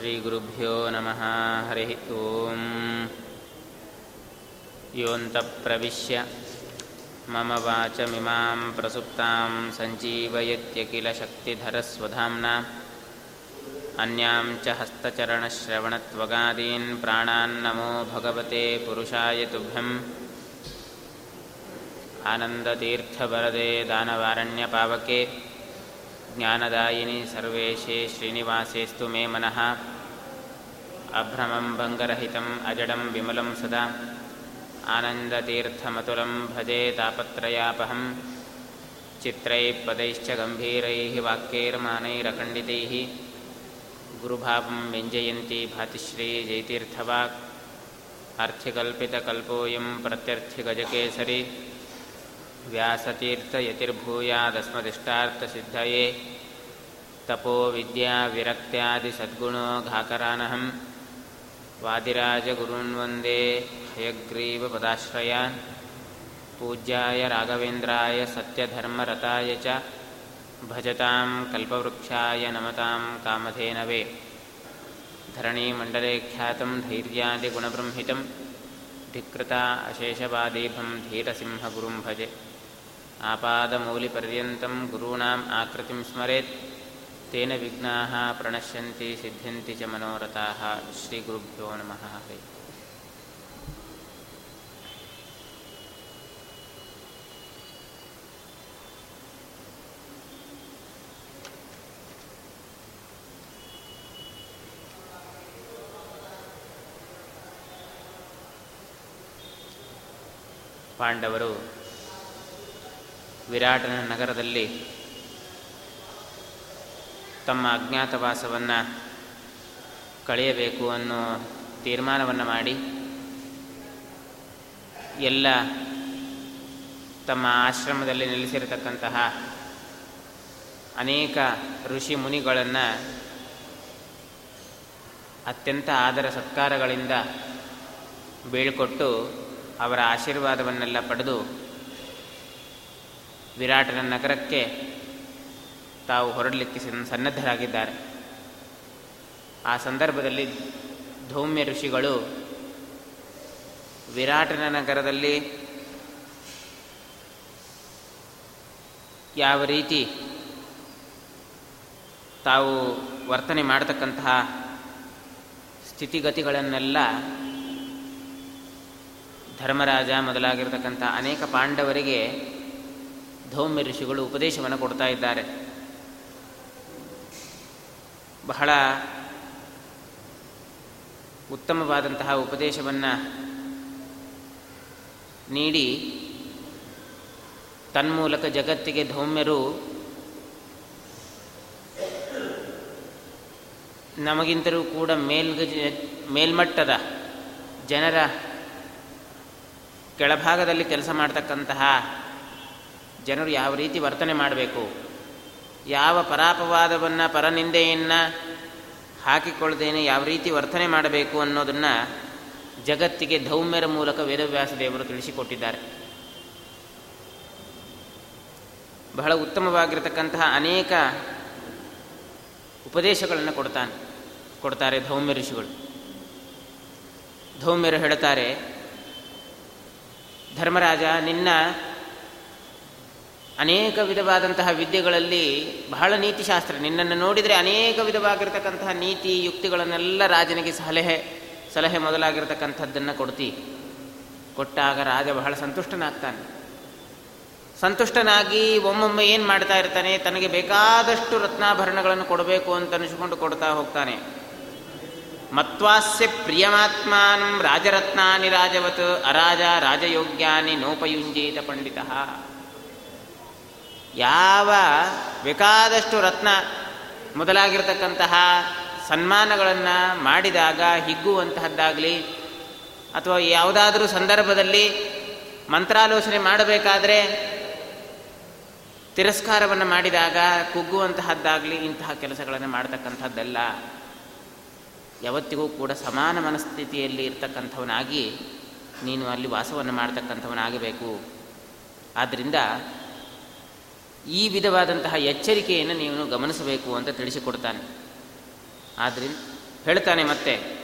श्रीगुरुभ्यो नमः हरिः ॐ योऽन्तप्रविश्य मम वाचमिमां प्रसुप्तां सञ्जीवयत्यखिलशक्तिधरस्वधाम्ना अन्यां च हस्तचरणश्रवणत्वगादीन् प्राणान्नमो भगवते पुरुषाय तुभ्यम् आनन्दतीर्थवरदे दानवारण्यपावके ज्ञानदायिनि सर्वेशे श्रीनिवासेस्तु मे मनः अभ्रमं भङ्गरहितम् अजडं विमलं सदा आनन्दतीर्थमतुलं भजे तापत्रयापहं चित्रैः पदैश्च गम्भीरैः वाक्यैर्मानैरखण्डितैः गुरुभावं व्यञ्जयन्ती भातिश्रीजयतीर्थवाक् अर्थिकल्पितकल्पोऽयं प्रत्यर्थिगजकेसरी व्यासतीर्थयतिर्भूयादस्मदिष्टार्थसिद्धये तपो विद्याविरक्त्यादिसद्गुणो घाकरानहं वादिराजगुरून् वन्दे हयग्रीवपदाश्रयान् पूज्याय राघवेन्द्राय सत्यधर्मरताय च भजतां कल्पवृक्षाय नमतां कामधेनवे धरणीमण्डले ख्यातं धैर्यादिगुणबृंहितं धिकृता अशेषवादीभं धीरसिंहगुरुं भजे आपादमौलिपर्यन्तं गुरूणाम् आकृतिं स्मरेत् तेन विघ्नाः प्रणश्यन्ति सिद्ध्यन्ति च मनोरथाः श्रीगुरुभ्यो नमः हरि ಪಾಂಡವರು ವಿರಾಟನ ನಗರದಲ್ಲಿ ತಮ್ಮ ಅಜ್ಞಾತವಾಸವನ್ನು ಕಳೆಯಬೇಕು ಅನ್ನೋ ತೀರ್ಮಾನವನ್ನು ಮಾಡಿ ಎಲ್ಲ ತಮ್ಮ ಆಶ್ರಮದಲ್ಲಿ ನೆಲೆಸಿರತಕ್ಕಂತಹ ಅನೇಕ ಋಷಿ ಮುನಿಗಳನ್ನು ಅತ್ಯಂತ ಆದರ ಸತ್ಕಾರಗಳಿಂದ ಬೀಳ್ಕೊಟ್ಟು ಅವರ ಆಶೀರ್ವಾದವನ್ನೆಲ್ಲ ಪಡೆದು ವಿರಾಟನ ನಗರಕ್ಕೆ ತಾವು ಹೊರಡಲಿಕ್ಕೆ ಸನ್ನದ್ಧರಾಗಿದ್ದಾರೆ. ಆ ಸಂದರ್ಭದಲ್ಲಿ ಧೌಮ್ಯ ಋಷಿಗಳು ವಿರಾಟನ ನಗರದಲ್ಲಿ ಯಾವ ರೀತಿ ತಾವು ವರ್ತನೆ ಮಾಡತಕ್ಕಂತಹ ಸ್ಥಿತಿಗತಿಗಳನ್ನೆಲ್ಲ ಧರ್ಮರಾಜ ಮೊದಲಾಗಿರ್ತಕ್ಕಂಥ ಅನೇಕ ಪಾಂಡವರಿಗೆ ಧೌಮ್ಯ ಋಷಿಗಳು ಉಪದೇಶವನ್ನು ಕೊಡ್ತಾ ಇದ್ದಾರೆ. ಬಹಳ ಉತ್ತಮವಾದಂತಹ ಉಪದೇಶವನ್ನು ನೀಡಿ ತನ್ಮೂಲಕ ಜಗತ್ತಿಗೆ ಧೌಮ್ಯರು ನಮಗಿಂತಲೂ ಕೂಡ ಮೇಲ್ಗ, ಮೇಲ್ಮಟ್ಟದ ಜನರ ಕೆಳಭಾಗದಲ್ಲಿ ಕೆಲಸ ಮಾಡ್ತಕ್ಕಂತಹ ಜನರು ಯಾವ ರೀತಿ ವರ್ತನೆ ಮಾಡಬೇಕು? ಯಾವ ಪರಾಪವಾದವನ್ನು, ಪರನಿಂದೆಯನ್ನು ಹಾಕಿಕೊಳ್ಳದೇನೆ ಯಾವ ರೀತಿ ವರ್ತನೆ ಮಾಡಬೇಕು ಅನ್ನೋದನ್ನು ಜಗತ್ತಿಗೆ ಧೌಮ್ಯರ ಮೂಲಕ ವೇದವ್ಯಾಸ ದೇವರು ತಿಳಿಸಿಕೊಟ್ಟಿದ್ದಾರೆ. ಬಹಳ ಉತ್ತಮವಾಗಿರತಕ್ಕಂತಹ ಅನೇಕ ಉಪದೇಶಗಳನ್ನು ಕೊಡ್ತಾನೆ, ಕೊಡ್ತಾರೆ ಧೌಮ್ಯ ಋಷಿಗಳು. ಧೌಮ್ಯರು ಹೇಳ್ತಾರೆ, ಧರ್ಮರಾಜ, ನಿನ್ನ ಅನೇಕ ವಿಧವಾದಂತಹ ವಿದ್ಯೆಗಳಲ್ಲಿ ಬಹಳ ನೀತಿಶಾಸ್ತ್ರ. ನಿನ್ನನ್ನು ನೋಡಿದರೆ ಅನೇಕ ವಿಧವಾಗಿರ್ತಕ್ಕಂತಹ ನೀತಿ ಯುಕ್ತಿಗಳನ್ನೆಲ್ಲ ರಾಜನಿಗೆ ಸಲಹೆ ಸಲಹೆ ಮೊದಲಾಗಿರ್ತಕ್ಕಂಥದ್ದನ್ನು ಕೊಡ್ತಿ. ಕೊಟ್ಟಾಗ ರಾಜ ಬಹಳ ಸಂತುಷ್ಟನಾಗ್ತಾನೆ. ಸಂತುಷ್ಟನಾಗಿ ಒಮ್ಮೊಮ್ಮೆ ಏನು ಮಾಡ್ತಾ ಇರ್ತಾನೆ, ತನಗೆ ಬೇಕಾದಷ್ಟು ರತ್ನಾಭರಣಗಳನ್ನು ಕೊಡಬೇಕು ಅಂತ ಅನಿಸಿಕೊಂಡು ಕೊಡ್ತಾ ಹೋಗ್ತಾನೆ. ಮತ್ವಾಸ್ಯ ಪ್ರಿಯಮಾತ್ಮಾನಂ ರಾಜರತ್ನಾನಿ ರಾಜವತ್, ಅರಾಜ ರಾಜಯೋಗ್ಯಾನಿ ನೋಪಯುಂಜೀತ ಪಂಡಿತ. ಯಾವ ಬೇಕಾದಷ್ಟು ರತ್ನ ಮೊದಲಾಗಿರ್ತಕ್ಕಂತಹ ಸನ್ಮಾನಗಳನ್ನು ಮಾಡಿದಾಗ, ಹಿಗ್ಗುವಂತಹದ್ದಾಗಲಿ, ಅಥವಾ ಯಾವುದಾದರೂ ಸಂದರ್ಭದಲ್ಲಿ ಮಂತ್ರಾಲೋಚನೆ ಮಾಡಬೇಕಾದ್ರೆ ತಿರಸ್ಕಾರವನ್ನು ಮಾಡಿದಾಗ, ಕುಗ್ಗುವಂತಹದ್ದಾಗಲಿ, ಇಂತಹ ಕೆಲಸಗಳನ್ನು ಮಾಡತಕ್ಕಂಥದ್ದೆಲ್ಲ. ಯಾವತ್ತಿಗೂ ಕೂಡ ಸಮಾನ ಮನಸ್ಥಿತಿಯಲ್ಲಿ ಇರ್ತಕ್ಕಂಥವನಾಗಿ ನೀನು ಅಲ್ಲಿ ವಾಸವನ್ನು ಮಾಡ್ತಕ್ಕಂಥವನಾಗಬೇಕು. ಆದ್ದರಿಂದ ಈ ವಿಧವಾದಂತಹ ಎಚ್ಚರಿಕೆಯನ್ನು ನೀವು ಗಮನಿಸಬೇಕು ಅಂತ ತಿಳಿಸಿಕೊಡ್ತಾನೆ. ಆದ್ರಿಂದ ಹೇಳ್ತಾನೆ ಮತ್ತೆ,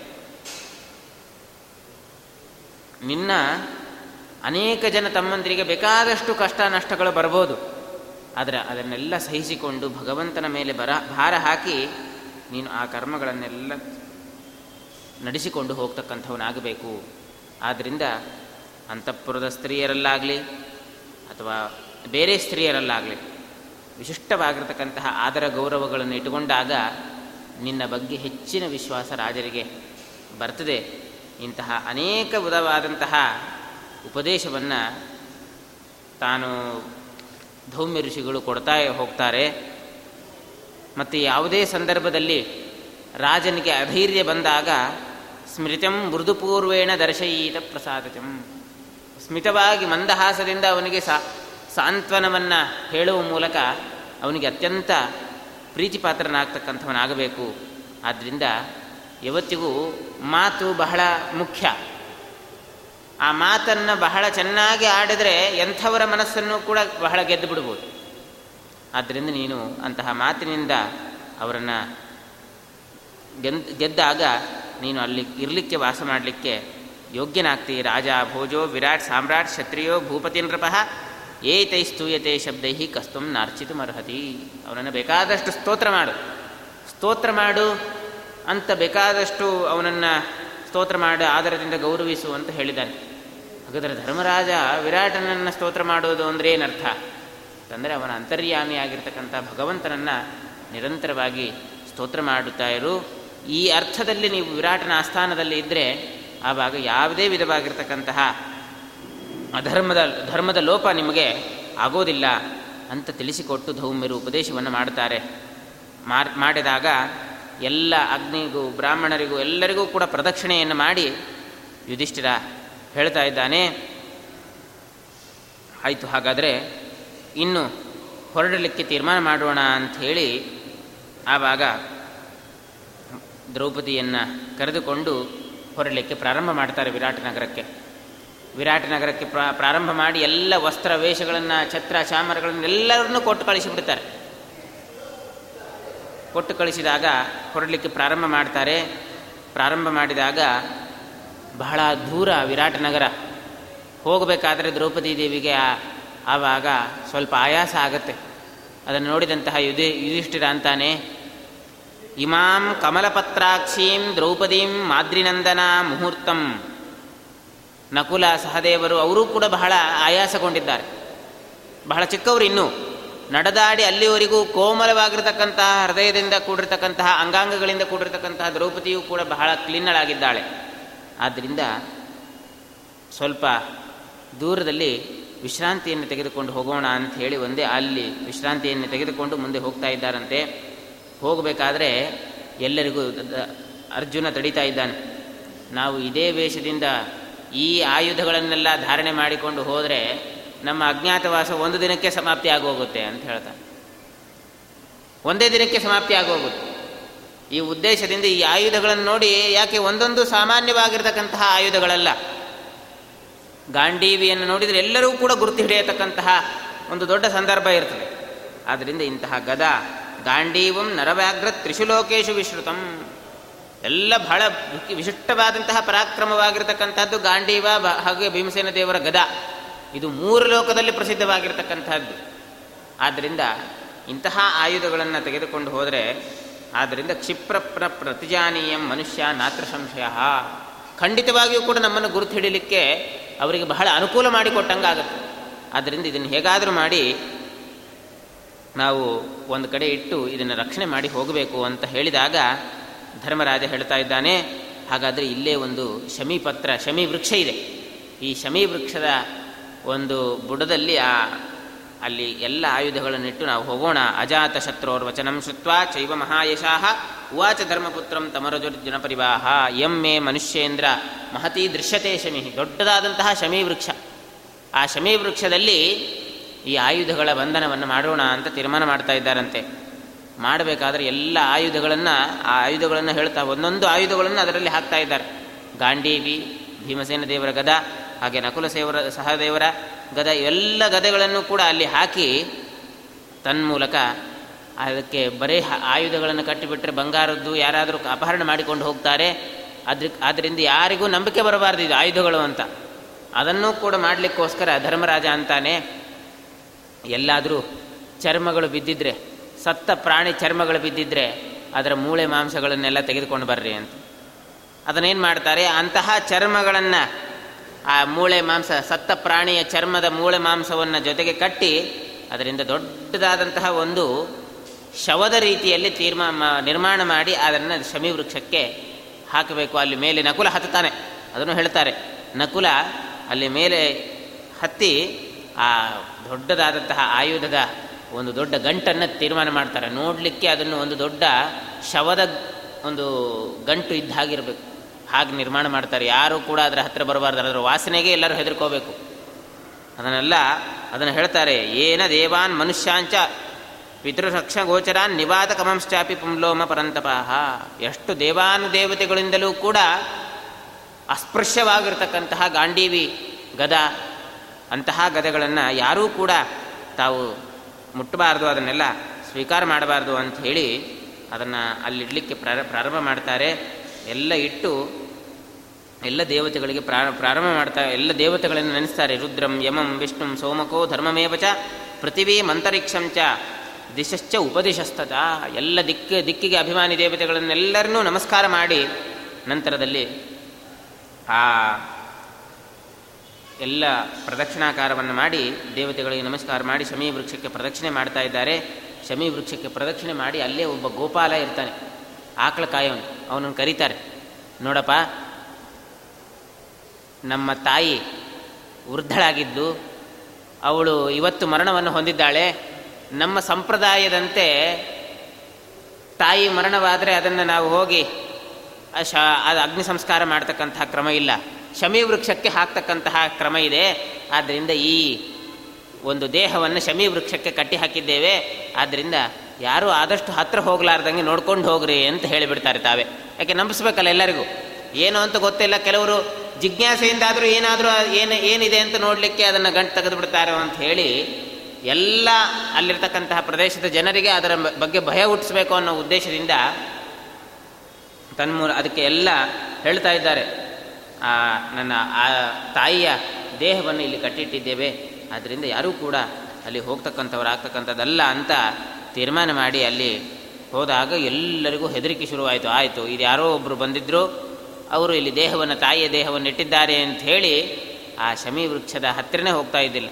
ನಿನ್ನ ಅನೇಕ ಜನ ತಮ್ಮಂದಿರಿಗೆ ಬೇಕಾದಷ್ಟು ಕಷ್ಟ ನಷ್ಟಗಳು ಬರ್ಬೋದು, ಆದರೆ ಅದನ್ನೆಲ್ಲ ಸಹಿಸಿಕೊಂಡು ಭಗವಂತನ ಮೇಲೆ ಬರ, ಭಾರ ಹಾಕಿ ನೀನು ಆ ಕರ್ಮಗಳನ್ನೆಲ್ಲ ನಡೆಸಿಕೊಂಡು ಹೋಗ್ತಕ್ಕಂಥವನಾಗಬೇಕು. ಆದ್ದರಿಂದ ಅಂತಃಪುರದ ಸ್ತ್ರೀಯರಲ್ಲಾಗಲಿ ಅಥವಾ ಬೇರೆ ಸ್ತ್ರೀಯರಲ್ಲಾಗಲಿ, ವಿಶಿಷ್ಟವಾಗಿರತಕ್ಕಂತಹ ಆದರ ಗೌರವಗಳನ್ನು ಇಟ್ಟುಕೊಂಡಾಗ ನಿನ್ನ ಬಗ್ಗೆ ಹೆಚ್ಚಿನ ವಿಶ್ವಾಸ ರಾಜರಿಗೆ ಬರ್ತದೆ. ಇಂತಹ ಅನೇಕ ವಿಧವಾದಂತಹ ಉಪದೇಶವನ್ನು ತಾನು ಧೌಮ್ಯ ಋಷಿಗಳು ಕೊಡ್ತಾ ಹೋಗ್ತಾರೆ. ಮತ್ತು ಯಾವುದೇ ಸಂದರ್ಭದಲ್ಲಿ ರಾಜನಿಗೆ ಅಧೈರ್ಯ ಬಂದಾಗ ಸ್ಮೃತಂ ಮೃದುಪೂರ್ವೇಣ ದರ್ಶಯೀತ ಪ್ರಸಾದತಂ ಸ್ಮಿತವಾಗಿ ಮಂದಹಾಸದಿಂದ ಅವನಿಗೆ ಸಾ ಸಾಂತ್ವನವನ್ನು ಹೇಳುವ ಮೂಲಕ ಅವನಿಗೆ ಅತ್ಯಂತ ಪ್ರೀತಿಪಾತ್ರನಾಗ್ತಕ್ಕಂಥವನಾಗಬೇಕು. ಆದ್ದರಿಂದ ಯಾವತ್ತಿಗೂ ಮಾತು ಬಹಳ ಮುಖ್ಯ. ಆ ಮಾತನ್ನು ಬಹಳ ಚೆನ್ನಾಗಿ ಆಡಿದರೆ ಎಂಥವರ ಮನಸ್ಸನ್ನು ಕೂಡ ಬಹಳ ಗೆದ್ದು ಬಿಡ್ಬೋದು. ಆದ್ದರಿಂದ ನೀನು ಅಂತಹ ಮಾತಿನಿಂದ ಅವರನ್ನು ಗೆದ್, ಗೆದ್ದಾಗ ನೀನು ಅಲ್ಲಿ ಇರಲಿಕ್ಕೆ ವಾಸ ಮಾಡಲಿಕ್ಕೆ ಯೋಗ್ಯನಾಗ್ತಿ. ರಾಜ ಭೋಜೋ ವಿರಾಟ್ ಸಾಮ್ರಾಟ್ ಕ್ಷತ್ರಿಯೋ ಭೂಪತಿ ನೃಪಃ. ಏತೈ ಸ್ತೂಯತೆ ಶಬ್ದೈ ಕಸ್ತುಂ ನಾರ್ಚಿತುಮರ್ಹತಿ. ಅವನನ್ನು ಬೇಕಾದಷ್ಟು ಸ್ತೋತ್ರ ಮಾಡು. ಸ್ತೋತ್ರ ಮಾಡು ಅಂತ ಬೇಕಾದಷ್ಟು ಅವನನ್ನು ಸ್ತೋತ್ರ ಮಾಡು ಆಧಾರದಿಂದ ಗೌರವಿಸು ಅಂತ ಹೇಳಿದ್ದಾನೆ. ಹಾಗಾದರೆ ಧರ್ಮರಾಜ ವಿರಾಟನನ್ನು ಸ್ತೋತ್ರ ಮಾಡೋದು ಅಂದರೆ ಏನರ್ಥ? ಅಂತಂದರೆ ಅವನ ಅಂತರ್ಯಾಮಿ ಅಂತರ್ಯಾಮಿಯಾಗಿರ್ತಕ್ಕಂಥ ಭಗವಂತನನ್ನು ನಿರಂತರವಾಗಿ ಸ್ತೋತ್ರ ಮಾಡುತ್ತಾ ಇರು. ಈ ಅರ್ಥದಲ್ಲಿ ನೀವು ವಿರಾಟನ ಆಸ್ಥಾನದಲ್ಲಿ ಇದ್ದರೆ ಆವಾಗ ಯಾವುದೇ ವಿಧವಾಗಿರ್ತಕ್ಕಂತಹ ಅಧರ್ಮದ ಧರ್ಮದ ಲೋಪ ನಿಮಗೆ ಆಗೋದಿಲ್ಲ ಅಂತ ತಿಳಿಸಿಕೊಟ್ಟು ಧೌಮ್ಯರು ಉಪದೇಶವನ್ನು ಮಾಡ್ತಾರೆ ಮಾಡಿದಾಗ ಎಲ್ಲ ಅಗ್ನಿಗೂ, ಬ್ರಾಹ್ಮಣರಿಗೂ, ಎಲ್ಲರಿಗೂ ಕೂಡ ಪ್ರದಕ್ಷಿಣೆಯನ್ನು ಮಾಡಿ ಯುಧಿಷ್ಠಿರ ಹೇಳ್ತಾ ಇದ್ದಾನೆ. ಆಯಿತು, ಹಾಗಾದರೆ ಇನ್ನು ಹೊರಡಲಿಕ್ಕೆ ತೀರ್ಮಾನ ಮಾಡೋಣ ಅಂಥೇಳಿ ಆವಾಗ ದ್ರೌಪದಿಯನ್ನು ಕರೆದುಕೊಂಡು ಹೊರಡಲಿಕ್ಕೆ ಪ್ರಾರಂಭ ಮಾಡ್ತಾರೆ ವಿರಾಟ್ ನಗರಕ್ಕೆ. ವಿರಾಟ ನಗರಕ್ಕೆ ಪ್ರಾರಂಭ ಮಾಡಿ ಎಲ್ಲ ವಸ್ತ್ರ ವೇಷಗಳನ್ನು, ಛತ್ರ, ಚಾಮರಗಳನ್ನು ಎಲ್ಲರನ್ನೂ ಕೊಟ್ಟು ಕಳಿಸಿಬಿಡ್ತಾರೆ. ಕೊಟ್ಟು ಕಳಿಸಿದಾಗ ಹೊರಡಲಿಕ್ಕೆ ಪ್ರಾರಂಭ ಮಾಡ್ತಾರೆ. ಪ್ರಾರಂಭ ಮಾಡಿದಾಗ ಬಹಳ ದೂರ ವಿರಾಟನಗರ ಹೋಗಬೇಕಾದ್ರೆ ದ್ರೌಪದಿ ದೇವಿಗೆ ಆವಾಗ ಸ್ವಲ್ಪ ಆಯಾಸ ಆಗತ್ತೆ. ಅದನ್ನು ನೋಡಿದಂತಹ ಯುಧಿ, ಯುಧಿಷ್ಠಿರ ಅಂತಾನೆ, ಇಮಾಂ ಕಮಲಪತ್ರಾಕ್ಷೀಂ ದ್ರೌಪದೀಂ ಮಾದ್ರಿನಂದನ ಮುಹೂರ್ತಂ. ನಕುಲ ಸಹದೇವರು ಅವರೂ ಕೂಡ ಬಹಳ ಆಯಾಸಗೊಂಡಿದ್ದಾರೆ. ಬಹಳ ಚಿಕ್ಕವರು ಇನ್ನೂ. ನಡೆದಾಡಿ ಅಲ್ಲಿವರೆಗೂ ಕೋಮಲವಾಗಿರತಕ್ಕಂತಹ ಹೃದಯದಿಂದ ಕೂಡಿರ್ತಕ್ಕಂತಹ ಅಂಗಾಂಗಗಳಿಂದ ಕೂಡಿರ್ತಕ್ಕಂತಹ ದ್ರೌಪದಿಯೂ ಕೂಡ ಬಹಳ ಕ್ಲೀನಳಾಗಿದ್ದಾಳೆ. ಆದ್ದರಿಂದ ಸ್ವಲ್ಪ ದೂರದಲ್ಲಿ ವಿಶ್ರಾಂತಿಯನ್ನು ತೆಗೆದುಕೊಂಡು ಹೋಗೋಣ ಅಂತ ಹೇಳಿ ಒಂದೇ ಅಲ್ಲಿ ವಿಶ್ರಾಂತಿಯನ್ನು ತೆಗೆದುಕೊಂಡು ಮುಂದೆ ಹೋಗ್ತಾ ಇದ್ದಾರಂತೆ. ಹೋಗಬೇಕಾದ್ರೆ ಎಲ್ಲರಿಗೂ ಅರ್ಜುನ ತಡೀತಾ ಇದ್ದಾನೆ. ನಾವು ಇದೇ ವೇಷದಿಂದ ಈ ಆಯುಧಗಳನ್ನೆಲ್ಲ ಧಾರಣೆ ಮಾಡಿಕೊಂಡು ಹೋದರೆ ನಮ್ಮ ಅಜ್ಞಾತವಾಸ ಒಂದು ದಿನಕ್ಕೆ ಸಮಾಪ್ತಿ ಆಗೋಗುತ್ತೆ ಅಂತ ಹೇಳ್ತಾನೆ ಒಂದೇ ದಿನಕ್ಕೆ ಸಮಾಪ್ತಿ ಆಗೋಗುತ್ತೆ. ಈ ಉದ್ದೇಶದಿಂದ ಈ ಆಯುಧಗಳನ್ನು ನೋಡಿ ಯಾಕೆ ಒಂದೊಂದು ಸಾಮಾನ್ಯವಾಗಿರ್ತಕ್ಕಂತಹ ಆಯುಧಗಳಲ್ಲ. ಗಾಂಡೀವಿಯನ್ನು ನೋಡಿದರೆ ಎಲ್ಲರೂ ಕೂಡ ಗುರುತು ಹಿಡಿಯತಕ್ಕಂತಹ ಒಂದು ದೊಡ್ಡ ಸಂದರ್ಭ ಇರ್ತದೆ. ಆದ್ದರಿಂದ ಇಂತಹ ಗದ ಗಾಂಡೀವಂ ನರವ್ಯಾಘ್ರ ತ್ರಿಶುಲೋಕೇಶು ವಿಶ್ರುತಂ. ಎಲ್ಲ ಬಹಳ ವಿಶಿಷ್ಟವಾದಂತಹ ಪರಾಕ್ರಮವಾಗಿರ್ತಕ್ಕಂಥದ್ದು ಗಾಂಡೀವ ಹಾಗೆ ಭೀಮಸೇನ ದೇವರ ಗದ. ಇದು ಮೂರು ಲೋಕದಲ್ಲಿ ಪ್ರಸಿದ್ಧವಾಗಿರ್ತಕ್ಕಂಥದ್ದು. ಆದ್ದರಿಂದ ಇಂತಹ ಆಯುಧಗಳನ್ನು ತೆಗೆದುಕೊಂಡು ಹೋದರೆ ಆದ್ದರಿಂದ ಕ್ಷಿಪ್ರ ಪ್ರತಿಜಾನೀಯಂ ಮನುಷ್ಯ ನಾತ್ರ ಸಂಶಯ. ಖಂಡಿತವಾಗಿಯೂ ಕೂಡ ನಮ್ಮನ್ನು ಗುರುತು ಹಿಡಿಲಿಕ್ಕೆ ಅವರಿಗೆ ಬಹಳ ಅನುಕೂಲ ಮಾಡಿಕೊಟ್ಟಂಗಾಗುತ್ತೆ. ಆದ್ದರಿಂದ ಇದನ್ನು ಹೇಗಾದರೂ ಮಾಡಿ ನಾವು ಒಂದು ಕಡೆ ಇಟ್ಟು ಇದನ್ನು ರಕ್ಷಣೆ ಮಾಡಿ ಹೋಗಬೇಕು ಅಂತ ಹೇಳಿದಾಗ ಧರ್ಮರಾಜ ಹೇಳ್ತಾ ಇದ್ದಾನೆ, ಹಾಗಾದರೆ ಇಲ್ಲೇ ಒಂದು ಶಮೀಪತ್ರ ಶಮಿ ವೃಕ್ಷ ಇದೆ. ಈ ಶಮಿ ವೃಕ್ಷದ ಒಂದು ಬುಡದಲ್ಲಿ ಆ, ಅಲ್ಲಿ ಎಲ್ಲ ಆಯುಧಗಳನ್ನಿಟ್ಟು ನಾವು ಹೋಗೋಣ. ಅಜಾತ ಶತ್ರೋರ್ ವಚನಂ ಶುತ್ವ ಚೈವ ಮಹಾಯಶಾಹ, ಉವಾಚ ಧರ್ಮಪುತ್ರಂ ತಮರಜುರ್ಜುನ ಪರಿವಾಹ. ಎಂ ಎ ಮನುಷ್ಯೇಂದ್ರ ಮಹತಿ ದೃಶ್ಯತೆ ಶಮಿ, ದೊಡ್ಡದಾದಂತಹ ಶಮಿ ವೃಕ್ಷ ಆ ಶಮಿ ವೃಕ್ಷದಲ್ಲಿ ಈ ಆಯುಧಗಳ ಬಂಧನವನ್ನು ಮಾಡೋಣ ಅಂತ ತೀರ್ಮಾನ ಮಾಡ್ತಾ ಇದ್ದಾರಂತೆ. ಮಾಡಬೇಕಾದ್ರೆ ಎಲ್ಲ ಆಯುಧಗಳನ್ನು, ಆ ಆಯುಧಗಳನ್ನು ಹೇಳ್ತಾ ಒಂದೊಂದು ಆಯುಧಗಳನ್ನು ಅದರಲ್ಲಿ ಹಾಕ್ತಾ ಇದ್ದಾರೆ. ಗಾಂಡೀವಿ, ಭೀಮಸೇನ ದೇವರ ಗದ, ಹಾಗೆ ನಕುಲ ಸೇವರ ಸಹದೇವರ ಗದ ಎಲ್ಲ ಗದೆಗಳನ್ನು ಕೂಡ ಅಲ್ಲಿ ಹಾಕಿ ತನ್ಮೂಲಕ ಅದಕ್ಕೆ ಬರೀ ಆಯುಧಗಳನ್ನು ಕಟ್ಟಿಬಿಟ್ರೆ ಬಂಗಾರದ್ದು ಯಾರಾದರೂ ಅಪಹರಣ ಮಾಡಿಕೊಂಡು ಹೋಗ್ತಾರೆ. ಅದ್ರ ಆದ್ದರಿಂದ ಯಾರಿಗೂ ನಂಬಿಕೆ ಬರಬಾರ್ದು ಇದು ಆಯುಧಗಳು ಅಂತ. ಅದನ್ನೂ ಕೂಡ ಮಾಡಲಿಕ್ಕೋಸ್ಕರ ಧರ್ಮರಾಜ ಅಂತಾನೆ, ಎಲ್ಲಾದರೂ ಚರ್ಮಗಳು ಬಿದ್ದಿದ್ರೆ ಸತ್ತ ಪ್ರಾಣಿ ಚರ್ಮಗಳು ಬಿದ್ದಿದ್ರೆ ಅದರ ಮೂಳೆ ಮಾಂಸಗಳನ್ನೆಲ್ಲ ತೆಗೆದುಕೊಂಡು ಬರ್ರಿ ಅಂತ. ಅದನ್ನೇನು ಮಾಡ್ತಾರೆ? ಅಂತಹ ಚರ್ಮಗಳನ್ನು, ಆ ಮೂಳೆ ಮಾಂಸ, ಸತ್ತ ಪ್ರಾಣಿಯ ಚರ್ಮದ ಮೂಳೆ ಮಾಂಸವನ್ನು ಜೊತೆಗೆ ಕಟ್ಟಿ ಅದರಿಂದ ದೊಡ್ಡದಾದಂತಹ ಒಂದು ಶವದ ರೀತಿಯಲ್ಲಿ ತೀರ್ಮಾನ ನಿರ್ಮಾಣ ಮಾಡಿ ಅದನ್ನು ಶಮಿ ವೃಕ್ಷಕ್ಕೆ ಹಾಕಬೇಕು. ಅಲ್ಲಿ ಮೇಲೆ ನಕುಲ ಹತ್ತುತ್ತಾನೆ. ಅದನ್ನು ಹೇಳ್ತಾರೆ. ನಕುಲ ಅಲ್ಲಿ ಮೇಲೆ ಹತ್ತಿ ಆ ದೊಡ್ಡದಾದಂತಹ ಆಯುಧದ ಒಂದು ದೊಡ್ಡ ಗಂಟನ್ನು ತೀರ್ಮಾನ ಮಾಡ್ತಾರೆ. ನೋಡಲಿಕ್ಕೆ ಅದನ್ನು ಒಂದು ದೊಡ್ಡ ಶವದ ಒಂದು ಗಂಟು ಇದ್ದ ಹಾಗಿರಬೇಕು. ಹಾಗೆ ನಿರ್ಮಾಣ ಮಾಡ್ತಾರೆ. ಯಾರೂ ಕೂಡ ಅದರ ಹತ್ತಿರ ಬರಬಾರ್ದು. ಅದರ ವಾಸನೆಗೆ ಎಲ್ಲರೂ ಹೆದರ್ಕೋಬೇಕು. ಅದನ್ನೆಲ್ಲ ಅದನ್ನು ಹೇಳ್ತಾರೆ, ಏನ ದೇವಾನ್ ಮನುಷ್ಯಾಂಚ ಪಿತೃರಕ್ಷ ಗೋಚರಾನ್ ನಿವಾದ ಕಮಂಶ್ಚಾಪಿ ಪುಂಲೋಮ ಪರಂತಪಾಹ. ಎಷ್ಟು ದೇವಾನುದೇವತೆಗಳಿಂದಲೂ ಕೂಡ ಅಸ್ಪೃಶ್ಯವಾಗಿರ್ತಕ್ಕಂತಹ ಗಾಂಡೀವಿ ಗದ ಅಂತಹ ಗದೆಗಳನ್ನು ಯಾರೂ ಕೂಡ ತಾವು ಮುಟ್ಟಬಾರ್ದು, ಅದನ್ನೆಲ್ಲ ಸ್ವೀಕಾರ ಮಾಡಬಾರ್ದು ಅಂತ ಹೇಳಿ ಅದನ್ನು ಅಲ್ಲಿಡಲಿಕ್ಕೆ ಪ್ರಾರಂಭ ಮಾಡ್ತಾರೆ. ಎಲ್ಲ ಇಟ್ಟು ಎಲ್ಲ ದೇವತೆಗಳಿಗೆ ಪ್ರಾರಂಭ ಮಾಡ್ತಾರೆ ಎಲ್ಲ ದೇವತೆಗಳನ್ನು ನೆನೆಸ್ತಾರೆ. ರುದ್ರಂ, ಯಮಂ, ವಿಷ್ಣುಂ, ಸೋಮಕೋ ಧರ್ಮಮೇವಚ ಮಂತರಿಕ್ಷಂ ಮಂತರಿಕ್ಷಂಚ ದಿಶಶ್ಚ ಉಪದಿಶಸ್ತದ ಎಲ್ಲ ದಿಕ್ಕ, ದಿಕ್ಕಿಗೆ ಅಭಿಮಾನಿ ದೇವತೆಗಳನ್ನೆಲ್ಲರನ್ನೂ ನಮಸ್ಕಾರ ಮಾಡಿ ನಂತರದಲ್ಲಿ ಆ ಎಲ್ಲ ಪ್ರದಕ್ಷಿಣಾಕಾರವನ್ನು ಮಾಡಿ ದೇವತೆಗಳಿಗೆ ನಮಸ್ಕಾರ ಮಾಡಿ ಶಮಿ ವೃಕ್ಷಕ್ಕೆ ಪ್ರದಕ್ಷಿಣೆ ಮಾಡ್ತಾ ಇದ್ದಾರೆ. ಶಮಿ ವೃಕ್ಷಕ್ಕೆ ಪ್ರದಕ್ಷಿಣೆ ಮಾಡಿ ಅಲ್ಲೇ ಒಬ್ಬ ಗೋಪಾಲ ಇರ್ತಾನೆ. ಆಕಳ ಕಾಯವನು ಅವನನ್ನು ಕರೀತಾರೆ. ನೋಡಪ್ಪ, ನಮ್ಮ ತಾಯಿ ವೃದ್ಧಳಾಗಿದ್ದು ಅವಳು ಇವತ್ತು ಮರಣವನ್ನು ಹೊಂದಿದ್ದಾಳೆ. ನಮ್ಮ ಸಂಪ್ರದಾಯದಂತೆ ತಾಯಿ ಮರಣವಾದರೆ ಅದನ್ನು ನಾವು ಹೋಗಿ ಶ ಅದು ಅಗ್ನಿ ಸಂಸ್ಕಾರ ಮಾಡ್ತಕ್ಕಂಥ ಕ್ರಮ ಇಲ್ಲ. ಶಮಿ ವೃಕ್ಷಕ್ಕೆ ಹಾಕ್ತಕ್ಕಂತಹ ಕ್ರಮ ಇದೆ. ಆದ್ದರಿಂದ ಈ ಒಂದು ದೇಹವನ್ನು ಶಮಿ ವೃಕ್ಷಕ್ಕೆ ಕಟ್ಟಿ ಹಾಕಿದ್ದೇವೆ. ಆದ್ದರಿಂದ ಯಾರೂ ಆದಷ್ಟು ಹತ್ತಿರ ಹೋಗಲಾರ್ದಂಗೆ ನೋಡ್ಕೊಂಡು ಹೋಗ್ರಿ ಅಂತ ಹೇಳಿಬಿಡ್ತಾರೆ ತಾವೇ. ಯಾಕೆ ನಂಬಿಸ್ಬೇಕಲ್ಲ ಎಲ್ಲರಿಗೂ? ಏನು ಅಂತ ಗೊತ್ತಿಲ್ಲ. ಕೆಲವರು ಜಿಜ್ಞಾಸೆಯಿಂದಾದರೂ ಏನಾದರೂ ಏನು ಏನಿದೆ ಅಂತ ನೋಡಲಿಕ್ಕೆ ಅದನ್ನು ಗಂಟು ತೆಗೆದು ಬಿಡ್ತಾರೆ ಅಂತ ಹೇಳಿ ಎಲ್ಲ ಅಲ್ಲಿರ್ತಕ್ಕಂತಹ ಪ್ರದೇಶದ ಜನರಿಗೆ ಅದರ ಬಗ್ಗೆ ಭಯ ಹುಟ್ಟಿಸ್ಬೇಕು ಅನ್ನೋ ಉದ್ದೇಶದಿಂದ ತನ್ಮೂಲ ಅದಕ್ಕೆ ಎಲ್ಲ ಹೇಳ್ತಾ ಇದ್ದಾರೆ. ಆ, ನನ್ನ ಆ ತಾಯಿಯ ದೇಹವನ್ನು ಇಲ್ಲಿ ಕಟ್ಟಿಟ್ಟಿದ್ದೇವೆ. ಆದ್ದರಿಂದ ಯಾರೂ ಕೂಡ ಅಲ್ಲಿ ಹೋಗ್ತಕ್ಕಂಥವ್ರು ಆಗ್ತಕ್ಕಂಥದ್ದಲ್ಲ ಅಂತ ತೀರ್ಮಾನ ಮಾಡಿ ಅಲ್ಲಿ ಹೋದಾಗ ಎಲ್ಲರಿಗೂ ಹೆದರಿಕೆ ಶುರುವಾಯಿತು. ಆಯಿತು, ಇದು ಯಾರೋ ಒಬ್ಬರು ಬಂದಿದ್ದರು ಅವರು ಇಲ್ಲಿ ದೇಹವನ್ನು, ತಾಯಿಯ ದೇಹವನ್ನು ಇಟ್ಟಿದ್ದಾರೆ ಅಂತ ಹೇಳಿ ಆ ಶಮಿ ವೃಕ್ಷದ ಹತ್ತಿರನೇ ಹೋಗ್ತಾ ಇದ್ದಿಲ್ಲ.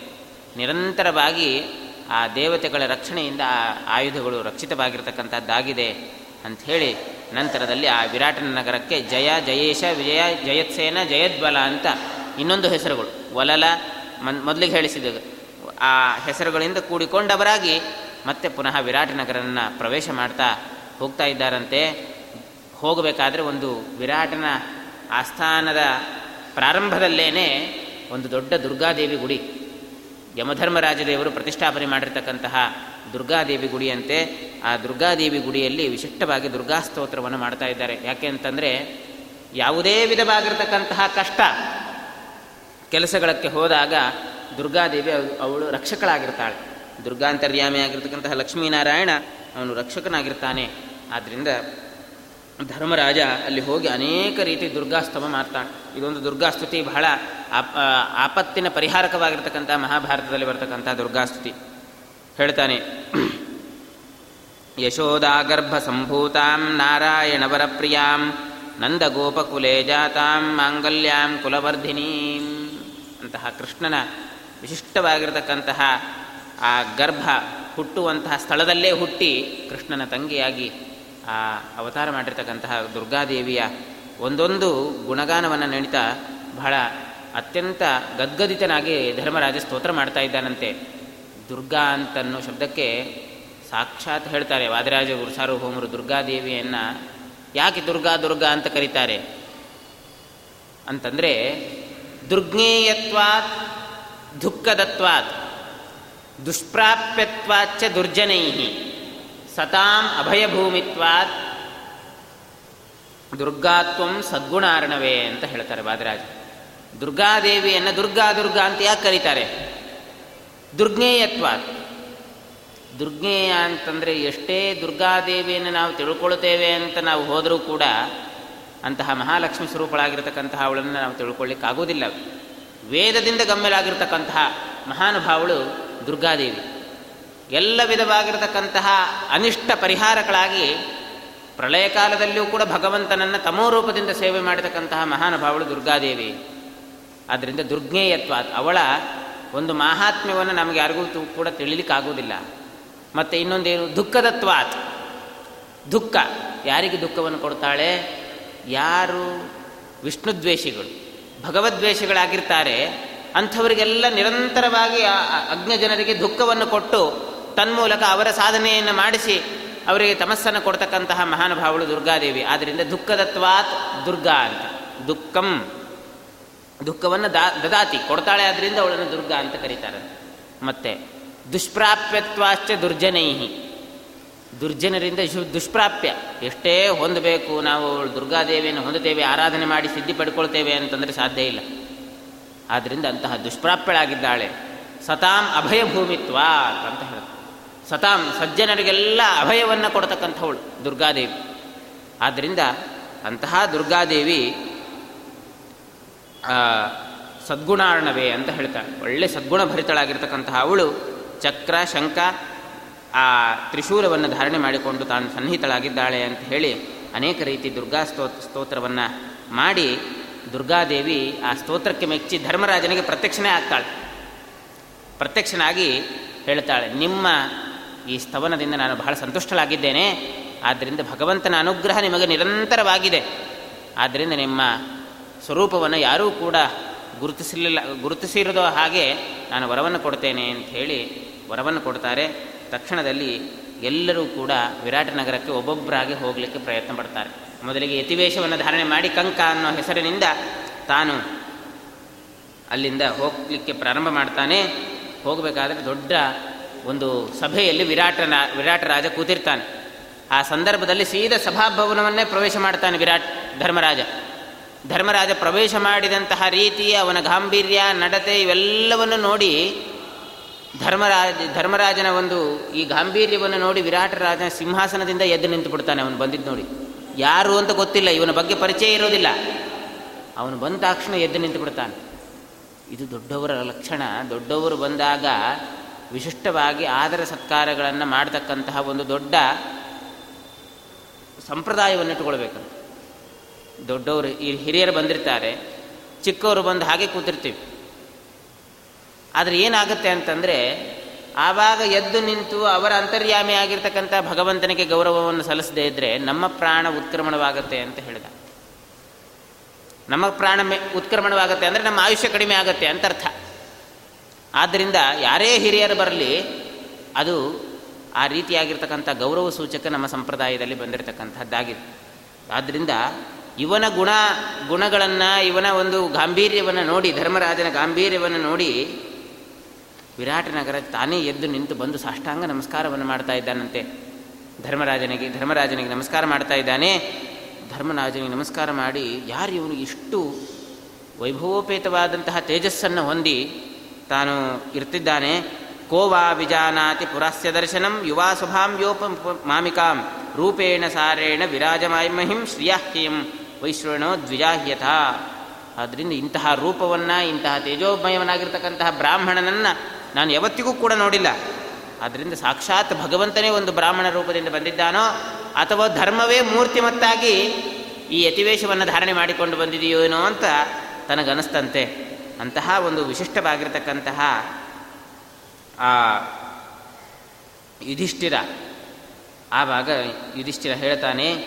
ನಿರಂತರವಾಗಿ ಆ ದೇವತೆಗಳ ರಕ್ಷಣೆಯಿಂದ ಆ ಆಯುಧಗಳು ರಕ್ಷಿತವಾಗಿರ್ತಕ್ಕಂಥದ್ದಾಗಿದೆ ಅಂಥೇಳಿ ನಂತರದಲ್ಲಿ ಆ ವಿರಾಟನ ನಗರಕ್ಕೆ ಜಯ, ಜಯೇಶ, ವಿಜಯ, ಜಯತ್ಸೇನ, ಜಯದ್ಬಲ ಅಂತ ಇನ್ನೊಂದು ಹೆಸರುಗಳು. ವಲಲ ಮನ್, ಮೊದಲಿಗೆ ಹೇಳಿಸಿದ ಆ ಹೆಸರುಗಳಿಂದ ಕೂಡಿಕೊಂಡವರಾಗಿ ಮತ್ತೆ ಪುನಃ ವಿರಾಟ ನಗರನ ಪ್ರವೇಶ ಮಾಡ್ತಾ ಹೋಗ್ತಾ ಇದ್ದಾರಂತೆ. ಹೋಗಬೇಕಾದ್ರೆ ಒಂದು ವಿರಾಟನ ಆಸ್ಥಾನದ ಪ್ರಾರಂಭದಲ್ಲೇ ಒಂದು ದೊಡ್ಡ ದುರ್ಗಾದೇವಿ ಗುಡಿ. ಯಮಧರ್ಮರಾಜದೇವರು ಪ್ರತಿಷ್ಠಾಪನೆ ಮಾಡಿರ್ತಕ್ಕಂತಹ ದುರ್ಗಾದೇವಿ ಗುಡಿಯಂತೆ, ಆ ದುರ್ಗಾದೇವಿ ಗುಡಿಯಲ್ಲಿ ವಿಶಿಷ್ಟವಾಗಿ ದುರ್ಗಾ ಸ್ತೋತ್ರವನ್ನು ಮಾಡ್ತಾ ಇದ್ದಾರೆ. ಯಾಕೆ ಅಂತಂದರೆ, ಯಾವುದೇ ವಿಧವಾಗಿರ್ತಕ್ಕಂತಹ ಕಷ್ಟ ಕೆಲಸಗಳಕ್ಕೆ ಹೋದಾಗ ದುರ್ಗಾದೇವಿ ಅವಳು ರಕ್ಷಕಳಾಗಿರ್ತಾಳೆ. ದುರ್ಗಾಂತರ್ಯಾಮಿ ಆಗಿರ್ತಕ್ಕಂತಹ ಲಕ್ಷ್ಮೀನಾರಾಯಣ ಅವನು ರಕ್ಷಕನಾಗಿರ್ತಾನೆ. ಆದ್ದರಿಂದ ಧರ್ಮರಾಜ ಅಲ್ಲಿ ಹೋಗಿ ಅನೇಕ ರೀತಿ ದುರ್ಗಾಸ್ತವ ಮಾಡ್ತಾನೆ ಇದೊಂದು ದುರ್ಗಾಸ್ತುತಿ ಬಹಳ ಆಪತ್ತಿನ ಪರಿಹಾರಕವಾಗಿರ್ತಕ್ಕಂಥ ಮಹಾಭಾರತದಲ್ಲಿ ಬರ್ತಕ್ಕಂಥ ದುರ್ಗಾಸ್ತುತಿ. ಹೇಳ್ತಾನೆ. ಯಶೋದಾಗರ್ಭ ಸಂಭೂತಾಂ ನಾರಾಯಣವರಪ್ರಿಯಾಂ ನಂದಗೋಪಕುಲೆ ಜಾತಾಂ ಮಾಂಗಲ್ಯಾಂ ಕುಲವರ್ಧಿನೀಂ ಅಂತಹ ಕೃಷ್ಣನ ವಿಶಿಷ್ಟವಾಗಿರತಕ್ಕಂತಹ ಆ ಗರ್ಭ ಹುಟ್ಟುವಂತಹ ಸ್ಥಳದಲ್ಲೇ ಹುಟ್ಟಿ ಕೃಷ್ಣನ ತಂಗಿಯಾಗಿ ಆ ಅವತಾರ ಮಾಡಿರ್ತಕ್ಕಂತಹ ದುರ್ಗಾದೇವಿಯ ಒಂದೊಂದು ಗುಣಗಾನವನ್ನು ನೆಣಿತಾ ಬಹಳ ಅತ್ಯಂತ ಗದ್ಗದಿತನಾಗಿ ಧರ್ಮರಾಜ ಸ್ತೋತ್ರ ಮಾಡ್ತಾ ಇದ್ದಾನಂತೆ. ದುರ್ಗಾ ಅಂತನ್ನೋ ಶಬ್ದಕ್ಕೆ ಸಾಕ್ಷಾತ್ ಹೇಳ್ತಾರೆ ವಾದರಾಜ ಹೋಮರು ದುರ್ಗಾದೇವಿಯನ್ನು ಯಾಕೆ ದುರ್ಗಾ ದುರ್ಗಾ ಅಂತ ಕರೀತಾರೆ? ಅಂತಂದರೆ ದುರ್ಗ್ನೇಯತ್ವಾತ್ ದುಃಖದತ್ವಾತ್ ದುಷ್ಪ್ರಾಪ್ಯತ್ವಾಚ್ಚ ದುರ್ಜನೈ ಸತಾಂ ಅಭಯಭೂಮಿತ್ವಾತ್ ದುರ್ಗಾತ್ವಂ ಸದ್ಗುಣಾರ್ಣವೇ ಅಂತ ಹೇಳ್ತಾರೆ ವಾದರಾಜ. ದುರ್ಗಾದೇವಿಯನ್ನು ದುರ್ಗಾ ದುರ್ಗಾ ಅಂತ ಯಾಕೆ ಕರೀತಾರೆ? ದುರ್ಜ್ಞೇಯತ್ವಾತ್ ದುರ್ಜ್ಞೇಯ ಅಂತಂದರೆ ಎಷ್ಟೇ ದುರ್ಗಾದೇವಿಯನ್ನು ನಾವು ತಿಳ್ಕೊಳ್ತೇವೆ ಅಂತ ನಾವು ಹೋದರೂ ಕೂಡ ಅಂತಹ ಮಹಾಲಕ್ಷ್ಮಿ ಸ್ವರೂಪಳಾಗಿರ್ತಕ್ಕಂತಹ ಅವಳನ್ನು ನಾವು ತಿಳ್ಕೊಳ್ಳಿಕ್ಕಾಗೋದಿಲ್ಲ ವೇದದಿಂದ ಗಮ್ಯಲಾಗಿರ್ತಕ್ಕಂತಹ ಮಹಾನುಭಾವಳು ದುರ್ಗಾದೇವಿ. ಎಲ್ಲ ವಿಧವಾಗಿರತಕ್ಕಂತಹ ಅನಿಷ್ಟ ಪರಿಹಾರಗಳಾಗಿ ಪ್ರಳಯ ಕಾಲದಲ್ಲಿಯೂ ಕೂಡ ಭಗವಂತನನ್ನು ತಮೋರೂಪದಿಂದ ಸೇವೆ ಮಾಡತಕ್ಕಂತಹ ಮಹಾನುಭಾವಳು ದುರ್ಗಾದೇವಿ. ಆದ್ದರಿಂದ ದುರ್ಜ್ಞೇಯತ್ವ ಅವಳ ಒಂದು ಮಾಹಾತ್ಮ್ಯವನ್ನು ನಮಗೆ ಯಾರಿಗೂ ಕೂಡ ತಿಳಿಲಿಕ್ಕಾಗೋದಿಲ್ಲ ಮತ್ತು ಇನ್ನೊಂದೇನು? ದುಃಖದತ್ವಾತ್. ದುಃಖ. ಯಾರಿಗೆ ದುಃಖವನ್ನು ಕೊಡ್ತಾಳೆ? ಯಾರು? ವಿಷ್ಣುದ್ವೇಷಿಗಳು. ಭಗವದ್ವೇಷಗಳಾಗಿರ್ತಾರೆ. ಅಂಥವರಿಗೆಲ್ಲ ನಿರಂತರವಾಗಿ ಅಗ್ನ ಜನರಿಗೆ ದುಃಖವನ್ನು ಕೊಟ್ಟು ತನ್ಮೂಲಕ ಅವರ ಸಾಧನೆಯನ್ನು ಮಾಡಿಸಿ ಅವರಿಗೆ ತಮಸ್ಸನ್ನು ಕೊಡ್ತಕ್ಕಂತಹ ಮಹಾನುಭಾವಳು ದುರ್ಗಾದೇವಿ. ಆದ್ದರಿಂದ ದುಃಖದತ್ವಾತ್ ದುರ್ಗಾ ಅಂತ. ದುಃಖಂ. ದುಃಖವನ್ನು ದಾ, ದದಾತಿ, ಕೊಡ್ತಾಳೆ ಆದ್ರಿಂದ ಅವಳನ್ನು ದುರ್ಗ ಅಂತ ಕರೀತಾರೆ. ಮತ್ತೆ, ದುಷ್ಪ್ರಾಪ್ಯತ್ವಾಶ್ಚ ದುರ್ಜನೈಹಿ. ದುರ್ಜನರಿಂದ ದುಷ್ಪ್ರಾಪ್ಯ. ಎಷ್ಟೇ ಹೊಂದಬೇಕು ನಾವು ದುರ್ಗಾದೇವಿಯನ್ನು ಹೊಂದುತ್ತೇವೆ, ಆರಾಧನೆ ಮಾಡಿ ಸಿದ್ಧಿ ಪಡ್ಕೊಳ್ತೇವೆ ಅಂತಂದರೆ ಸಾಧ್ಯ ಇಲ್ಲ. ಆದ್ದರಿಂದ ಅಂತಹ ದುಷ್ಪ್ರಾಪ್ಯಳಾಗಿದ್ದಾಳೆ. ಸತಾಂ ಅಭಯ ಭೂಮಿತ್ವ ಅಂತ ಹೇಳ್ತಾರೆ. ಸತಾಂ ಸಜ್ಜನರಿಗೆಲ್ಲ ಅಭಯವನ್ನು ಕೊಡತಕ್ಕಂಥವಳು ದುರ್ಗಾದೇವಿ. ಆದ್ದರಿಂದ ಅಂತಹ ದುರ್ಗಾದೇವಿ ಸದ್ಗುಣಾರ್ಣವೇ ಅಂತ ಹೇಳ್ತಾಳೆ ಒಳ್ಳೆ ಸದ್ಗುಣ ಭರಿತಳಾಗಿರ್ತಕ್ಕಂತಹ ಅವಳು ಚಕ್ರ, ಶಂಕ ಆ ತ್ರಿಶೂಲವನ್ನು ಧಾರಣೆ ಮಾಡಿಕೊಂಡು ತಾನು ಸನ್ನಿಹಿತಳಾಗಿದ್ದಾಳೆ ಅಂತ ಹೇಳಿ ಅನೇಕ ರೀತಿ ದುರ್ಗಾ ಸ್ತೋ, ಸ್ತೋತ್ರವನ್ನು ಮಾಡಿ ದುರ್ಗಾದೇವಿ ಆ ಸ್ತೋತ್ರಕ್ಕೆ ಮೆಚ್ಚಿ ಧರ್ಮರಾಜನಿಗೆ ಪ್ರತ್ಯಕ್ಷನೇ ಆಗ್ತಾಳೆ. ಪ್ರತ್ಯಕ್ಷನಾಗಿ ಹೇಳ್ತಾಳೆ, ನಿಮ್ಮ ಈ ಸ್ತವನದಿಂದ ನಾನು ಬಹಳ ಸಂತುಷ್ಟಳಾಗಿದ್ದೇನೆ. ಆದ್ದರಿಂದ ಭಗವಂತನ ಅನುಗ್ರಹ ನಿಮಗೆ ನಿರಂತರವಾಗಿದೆ. ಆದ್ದರಿಂದ ನಿಮ್ಮ ಸ್ವರೂಪವನ್ನು ಯಾರೂ ಕೂಡ ಗುರುತಿಸಲಿಲ್ಲ, ಗುರುತಿಸಿರೋದೋ ಹಾಗೆ ನಾನು ವರವನ್ನು ಕೊಡ್ತೇನೆ ಅಂತ ಹೇಳಿ ವರವನ್ನು ಕೊಡ್ತಾರೆ. ತಕ್ಷಣದಲ್ಲಿ ಎಲ್ಲರೂ ಕೂಡ ವಿರಾಟ ನಗರಕ್ಕೆ ಒಬ್ಬೊಬ್ಬರಾಗಿ ಹೋಗಲಿಕ್ಕೆ ಪ್ರಯತ್ನ ಪಡ್ತಾರೆ. ಮೊದಲಿಗೆ ಯತಿವೇಶವನ್ನು ಧಾರಣೆ ಮಾಡಿ ಕಂಕ ಅನ್ನೋ ಹೆಸರಿನಿಂದ ತಾನು ಅಲ್ಲಿಂದ ಹೋಗಲಿಕ್ಕೆ ಪ್ರಾರಂಭ ಮಾಡ್ತಾನೆ. ಹೋಗಬೇಕಾದ್ರೆ ದೊಡ್ಡ ಒಂದು ಸಭೆಯಲ್ಲಿ ವಿರಾಟನ ವಿರಾಟ ರಾಜ ಕೂತಿರ್ತಾನೆ. ಆ ಸಂದರ್ಭದಲ್ಲಿ ಸೀದಾ ಸಭಾಭವನವನ್ನೇ ಪ್ರವೇಶ ಮಾಡ್ತಾನೆ ವಿರಾಟ್ ಧರ್ಮರಾಜ. ಧರ್ಮರಾಜ ಪ್ರವೇಶ ಮಾಡಿದಂತಹ ರೀತಿ, ಅವನ ಗಾಂಭೀರ್ಯ, ನಡತೆ ಇವೆಲ್ಲವನ್ನು ನೋಡಿ ಧರ್ಮರಾಜ, ಧರ್ಮರಾಜನ ಒಂದು ಈ ಗಾಂಭೀರ್ಯವನ್ನು ನೋಡಿ ವಿರಾಟ ರಾಜನ ಸಿಂಹಾಸನದಿಂದ ಎದ್ದು ನಿಂತು ಬಿಡ್ತಾನೆ ಅವನು ಬಂದಿದ್ದು ನೋಡಿ. ಯಾರು ಅಂತ ಗೊತ್ತಿಲ್ಲ, ಇವನ ಬಗ್ಗೆ ಪರಿಚಯ ಇರೋದಿಲ್ಲ. ಅವನು ಬಂದ ತಕ್ಷಣ ಎದ್ದು ನಿಂತು ಬಿಡ್ತಾನೆ. ಇದು ದೊಡ್ಡವರ ಲಕ್ಷಣ. ದೊಡ್ಡವರು ಬಂದಾಗ ವಿಶಿಷ್ಟವಾಗಿ ಆದರ ಸತ್ಕಾರಗಳನ್ನು ಮಾಡತಕ್ಕಂತಹ ಒಂದು ದೊಡ್ಡ ಸಂಪ್ರದಾಯವನ್ನು ಇಟ್ಟುಕೊಳ್ಬೇಕು. ದೊಡ್ಡವರು, ಈ ಹಿರಿಯರು ಬಂದಿರ್ತಾರೆ, ಚಿಕ್ಕವರು ಬಂದು ಹಾಗೆ ಕೂತಿರ್ತೀವಿ. ಆದರೆ ಏನಾಗುತ್ತೆ ಅಂತಂದರೆ, ಆವಾಗ ಎದ್ದು ನಿಂತು ಅವರ ಅಂತರ್ಯಾಮಿ ಆಗಿರ್ತಕ್ಕಂಥ ಭಗವಂತನಿಗೆ ಗೌರವವನ್ನು ಸಲ್ಲಿಸದೇ ಇದ್ದರೆ ನಮ್ಮ ಪ್ರಾಣ ಉತ್ಕ್ರಮಣವಾಗುತ್ತೆ ಅಂತ ಹೇಳಿದ. ನಮ್ಮ ಪ್ರಾಣ ಉತ್ಕ್ರಮಣವಾಗುತ್ತೆ ಅಂದರೆ ನಮ್ಮ ಆಯುಷ್ಯ ಕಡಿಮೆ ಆಗುತ್ತೆ ಅಂತ ಅರ್ಥ. ಆದ್ದರಿಂದ ಯಾರೇ ಹಿರಿಯರು ಬರಲಿ, ಅದು ಆ ರೀತಿಯಾಗಿರ್ತಕ್ಕಂಥ ಗೌರವ ಸೂಚಕ ನಮ್ಮ ಸಂಪ್ರದಾಯದಲ್ಲಿ ಬಂದಿರತಕ್ಕಂಥದ್ದಾಗಿದೆ. ಆದ್ದರಿಂದ ಇವನ ಗುಣ, ಗುಣಗಳನ್ನು, ಇವನ ಒಂದು ಗಾಂಭೀರ್ಯವನ್ನು ನೋಡಿ, ಧರ್ಮರಾಜನ ಗಾಂಭೀರ್ಯವನ್ನು ನೋಡಿ ವಿರಾಟನಗರ ತಾನೇ ಎದ್ದು ನಿಂತು ಬಂದು ಸಾಷ್ಟಾಂಗ ನಮಸ್ಕಾರವನ್ನು ಮಾಡ್ತಾ ಇದ್ದಾನಂತೆ. ಧರ್ಮರಾಜನಿಗೆ ಧರ್ಮರಾಜನಿಗೆ ನಮಸ್ಕಾರ ಮಾಡ್ತಾ ಇದ್ದಾನೆ. ಧರ್ಮರಾಜನಿಗೆ ನಮಸ್ಕಾರ ಮಾಡಿ, ಯಾರು ಇವನು ಇಷ್ಟು ವೈಭವೋಪೇತವಾದಂತಹ ತೇಜಸ್ಸನ್ನು ಹೊಂದಿ ತಾನು ಇರ್ತಿದ್ದಾನೆ. ಕೋವಾ ವಿಜಾನಾತಿ ಪುರಾಸ್ಯ ದರ್ಶನಂ ಯುವಾ ಯೋಪ ಮಾಮಿಕಾಂ ರೂಪೇಣ ಸಾರೇಣ ವಿರಾಜಮಾಯ್ಮಹಿಂ ಶ್ರಿಯಾಹ್ಯಂ ವೈಶ್ರವಣೋ ದ್ವಿಜಾಹ್ಯತ. ಆದ್ದರಿಂದ ಇಂತಹ ರೂಪವನ್ನು, ಇಂತಹ ತೇಜೋಮಯವನಾಗಿರ್ತಕ್ಕಂತಹ ಬ್ರಾಹ್ಮಣನನ್ನು ನಾನು ಯಾವತ್ತಿಗೂ ಕೂಡ ನೋಡಿಲ್ಲ. ಆದ್ದರಿಂದ ಸಾಕ್ಷಾತ್ ಭಗವಂತನೇ ಒಂದು ಬ್ರಾಹ್ಮಣ ರೂಪದಿಂದ ಬಂದಿದ್ದಾನೋ, ಅಥವಾ ಧರ್ಮವೇ ಮೂರ್ತಿಮತ್ತಾಗಿ ಈ ಯತಿವೇಶವನ್ನು ಧಾರಣೆ ಮಾಡಿಕೊಂಡು ಬಂದಿದೆಯೋ ಏನೋ ಅಂತ ತನಗನಿಸ್ತಂತೆ. ಅಂತಹ ಒಂದು ವಿಶಿಷ್ಟವಾಗಿರ್ತಕ್ಕಂತಹ, ಆ, ಯುಧಿಷ್ಠಿರ. ಆವಾಗ ಯುಧಿಷ್ಠಿರ ಹೇಳ್ತಾನೆ,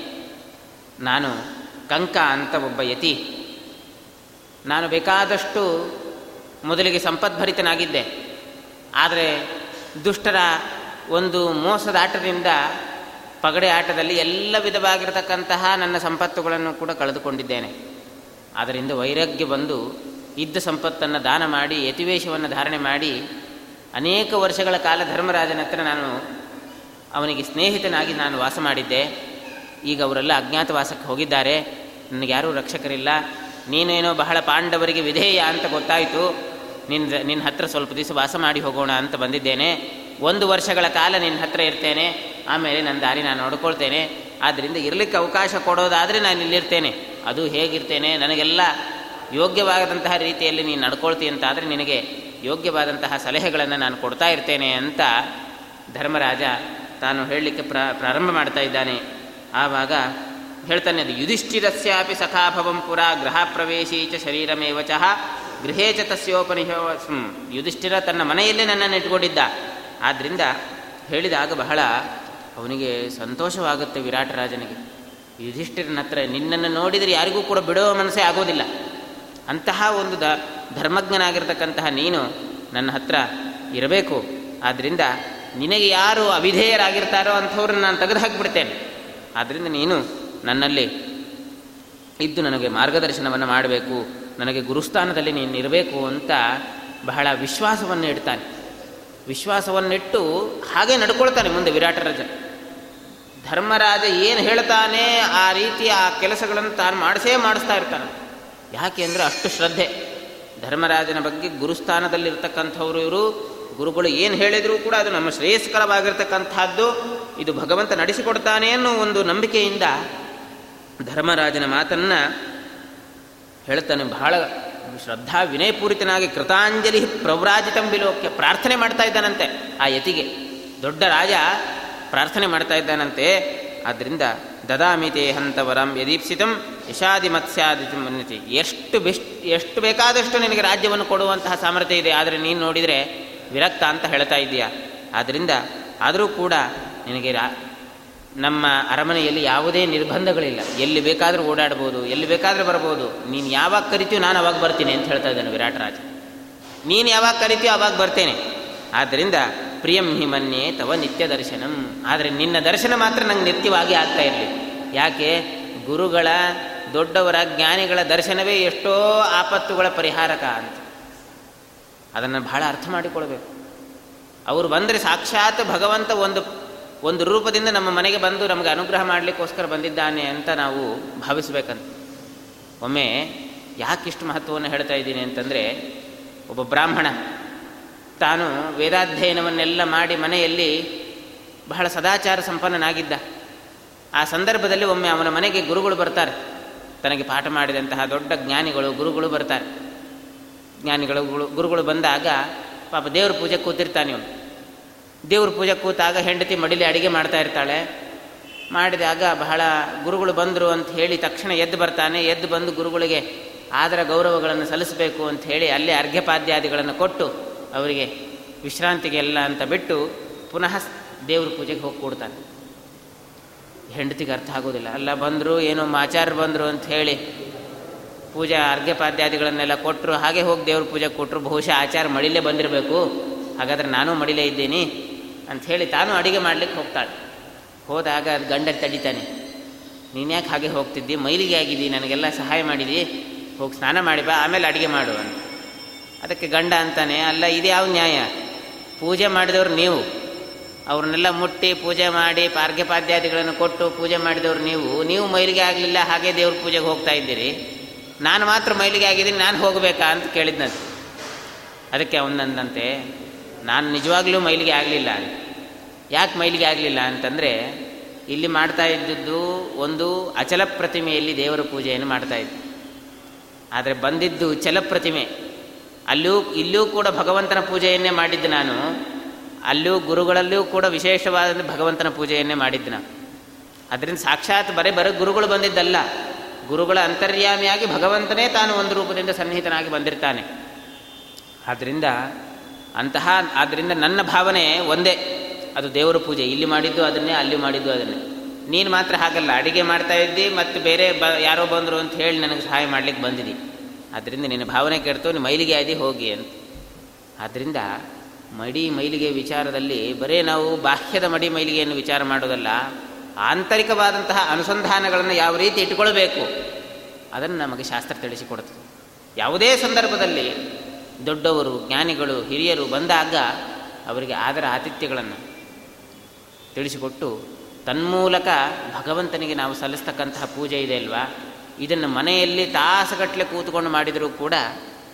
ನಾನು ಕಂಕ ಅಂತ ಒಬ್ಬ ಯತಿ. ನಾನು ಬೇಕಾದಷ್ಟು ಮೊದಲಿಗೆ ಸಂಪದ್ಭರಿತನಾಗಿದ್ದೆ. ಆದರೆ ದುಷ್ಟರ ಒಂದು ಮೋಸದ ಆಟದಿಂದ ಪಗಡೆ ಆಟದಲ್ಲಿ ಎಲ್ಲ ವಿಧವಾಗಿರತಕ್ಕಂತಹ ನನ್ನ ಸಂಪತ್ತುಗಳನ್ನು ಕೂಡ ಕಳೆದುಕೊಂಡಿದ್ದೇನೆ. ಅದರಿಂದ ವೈರಾಗ್ಯ ಬಂದು ಇದ್ದ ಸಂಪತ್ತನ್ನು ದಾನ ಮಾಡಿ ಯತಿವೇಶವನ್ನು ಧಾರಣೆ ಮಾಡಿ, ಅನೇಕ ವರ್ಷಗಳ ಕಾಲ ಧರ್ಮರಾಜನ ಹತ್ರ ನಾನು ಅವನಿಗೆ ಸ್ನೇಹಿತನಾಗಿ ನಾನು ವಾಸ ಮಾಡಿದ್ದೆ. ಈಗ ಅವರೆಲ್ಲ ಅಜ್ಞಾತವಾಸಕ್ಕೆ ಹೋಗಿದ್ದಾರೆ. ನನಗೆ ಯಾರೂ ರಕ್ಷಕರಿಲ್ಲ, ನೀನೇನೋ ಬಹಳ ಪಾಂಡವರಿಗೆ ವಿಧೇಯ ಅಂತ ಗೊತ್ತಾಯಿತು. ನಿನ್ನ ನಿನ್ನ ಹತ್ರ ಸ್ವಲ್ಪ ದಿವಸ ವಾಸ ಮಾಡಿ ಹೋಗೋಣ ಅಂತ ಬಂದಿದ್ದೇನೆ. ಒಂದು ವರ್ಷಗಳ ಕಾಲ ನಿನ್ನ ಹತ್ರ ಇರ್ತೇನೆ. ಆಮೇಲೆ ನನ್ನ ದಾರಿ ನಾನು ನೋಡ್ಕೊಳ್ತೇನೆ. ಆದ್ದರಿಂದ ಇರಲಿಕ್ಕೆ ಅವಕಾಶ ಕೊಡೋದಾದರೆ ನಾನು ಇಲ್ಲಿರ್ತೇನೆ. ಅದು ಹೇಗಿರ್ತೇನೆ? ನನಗೆಲ್ಲ ಯೋಗ್ಯವಾದಂತಹ ರೀತಿಯಲ್ಲಿ ನೀನು ನಡ್ಕೊಳ್ತಿ ಅಂತಾದರೆ ನಿನಗೆ ಯೋಗ್ಯವಾದಂತಹ ಸಲಹೆಗಳನ್ನು ನಾನು ಕೊಡ್ತಾ ಇರ್ತೇನೆ ಅಂತ ಧರ್ಮರಾಜ ತಾನು ಹೇಳಲಿಕ್ಕೆ ಪ್ರ, ಪ್ರಾರಂಭ ಮಾಡ್ತಾ ಇದ್ದಾನೆ. ಆವಾಗ ಹೇಳ್ತಾನೆ ಅದು ಯುಧಿಷ್ಠಿರಸ್ಯಾಪಿ ಸಖಾಭವಂ ಪುರ ಗೃಹ ಪ್ರವೇಶೀ ಚ ಶರೀರಮೇವ ಚಹ ಗೃಹೇ ಚ ತಸ್ಯೋಪನಿಹ ಯುಧಿಷ್ಠಿರ ತನ್ನ ಮನೆಯಲ್ಲೇ ನನ್ನನ್ನು ಇಟ್ಕೊಂಡಿದ್ದ ಆದ್ದರಿಂದ ಹೇಳಿದಾಗ ಬಹಳ ಅವನಿಗೆ ಸಂತೋಷವಾಗುತ್ತೆ ವಿರಾಟರಾಜನಿಗೆ. ಯುಧಿಷ್ಠಿರನ ಹತ್ರ, ನಿನ್ನನ್ನು ನೋಡಿದರೆ ಯಾರಿಗೂ ಕೂಡ ಬಿಡೋ ಮನಸ್ಸೇ ಆಗೋದಿಲ್ಲ. ಅಂತಹ ಒಂದು ದ, ಧರ್ಮಜ್ಞನಾಗಿರ್ತಕ್ಕಂತಹ ನೀನು ನನ್ನ ಹತ್ರ ಇರಬೇಕು. ಆದ್ದರಿಂದ ನಿನಗೆ ಯಾರು ಅವಿಧೇಯರಾಗಿರ್ತಾರೋ ಅಂಥವ್ರನ್ನ ನಾನು ತೆಗೆದು ಹಾಕಿಬಿಡ್ತೇನೆ ಆದ್ದರಿಂದ ನೀನು ನನ್ನಲ್ಲಿ ಇದ್ದು ನನಗೆ ಮಾರ್ಗದರ್ಶನವನ್ನು ಮಾಡಬೇಕು, ನನಗೆ ಗುರುಸ್ಥಾನದಲ್ಲಿ ನೀನು ಇರಬೇಕು ಅಂತ ಬಹಳ ವಿಶ್ವಾಸವನ್ನು ಇಡ್ತಾನೆ. ವಿಶ್ವಾಸವನ್ನಿಟ್ಟು ಹಾಗೆ ನಡ್ಕೊಳ್ತಾನೆ ಮುಂದೆ ವಿರಾಟರಾಜ ಧರ್ಮರಾಜ ಏನು ಹೇಳ್ತಾನೆ ಆ ರೀತಿ ಆ ಕೆಲಸಗಳನ್ನು ತಾನು ಮಾಡಿಸೇ ಮಾಡಿಸ್ತಾ ಇರ್ತಾನೆ. ಯಾಕೆ ಅಂದರೆ ಅಷ್ಟು ಶ್ರದ್ಧೆ. ಧರ್ಮರಾಜನ ಬಗ್ಗೆ ಗುರುಸ್ಥಾನದಲ್ಲಿರ್ತಕ್ಕಂಥವ್ರು ಇವರು, ಗುರುಗಳು ಏನು ಹೇಳಿದರೂ ಕೂಡ ಅದು ನಮ್ಮ ಶ್ರೇಯಸ್ಕರವಾಗಿರ್ತಕ್ಕಂಥದ್ದು. ಇದು ಭಗವಂತ ನಡೆಸಿಕೊಡ್ತಾನೆ ಅನ್ನೋ ಒಂದು ನಂಬಿಕೆಯಿಂದ ಧರ್ಮರಾಜನ ಮಾತನ್ನು ಹೇಳ್ತಾನೆ ಬಹಳ ಶ್ರದ್ಧಾ ವಿನಯಪೂರಿತನಾಗಿ ಕೃತಾಂಜಲಿ ಪ್ರವ್ರಾಜಿತಂ ಬಿಲೋಕ್ಯ ಪ್ರಾರ್ಥನೆ ಮಾಡ್ತಾ ಇದ್ದಾನಂತೆ ಆ ಯತಿಗೆ. ದೊಡ್ಡ ರಾಜ ಪ್ರಾರ್ಥನೆ ಮಾಡ್ತಾ ಇದ್ದಾನಂತೆ. ಆದ್ದರಿಂದ ದದಾಮಿತೆ ಹಂತವರಂ ಯದೀಪ್ಸಿತಂ ಯಶಾದಿ ಮತ್ಸ್ಯಾದಿ ಎಷ್ಟು ಬೆಸ್ಟ್ ಎಷ್ಟು ಬೇಕಾದಷ್ಟು ನಿನಗೆ ರಾಜ್ಯವನ್ನು ಕೊಡುವಂತಹ ಸಾಮರ್ಥ್ಯ ಇದೆ. ಆದರೆ ನೀನು ನೋಡಿದರೆ ವಿರಕ್ತ ಅಂತ ಹೇಳ್ತಾ ಇದ್ದೀಯ. ಆದ್ದರಿಂದ ಆದರೂ ಕೂಡ ನಿನಗೆ ನಮ್ಮ ಅರಮನೆಯಲ್ಲಿ ಯಾವುದೇ ನಿರ್ಬಂಧಗಳಿಲ್ಲ. ಎಲ್ಲಿ ಬೇಕಾದರೂ ಓಡಾಡ್ಬೋದು, ಎಲ್ಲಿ ಬೇಕಾದರೂ ಬರ್ಬೋದು. ನೀನು ಯಾವಾಗ ಕರಿತೀಯೋ ನಾನು ಅವಾಗ ಬರ್ತೀನಿ ಅಂತ ಹೇಳ್ತಾ ಇದ್ದಾನೆ ವಿರಾಟ್ ರಾಜ ನೀನು ಯಾವಾಗ ಕರಿತೀಯೋ ಅವಾಗ ಬರ್ತೇನೆ. ಆದ್ದರಿಂದ ಪ್ರಿಯಂ ಹಿ ಮನ್ಯೆ ತವ ನಿತ್ಯ ದರ್ಶನಂ. ಆದರೆ ನಿನ್ನ ದರ್ಶನ ಮಾತ್ರ ನಂಗೆ ನಿತ್ಯವಾಗಿ ಆಗ್ತಾ ಇರಲಿ. ಯಾಕೆ? ಗುರುಗಳ, ದೊಡ್ಡವರ ಜ್ಞಾನಿಗಳ ದರ್ಶನವೇ ಎಷ್ಟೋ ಆಪತ್ತುಗಳ ಪರಿಹಾರಕ ಅಂತ. ಅದನ್ನು ಬಹಳ ಅರ್ಥ ಮಾಡಿಕೊಳ್ಬೇಕು. ಅವರು ಬಂದರೆ ಸಾಕ್ಷಾತ್ ಭಗವಂತ ಒಂದು ಒಂದು ರೂಪದಿಂದ ನಮ್ಮ ಮನೆಗೆ ಬಂದು ನಮಗೆ ಅನುಗ್ರಹ ಮಾಡಲಿಕ್ಕೋಸ್ಕರ ಬಂದಿದ್ದಾನೆ ಅಂತ ನಾವು ಭಾವಿಸ್ಬೇಕಂತ. ಒಮ್ಮೆ ಯಾಕಿಷ್ಟು ಮಹತ್ವವನ್ನು ಹೇಳ್ತಾ ಇದ್ದೀನಿ ಅಂತಂದರೆ, ಒಬ್ಬ ಬ್ರಾಹ್ಮಣ, ತಾನು ವೇದಾಧ್ಯಯನವನ್ನೆಲ್ಲ ಮಾಡಿ ಮನೆಯಲ್ಲಿ ಬಹಳ ಸದಾಚಾರ ಸಂಪನ್ನನಾಗಿದ್ದ. ಆ ಸಂದರ್ಭದಲ್ಲಿ ಒಮ್ಮೆ ಅವನ ಮನೆಗೆ ಗುರುಗಳು ಬರ್ತಾರೆ. ತನಗೆ ಪಾಠ ಮಾಡಿದಂತಹ ದೊಡ್ಡ ಜ್ಞಾನಿಗಳು, ಗುರುಗಳು ಬರ್ತಾರೆ. ಜ್ಞಾನಿಗಳು, ಗುರುಗಳು ಬಂದಾಗ ಪಾಪ ದೇವ್ರ ಪೂಜೆ ಕೂತಿರ್ತಾನೆ ಅವನು. ದೇವ್ರ ಪೂಜೆ ಕೂತಾಗ ಹೆಂಡತಿ ಮಡಿಲಿ ಅಡಿಗೆ ಮಾಡ್ತಾ ಇರ್ತಾಳೆ. ಮಾಡಿದಾಗ ಬಹಳ ಗುರುಗಳು ಬಂದರು ಅಂತ ಹೇಳಿ ತಕ್ಷಣ ಎದ್ದು ಬರ್ತಾನೆ. ಎದ್ದು ಬಂದು ಗುರುಗಳಿಗೆ ಆದರ ಗೌರವಗಳನ್ನು ಸಲ್ಲಿಸಬೇಕು ಅಂತ ಹೇಳಿ ಅಲ್ಲೇ ಅರ್ಘ್ಯಪಾದ್ಯಾದಿಗಳನ್ನು ಕೊಟ್ಟು ಅವರಿಗೆ ವಿಶ್ರಾಂತಿಗೆಲ್ಲ ಅಂತ ಬಿಟ್ಟು ಪುನಃ ದೇವ್ರ ಪೂಜೆಗೆ ಹೋಗಿ ಕೊಡ್ತಾನೆ. ಹೆಂಡತಿಗೆ ಅರ್ಥ ಆಗೋದಿಲ್ಲ. ಅಲ್ಲ, ಬಂದರು, ಏನೋ ಆಚಾರ್ಯರು ಬಂದರು ಅಂತ ಹೇಳಿ ಪೂಜಾ ಅರ್ಘ್ಯಪಾದ್ಯಾದಿಗಳನ್ನೆಲ್ಲ ಕೊಟ್ಟರು ಹಾಗೆ ಹೋಗಿ ದೇವ್ರ ಪೂಜೆ ಕೊಟ್ಟರು ಬಹುಶಃ ಆಚಾರ ಮಡಿಲೇ ಬಂದಿರಬೇಕು. ಹಾಗಾದರೆ ನಾನು ಮಡಿಲೇ ಇದ್ದೀನಿ ಅಂತ ಹೇಳಿ ತಾನು ಅಡಿಗೆ ಮಾಡಲಿಕ್ಕೆ ಹೋಗ್ತಾಳೆ. ಹೋದಾಗ ಗಂಡ ತಡಿತಾನೆ. ನೀನು ಯಾಕೆ ಹಾಗೆ ಹೋಗ್ತಿದ್ದಿ? ಮೈಲಿಗೆ ಆಗಿದ್ದಿ? ನನಗೆಲ್ಲ ಸಹಾಯ ಮಾಡಿದಿ? ಹೋಗಿ ಸ್ನಾನ ಮಾಡಿ ಬಾ, ಆಮೇಲೆ ಅಡುಗೆ ಮಾಡು ಅಂತ. ಅದಕ್ಕೆ ಗಂಡ ಅಂತಾನೆ, ಅಲ್ಲ, ಇದು ಯಾವ ನ್ಯಾಯ? ಪೂಜೆ ಮಾಡಿದವರು ನೀವು. ಅವ್ರನ್ನೆಲ್ಲ ಮುಟ್ಟಿ, ಪೂಜೆ ಮಾಡಿ ಪಾರ್ಗ್ಯಪಾದ್ಯಾದಿಗಳನ್ನು ಕೊಟ್ಟು ಪೂಜೆ ಮಾಡಿದವರು ನೀವು. ನೀವು ಮೈಲಿಗೆ ಆಗಲಿಲ್ಲ, ಹಾಗೆ ದೇವ್ರ ಪೂಜೆಗೆ ಹೋಗ್ತಾ ಇದ್ದೀರಿ. ನಾನು ಮಾತ್ರ ಮೈಲಿಗೆ ಆಗಿದ್ದೀನಿ, ನಾನು ಹೋಗಬೇಕಾ ಅಂತ ಕೇಳಿದ್ನಂತೆ. ಅದಕ್ಕೆ ಅವನಂದಂತೆ ನಾನು ನಿಜವಾಗ್ಲೂ ಮೈಲಿಗೆ ಆಗಲಿಲ್ಲ ಯಾಕೆ ಮೈಲಿಗೆ ಆಗಲಿಲ್ಲ ಅಂತಂದರೆ, ಇಲ್ಲಿ ಮಾಡ್ತಾ ಇದ್ದದ್ದು ಒಂದು ಅಚಲ ಪ್ರತಿಮೆಯಲ್ಲಿ ದೇವರ ಪೂಜೆಯನ್ನು ಮಾಡ್ತಾ ಇದ್ದೆ. ಆದರೆ ಬಂದಿದ್ದು ಚಲ ಪ್ರತಿಮೆ. ಅಲ್ಲೂ, ಇಲ್ಲೂ ಕೂಡ ಭಗವಂತನ ಪೂಜೆಯನ್ನೇ ಮಾಡಿದ್ದು ನಾನು. ಅಲ್ಲೂ ಗುರುಗಳಲ್ಲೂ ಕೂಡ ವಿಶೇಷವಾದ ಭಗವಂತನ ಪೂಜೆಯನ್ನೇ ಮಾಡಿದ್ದು ನಾನು. ಅದರಿಂದ ಸಾಕ್ಷಾತ್ ಬರೇ ಬರೀ ಗುರುಗಳು ಬಂದಿದ್ದಲ್ಲ. ಗುರುಗಳ ಅಂತರ್ಯಾಮಿಯಾಗಿ ಭಗವಂತನೇ ತಾನು ಒಂದು ರೂಪದಿಂದ ಸನ್ನಿಹಿತನಾಗಿ ಬಂದಿರ್ತಾನೆ. ಆದ್ದರಿಂದ ಅಂತಹ ಆದ್ದರಿಂದ ನನ್ನ ಭಾವನೆ ಒಂದೇ. ಅದು ದೇವರ ಪೂಜೆ. ಇಲ್ಲಿ ಮಾಡಿದ್ದು ಅದನ್ನೇ, ಅಲ್ಲಿ ಮಾಡಿದ್ದು ಅದನ್ನೇ. ನೀನು ಮಾತ್ರ ಹಾಗಲ್ಲ. ಅಡುಗೆ ಮಾಡ್ತಾ ಇದ್ದಿ ಮತ್ತು ಬೇರೆ ಬ, ಯಾರೋ ಬಂದರು ಅಂತ ಹೇಳಿ ನನಗೆ ಸಹಾಯ ಮಾಡಲಿಕ್ಕೆ ಬಂದಿದ್ದಿ ಆದ್ದರಿಂದ ನಿನ್ನ ಭಾವನೆ ಕೆಡ್ತು ನೀನು ಮೈಲಿಗೆ ಆದಿ ಹೋಗಿ ಅಂತ. ಆದ್ದರಿಂದ ಮಡಿ ಮೈಲಿಗೆ ವಿಚಾರದಲ್ಲಿ ಬರೇ ನಾವು ಬಾಹ್ಯದ ಮಡಿ ಮೈಲಿಗೆಯನ್ನು ವಿಚಾರ ಮಾಡೋದಲ್ಲ, ಆಂತರಿಕವಾದಂತಹ ಅನುಸಂಧಾನಗಳನ್ನು ಯಾವ ರೀತಿ ಇಟ್ಕೊಳ್ಬೇಕು, ಅದನ್ನು ನಮಗೆ ಶಾಸ್ತ್ರ ತಿಳಿಸಿಕೊಡ್ತದೆ. ಯಾವುದೇ ಸಂದರ್ಭದಲ್ಲಿ ದೊಡ್ಡವರು, ಜ್ಞಾನಿಗಳು, ಹಿರಿಯರು ಬಂದಾಗ ಅವರಿಗೆ ಆದರ ಆತಿಥ್ಯಗಳನ್ನು ತಿಳಿಸಿಕೊಟ್ಟು ತನ್ಮೂಲಕ ಭಗವಂತನಿಗೆ ನಾವು ಸಲ್ಲಿಸ್ತಕ್ಕಂತಹ ಪೂಜೆ ಇದೆ ಅಲ್ವಾ? ಇದನ್ನು ಮನೆಯಲ್ಲಿ ತಾಸುಗಟ್ಟಲೆ ಕೂತ್ಕೊಂಡು ಮಾಡಿದರೂ ಕೂಡ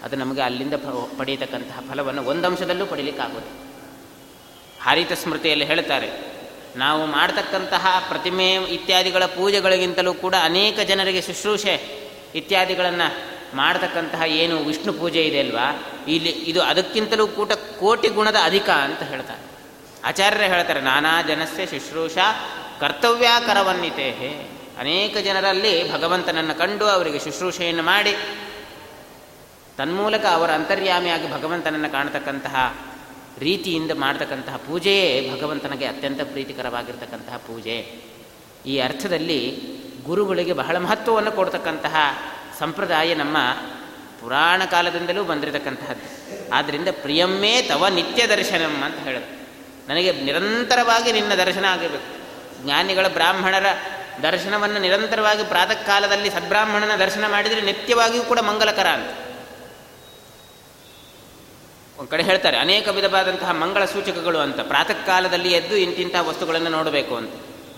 ಅದು ನಮಗೆ ಅಲ್ಲಿಂದ ಪಡೆಯತಕ್ಕಂತಹ ಫಲವನ್ನು ಒಂದಂಶದಲ್ಲೂ ಪಡೀಲಿಕ್ಕಾಗೋದು. ಹರಿತ ಸ್ಮೃತಿಯಲ್ಲಿ ಹೇಳ್ತಾರೆ, ನಾವು ಮಾಡತಕ್ಕಂತಹ ಪ್ರತಿಮೆ ಇತ್ಯಾದಿಗಳ ಪೂಜೆಗಳಿಗಿಂತಲೂ ಕೂಡ ಅನೇಕ ಜನರಿಗೆ ಶುಶ್ರೂಷೆ ಇತ್ಯಾದಿಗಳನ್ನು ಮಾಡತಕ್ಕಂತಹ ಏನು ವಿಷ್ಣು ಪೂಜೆ ಇದೆ ಅಲ್ವಾ? ಇಲ್ಲಿ ಇದು ಅದಕ್ಕಿಂತಲೂ ಕೂಟ ಕೋಟಿ ಗುಣದ ಅಧಿಕ ಅಂತ ಹೇಳ್ತಾರೆ. ಆಚಾರ್ಯರೇ ಹೇಳ್ತಾರೆ, ನಾನಾ ಜನಸ್ಯ ಶುಶ್ರೂಷ ಕರ್ತವ್ಯ ಕರವನ್ನಿತೆ ಅನೇಕ ಜನರಲ್ಲಿ ಭಗವಂತನನ್ನು ಕಂಡು ಅವರಿಗೆ ಶುಶ್ರೂಷೆಯನ್ನು ಮಾಡಿ, ತನ್ಮೂಲಕ ಅವರ ಅಂತರ್ಯಾಮಿಯಾಗಿ ಭಗವಂತನನ್ನು ಕಾಣತಕ್ಕಂತಹ ರೀತಿಯಿಂದ ಮಾಡತಕ್ಕಂತಹ ಪೂಜೆಯೇ ಭಗವಂತನಿಗೆ ಅತ್ಯಂತ ಪ್ರೀತಿಕರವಾಗಿರ್ತಕ್ಕಂತಹ ಪೂಜೆ. ಈ ಅರ್ಥದಲ್ಲಿ ಗುರುಗಳಿಗೆ ಬಹಳ ಮಹತ್ವವನ್ನು ಕೊಡ್ತಕ್ಕಂತಹ ಸಂಪ್ರದಾಯ ನಮ್ಮ ಪುರಾಣ ಕಾಲದಿಂದಲೂ ಬಂದಿರತಕ್ಕಂತಹದ್ದು. ಆದ್ದರಿಂದ ಪ್ರಿಯಮ್ಮೇ ತವ ನಿತ್ಯ ದರ್ಶನಂ ಅಂತ ಹೇಳೋದು. ನನಗೆ ನಿರಂತರವಾಗಿ ನಿನ್ನ ದರ್ಶನ ಆಗಿರಬೇಕು. ಜ್ಞಾನಿಗಳ ಬ್ರಾಹ್ಮಣರ ದರ್ಶನವನ್ನು ನಿರಂತರವಾಗಿ ಪ್ರಾತಃ ಕಾಲದಲ್ಲಿ ಸದ್ಬ್ರಾಹ್ಮಣನ ದರ್ಶನ ಮಾಡಿದರೆ ನಿತ್ಯವಾಗಿಯೂ ಕೂಡ ಮಂಗಲಕರ ಅಂತ. ಒಂದು ಕಡೆ ಹೇಳ್ತಾರೆ, ಅನೇಕ ವಿಧವಾದಂತಹ ಮಂಗಳ ಸೂಚಕಗಳು ಅಂತ. ಪ್ರಾತಃ ಕಾಲದಲ್ಲಿ ಎದ್ದು ಇಂತಿಂತಹ ವಸ್ತುಗಳನ್ನು ನೋಡಬೇಕು ಅಂತ.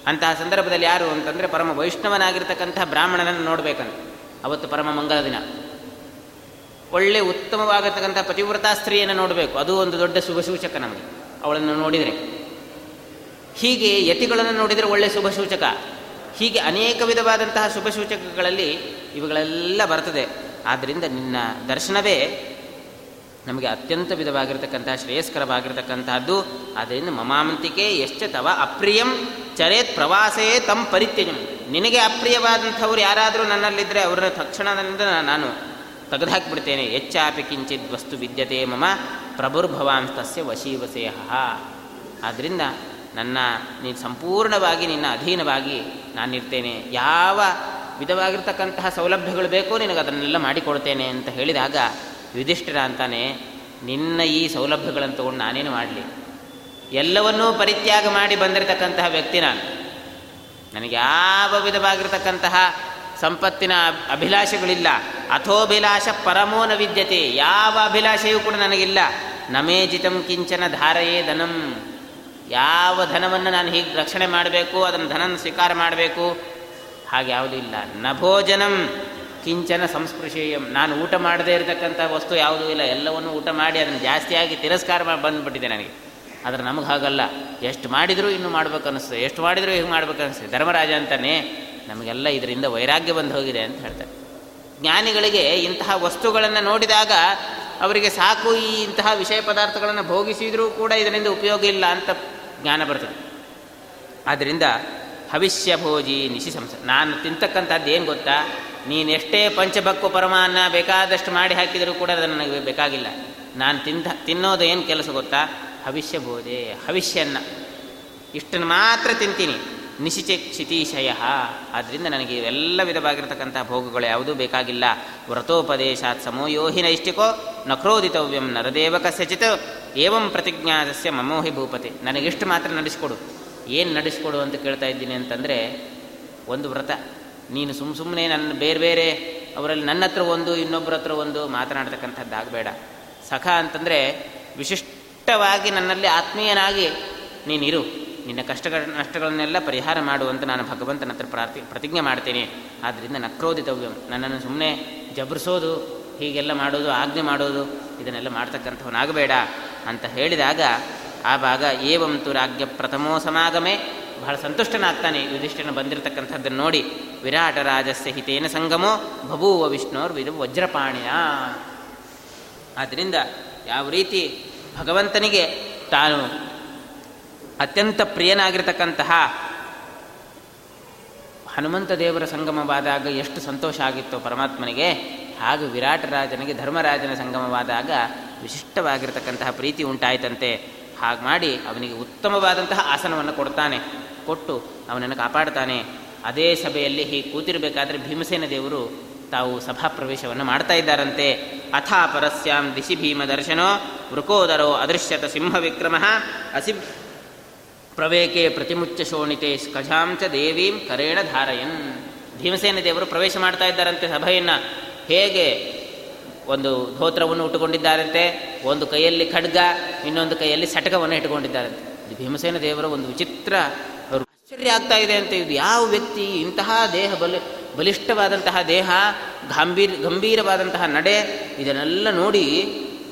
ಅಂತಹ ಸಂದರ್ಭದಲ್ಲಿ ಯಾರು ಅಂತಂದರೆ ಪರಮ ವೈಷ್ಣವನಾಗಿರ್ತಕ್ಕಂತಹ ಬ್ರಾಹ್ಮಣನನ್ನು ನೋಡಬೇಕಂತ. ಅವತ್ತು ಪರಮ ಮಂಗಲ ದಿನ. ಒಳ್ಳೆ ಉತ್ತಮವಾಗಿರ್ತಕ್ಕಂಥ ಪತಿವ್ರತಾ ಸ್ತ್ರೀಯನ್ನು ನೋಡಬೇಕು. ಅದು ಒಂದು ದೊಡ್ಡ ಶುಭ ಸೂಚಕ ನಮಗೆ. ಅವಳನ್ನು ನೋಡಿದರೆ. ಹೀಗೆ ಯತಿಗಳನ್ನು ನೋಡಿದರೆ ಒಳ್ಳೆ ಶುಭ ಸೂಚಕ. ಹೀಗೆ ಅನೇಕ ವಿಧವಾದಂತಹ ಶುಭ ಸೂಚಕಗಳಲ್ಲಿ ಇವುಗಳೆಲ್ಲ ಬರ್ತದೆ. ಆದ್ದರಿಂದ ನಿನ್ನ ದರ್ಶನವೇ ನಮಗೆ ಅತ್ಯಂತ ವಿಧವಾಗಿರ್ತಕ್ಕಂತಹ, ಶ್ರೇಯಸ್ಕರವಾಗಿರ್ತಕ್ಕಂತಹದ್ದು. ಅದರಿಂದ ಮಮಾಮಂತಿಕೆ ಎಷ್ಟ ತವ ಅಪ್ರಿಯಂ ಚರೇತ್ ಪ್ರವಾಸೇ ತಮ್ಮ ಪರಿತ್ಯಜಂ. ನಿನಗೆ ಅಪ್ರಿಯವಾದಂಥವ್ರು ಯಾರಾದರೂ ನನ್ನಲ್ಲಿದ್ದರೆ ಅವರನ್ನು ತಕ್ಷಣದಿಂದ ನಾನು ತೆಗೆದುಹಾಕಿಬಿಡ್ತೇನೆ. ಹೆಚ್ಚಾಪಿ ಕಿಂಚಿತ್ ವಸ್ತು ವಿದ್ಯತೆ ಮಮ ಪ್ರಭುರ್ಭವಾಂಸ್ತಸ್ಯ ವಶೀವಸೇಹ. ಆದ್ದರಿಂದ ನನ್ನ, ನೀನು ಸಂಪೂರ್ಣವಾಗಿ ನಿನ್ನ ಅಧೀನವಾಗಿ ನಾನಿರ್ತೇನೆ ಯಾವ ವಿಧವಾಗಿರ್ತಕ್ಕಂತಹ ಸೌಲಭ್ಯಗಳು ಬೇಕೋ ನಿನಗೆ ಅದನ್ನೆಲ್ಲ ಮಾಡಿಕೊಡ್ತೇನೆ ಅಂತ ಹೇಳಿದಾಗ ಯುಧಿಷ್ಠಿರ ಅಂತಾನೆ, ನಿನ್ನ ಈ ಸೌಲಭ್ಯಗಳನ್ನು ತಗೊಂಡು ನಾನೇನು ಮಾಡಲಿ? ಎಲ್ಲವನ್ನೂ ಪರಿತ್ಯಾಗ ಮಾಡಿ ಬಂದಿರತಕ್ಕಂತಹ ವ್ಯಕ್ತಿ ನಾನು. ನನಗೆ ಯಾವ ವಿಧವಾಗಿರ್ತಕ್ಕಂತಹ ಸಂಪತ್ತಿನ ಅಭಿಲಾಷೆಗಳಿಲ್ಲ. ಅಥೋಭಿಲಾಷ ಪರಮೋ ನ ವಿದ್ಯತೆ. ಯಾವ ಅಭಿಲಾಷೆಯೂ ಕೂಡ ನನಗಿಲ್ಲ. ನಮೇಜಿತಂ ಕಿಂಚನ ಧಾರೆಯೇ ಧನಂ. ಯಾವ ಧನವನ್ನು ನಾನು ಹೀಗೆ ರಕ್ಷಣೆ ಮಾಡಬೇಕು, ಅದನ್ನು ಧನನ ಸ್ವೀಕಾರ ಮಾಡಬೇಕು? ಹಾಗೆ ಯಾವುದೂ ಇಲ್ಲ. ನಭೋಜನಂ. ಕಿಂಚನ ಸಂಸ್ಪೃಶೇಯಂ. ನಾನು ಊಟ ಮಾಡದೇ ಇರತಕ್ಕಂಥ ವಸ್ತು ಯಾವುದೂ ಇಲ್ಲ. ಎಲ್ಲವನ್ನು ಊಟ ಮಾಡಿ ಅದನ್ನು ಜಾಸ್ತಿಯಾಗಿ ತಿರಸ್ಕಾರ ಮಾಡಿ ಬಂದುಬಿಟ್ಟಿದೆ ನನಗೆ. ಆದರೆ ನಮಗೆ ಹಾಗಲ್ಲ. ಎಷ್ಟು ಮಾಡಿದರೂ ಇನ್ನೂ ಮಾಡ್ಬೇಕು ಅನ್ನಿಸ್ತದೆ ಎಷ್ಟು ಮಾಡಿದರೂ ಹೀಗೆ ಮಾಡ್ಬೇಕು ಅನಿಸ್ತದೆ ಧರ್ಮರಾಜ ಅಂತಾನೆ ನಮಗೆಲ್ಲ ಇದರಿಂದ ವೈರಾಗ್ಯ ಬಂದು ಹೋಗಿದೆ ಅಂತ ಹೇಳ್ತಾರೆ. ಜ್ಞಾನಿಗಳಿಗೆ ಇಂತಹ ವಸ್ತುಗಳನ್ನು ನೋಡಿದಾಗ ಅವರಿಗೆ ಸಾಕು ಈ ಇಂತಹ ವಿಷಯ ಪದಾರ್ಥಗಳನ್ನು ಭೋಗಿಸಿದರೂ ಕೂಡ ಇದರಿಂದ ಉಪಯೋಗ ಇಲ್ಲ ಅಂತ ಜ್ಞಾನ ಬರ್ತದೆ. ಆದ್ದರಿಂದ ಭವಿಷ್ಯ ಭೋಜಿ ನಿಶಿ ಸಂಸ ನಾನು ತಿಂತಕ್ಕಂಥದ್ದು ಏನು ಗೊತ್ತಾ? ನೀನು ಎಷ್ಟೇ ಪಂಚಭಕ್ಕು ಪರಮಾನ್ನ ಬೇಕಾದಷ್ಟು ಮಾಡಿ ಹಾಕಿದರೂ ಕೂಡ ಅದು ನನಗೆ ಬೇಕಾಗಿಲ್ಲ. ನಾನು ತಿಂತ ತಿನ್ನೋದು ಏನು ಕೆಲಸ ಗೊತ್ತಾ? ಭವಿಷ್ಯ ಭೋಜೆ, ಹವಿಷ್ಯನ್ನ. ಇಷ್ಟನ್ನು ಮಾತ್ರ ತಿಂತೀನಿ. ನಿಶಿಚೆ ಕ್ಷಿತೀಶಯ. ಆದ್ದರಿಂದ ನನಗೆ ಇವೆಲ್ಲ ವಿಧವಾಗಿರತಕ್ಕಂಥ ಭೋಗಗಳು ಯಾವುದೂ ಬೇಕಾಗಿಲ್ಲ. ವ್ರತೋಪದೇಶಾತ್ ಸಮೋಯೋಹಿ ನೈಷ್ಟಿಕೋ ನಕ್ರೋದಿತವ್ಯಂ ನರದೇವ ಕಸ್ಯಚಿತ್ ಏವಂ ಪ್ರತಿಜ್ಞಾದಸ್ಯ ಮಮೋಹಿ ಭೂಪತಿ. ನನಗಿಷ್ಟು ಮಾತ್ರ ನಡೆಸಿಕೊಡು. ಏನು ನಡೆಸಿಕೊಡು ಅಂತ ಕೇಳ್ತಾ ಇದ್ದೀನಿ ಅಂತಂದರೆ, ಒಂದು ವ್ರತ. ನೀನು ಸುಮ್ಮ ಸುಮ್ಮನೆ ನನ್ನ ಬೇರೆ ಬೇರೆ, ಅವರಲ್ಲಿ ನನ್ನ ಹತ್ರ ಒಂದು ಇನ್ನೊಬ್ಬರ ಹತ್ರ ಒಂದು ಮಾತನಾಡ್ತಕ್ಕಂಥದ್ದಾಗಬೇಡ. ಸಖ ಅಂತಂದರೆ, ವಿಶಿಷ್ಟವಾಗಿ ನನ್ನಲ್ಲಿ ಆತ್ಮೀಯನಾಗಿ ನೀನಿರು. ನಿನ್ನ ಕಷ್ಟಗಳ ನಷ್ಟಗಳನ್ನೆಲ್ಲ ಪರಿಹಾರ ಮಾಡುವಂತ ನಾನು ಭಗವಂತನ ಹತ್ರ ಪ್ರಾರ್ಥಿ, ಪ್ರತಿಜ್ಞೆ ಮಾಡ್ತೀನಿ. ಆದ್ದರಿಂದ ನಕ್ರೋದಿತವ್ಯಂ ನನ್ನನ್ನು ಸುಮ್ಮನೆ ಜಬರಿಸೋದು, ಹೀಗೆಲ್ಲ ಮಾಡೋದು, ಆಜ್ಞೆ ಮಾಡೋದು, ಇದನ್ನೆಲ್ಲ ಮಾಡ್ತಕ್ಕಂಥವನಾಗಬೇಡ ಅಂತ ಹೇಳಿದಾಗ ಆ ಭಾಗ ಏವಂತು ರಾಜ್ಯ ಪ್ರಥಮೋ ಸಮಾಗಮೆ. ಬಹಳ ಸಂತುಷ್ಟನಾಗ್ತಾನೆ ಯುಧಿಷ್ಠಿರನ ಬಂದಿರತಕ್ಕಂಥದ್ದನ್ನು ನೋಡಿ. ವಿರಾಟ ರಾಜಸ್ಯ ಹಿತೇನ ಸಂಗಮೋ ಬಭೂವ ವಿಷ್ಣುರ್ ವಿಧ ವಜ್ರಪಾಣಿಯ ಆದ್ದರಿಂದ ಯಾವ ರೀತಿ ಭಗವಂತನಿಗೆ ತಾನು ಅತ್ಯಂತ ಪ್ರಿಯನಾಗಿರ್ತಕ್ಕಂತಹ ಹನುಮಂತ ದೇವರ ಸಂಗಮವಾದಾಗ ಎಷ್ಟು ಸಂತೋಷ ಆಗಿತ್ತು ಪರಮಾತ್ಮನಿಗೆ, ಹಾಗೂ ವಿರಾಟರಾಜನಿಗೆ ಧರ್ಮರಾಜನ ಸಂಗಮವಾದಾಗ ವಿಶಿಷ್ಟವಾಗಿರ್ತಕ್ಕಂತಹ ಪ್ರೀತಿ ಉಂಟಾಯಿತಂತೆ. ಹಾಗೆ ಮಾಡಿ ಅವನಿಗೆ ಉತ್ತಮವಾದಂತಹ ಆಸನವನ್ನು ಕೊಡ್ತಾನೆ. ಕೊಟ್ಟು ಅವನನ್ನು ಕಾಪಾಡ್ತಾನೆ. ಅದೇ ಸಭೆಯಲ್ಲಿ ಹೀಗೆ ಕೂತಿರಬೇಕಾದ್ರೆ ಭೀಮಸೇನ ದೇವರು ತಾವು ಸಭಾ ಪ್ರವೇಶವನ್ನು ಮಾಡ್ತಾ ಇದ್ದಾರಂತೆ. ಅಥಾ ಪರಸ್ಯಾಂ ದಿಶಿ ಭೀಮ ದರ್ಶನೋ ವೃಕೋದರೋ ಅದೃಶ್ಯತ ಸಿಂಹ ವಿಕ್ರಮ ಅಸಿ ಪ್ರವೇಕೆ ಪ್ರತಿಮುಚ್ಚ ಶೋಣಿತೆ ಸ್ಕಜಾಂಚ ದೇವೀಂ ಕರೇಣ ಧಾರಯನ್. ಭೀಮಸೇನ ದೇವರು ಪ್ರವೇಶ ಮಾಡ್ತಾ ಇದ್ದಾರಂತೆ ಸಭೆಯನ್ನು. ಹೇಗೆ? ಒಂದು ಧೋತ್ರವನ್ನು ಉಟ್ಟುಕೊಂಡಿದ್ದಾರಂತೆ, ಒಂದು ಕೈಯಲ್ಲಿ ಖಡ್ಗ, ಇನ್ನೊಂದು ಕೈಯಲ್ಲಿ ಸಟಕವನ್ನು ಇಟ್ಟುಕೊಂಡಿದ್ದಾರಂತೆ. ಇದು ಭೀಮಸೇನ ದೇವರ ಒಂದು ವಿಚಿತ್ರ ಆಶ್ಚರ್ಯ ಆಗ್ತಾ ಇದೆ ಅಂತ ಇದು ಯಾವ ವ್ಯಕ್ತಿ ಇಂತಹ ದೇಹ ಬಲಿ ಬಲಿಷ್ಠವಾದಂತಹ ದೇಹ, ಗಾಂಭೀರ್ ಗಂಭೀರವಾದಂತಹ ನಡೆ, ಇದನ್ನೆಲ್ಲ ನೋಡಿ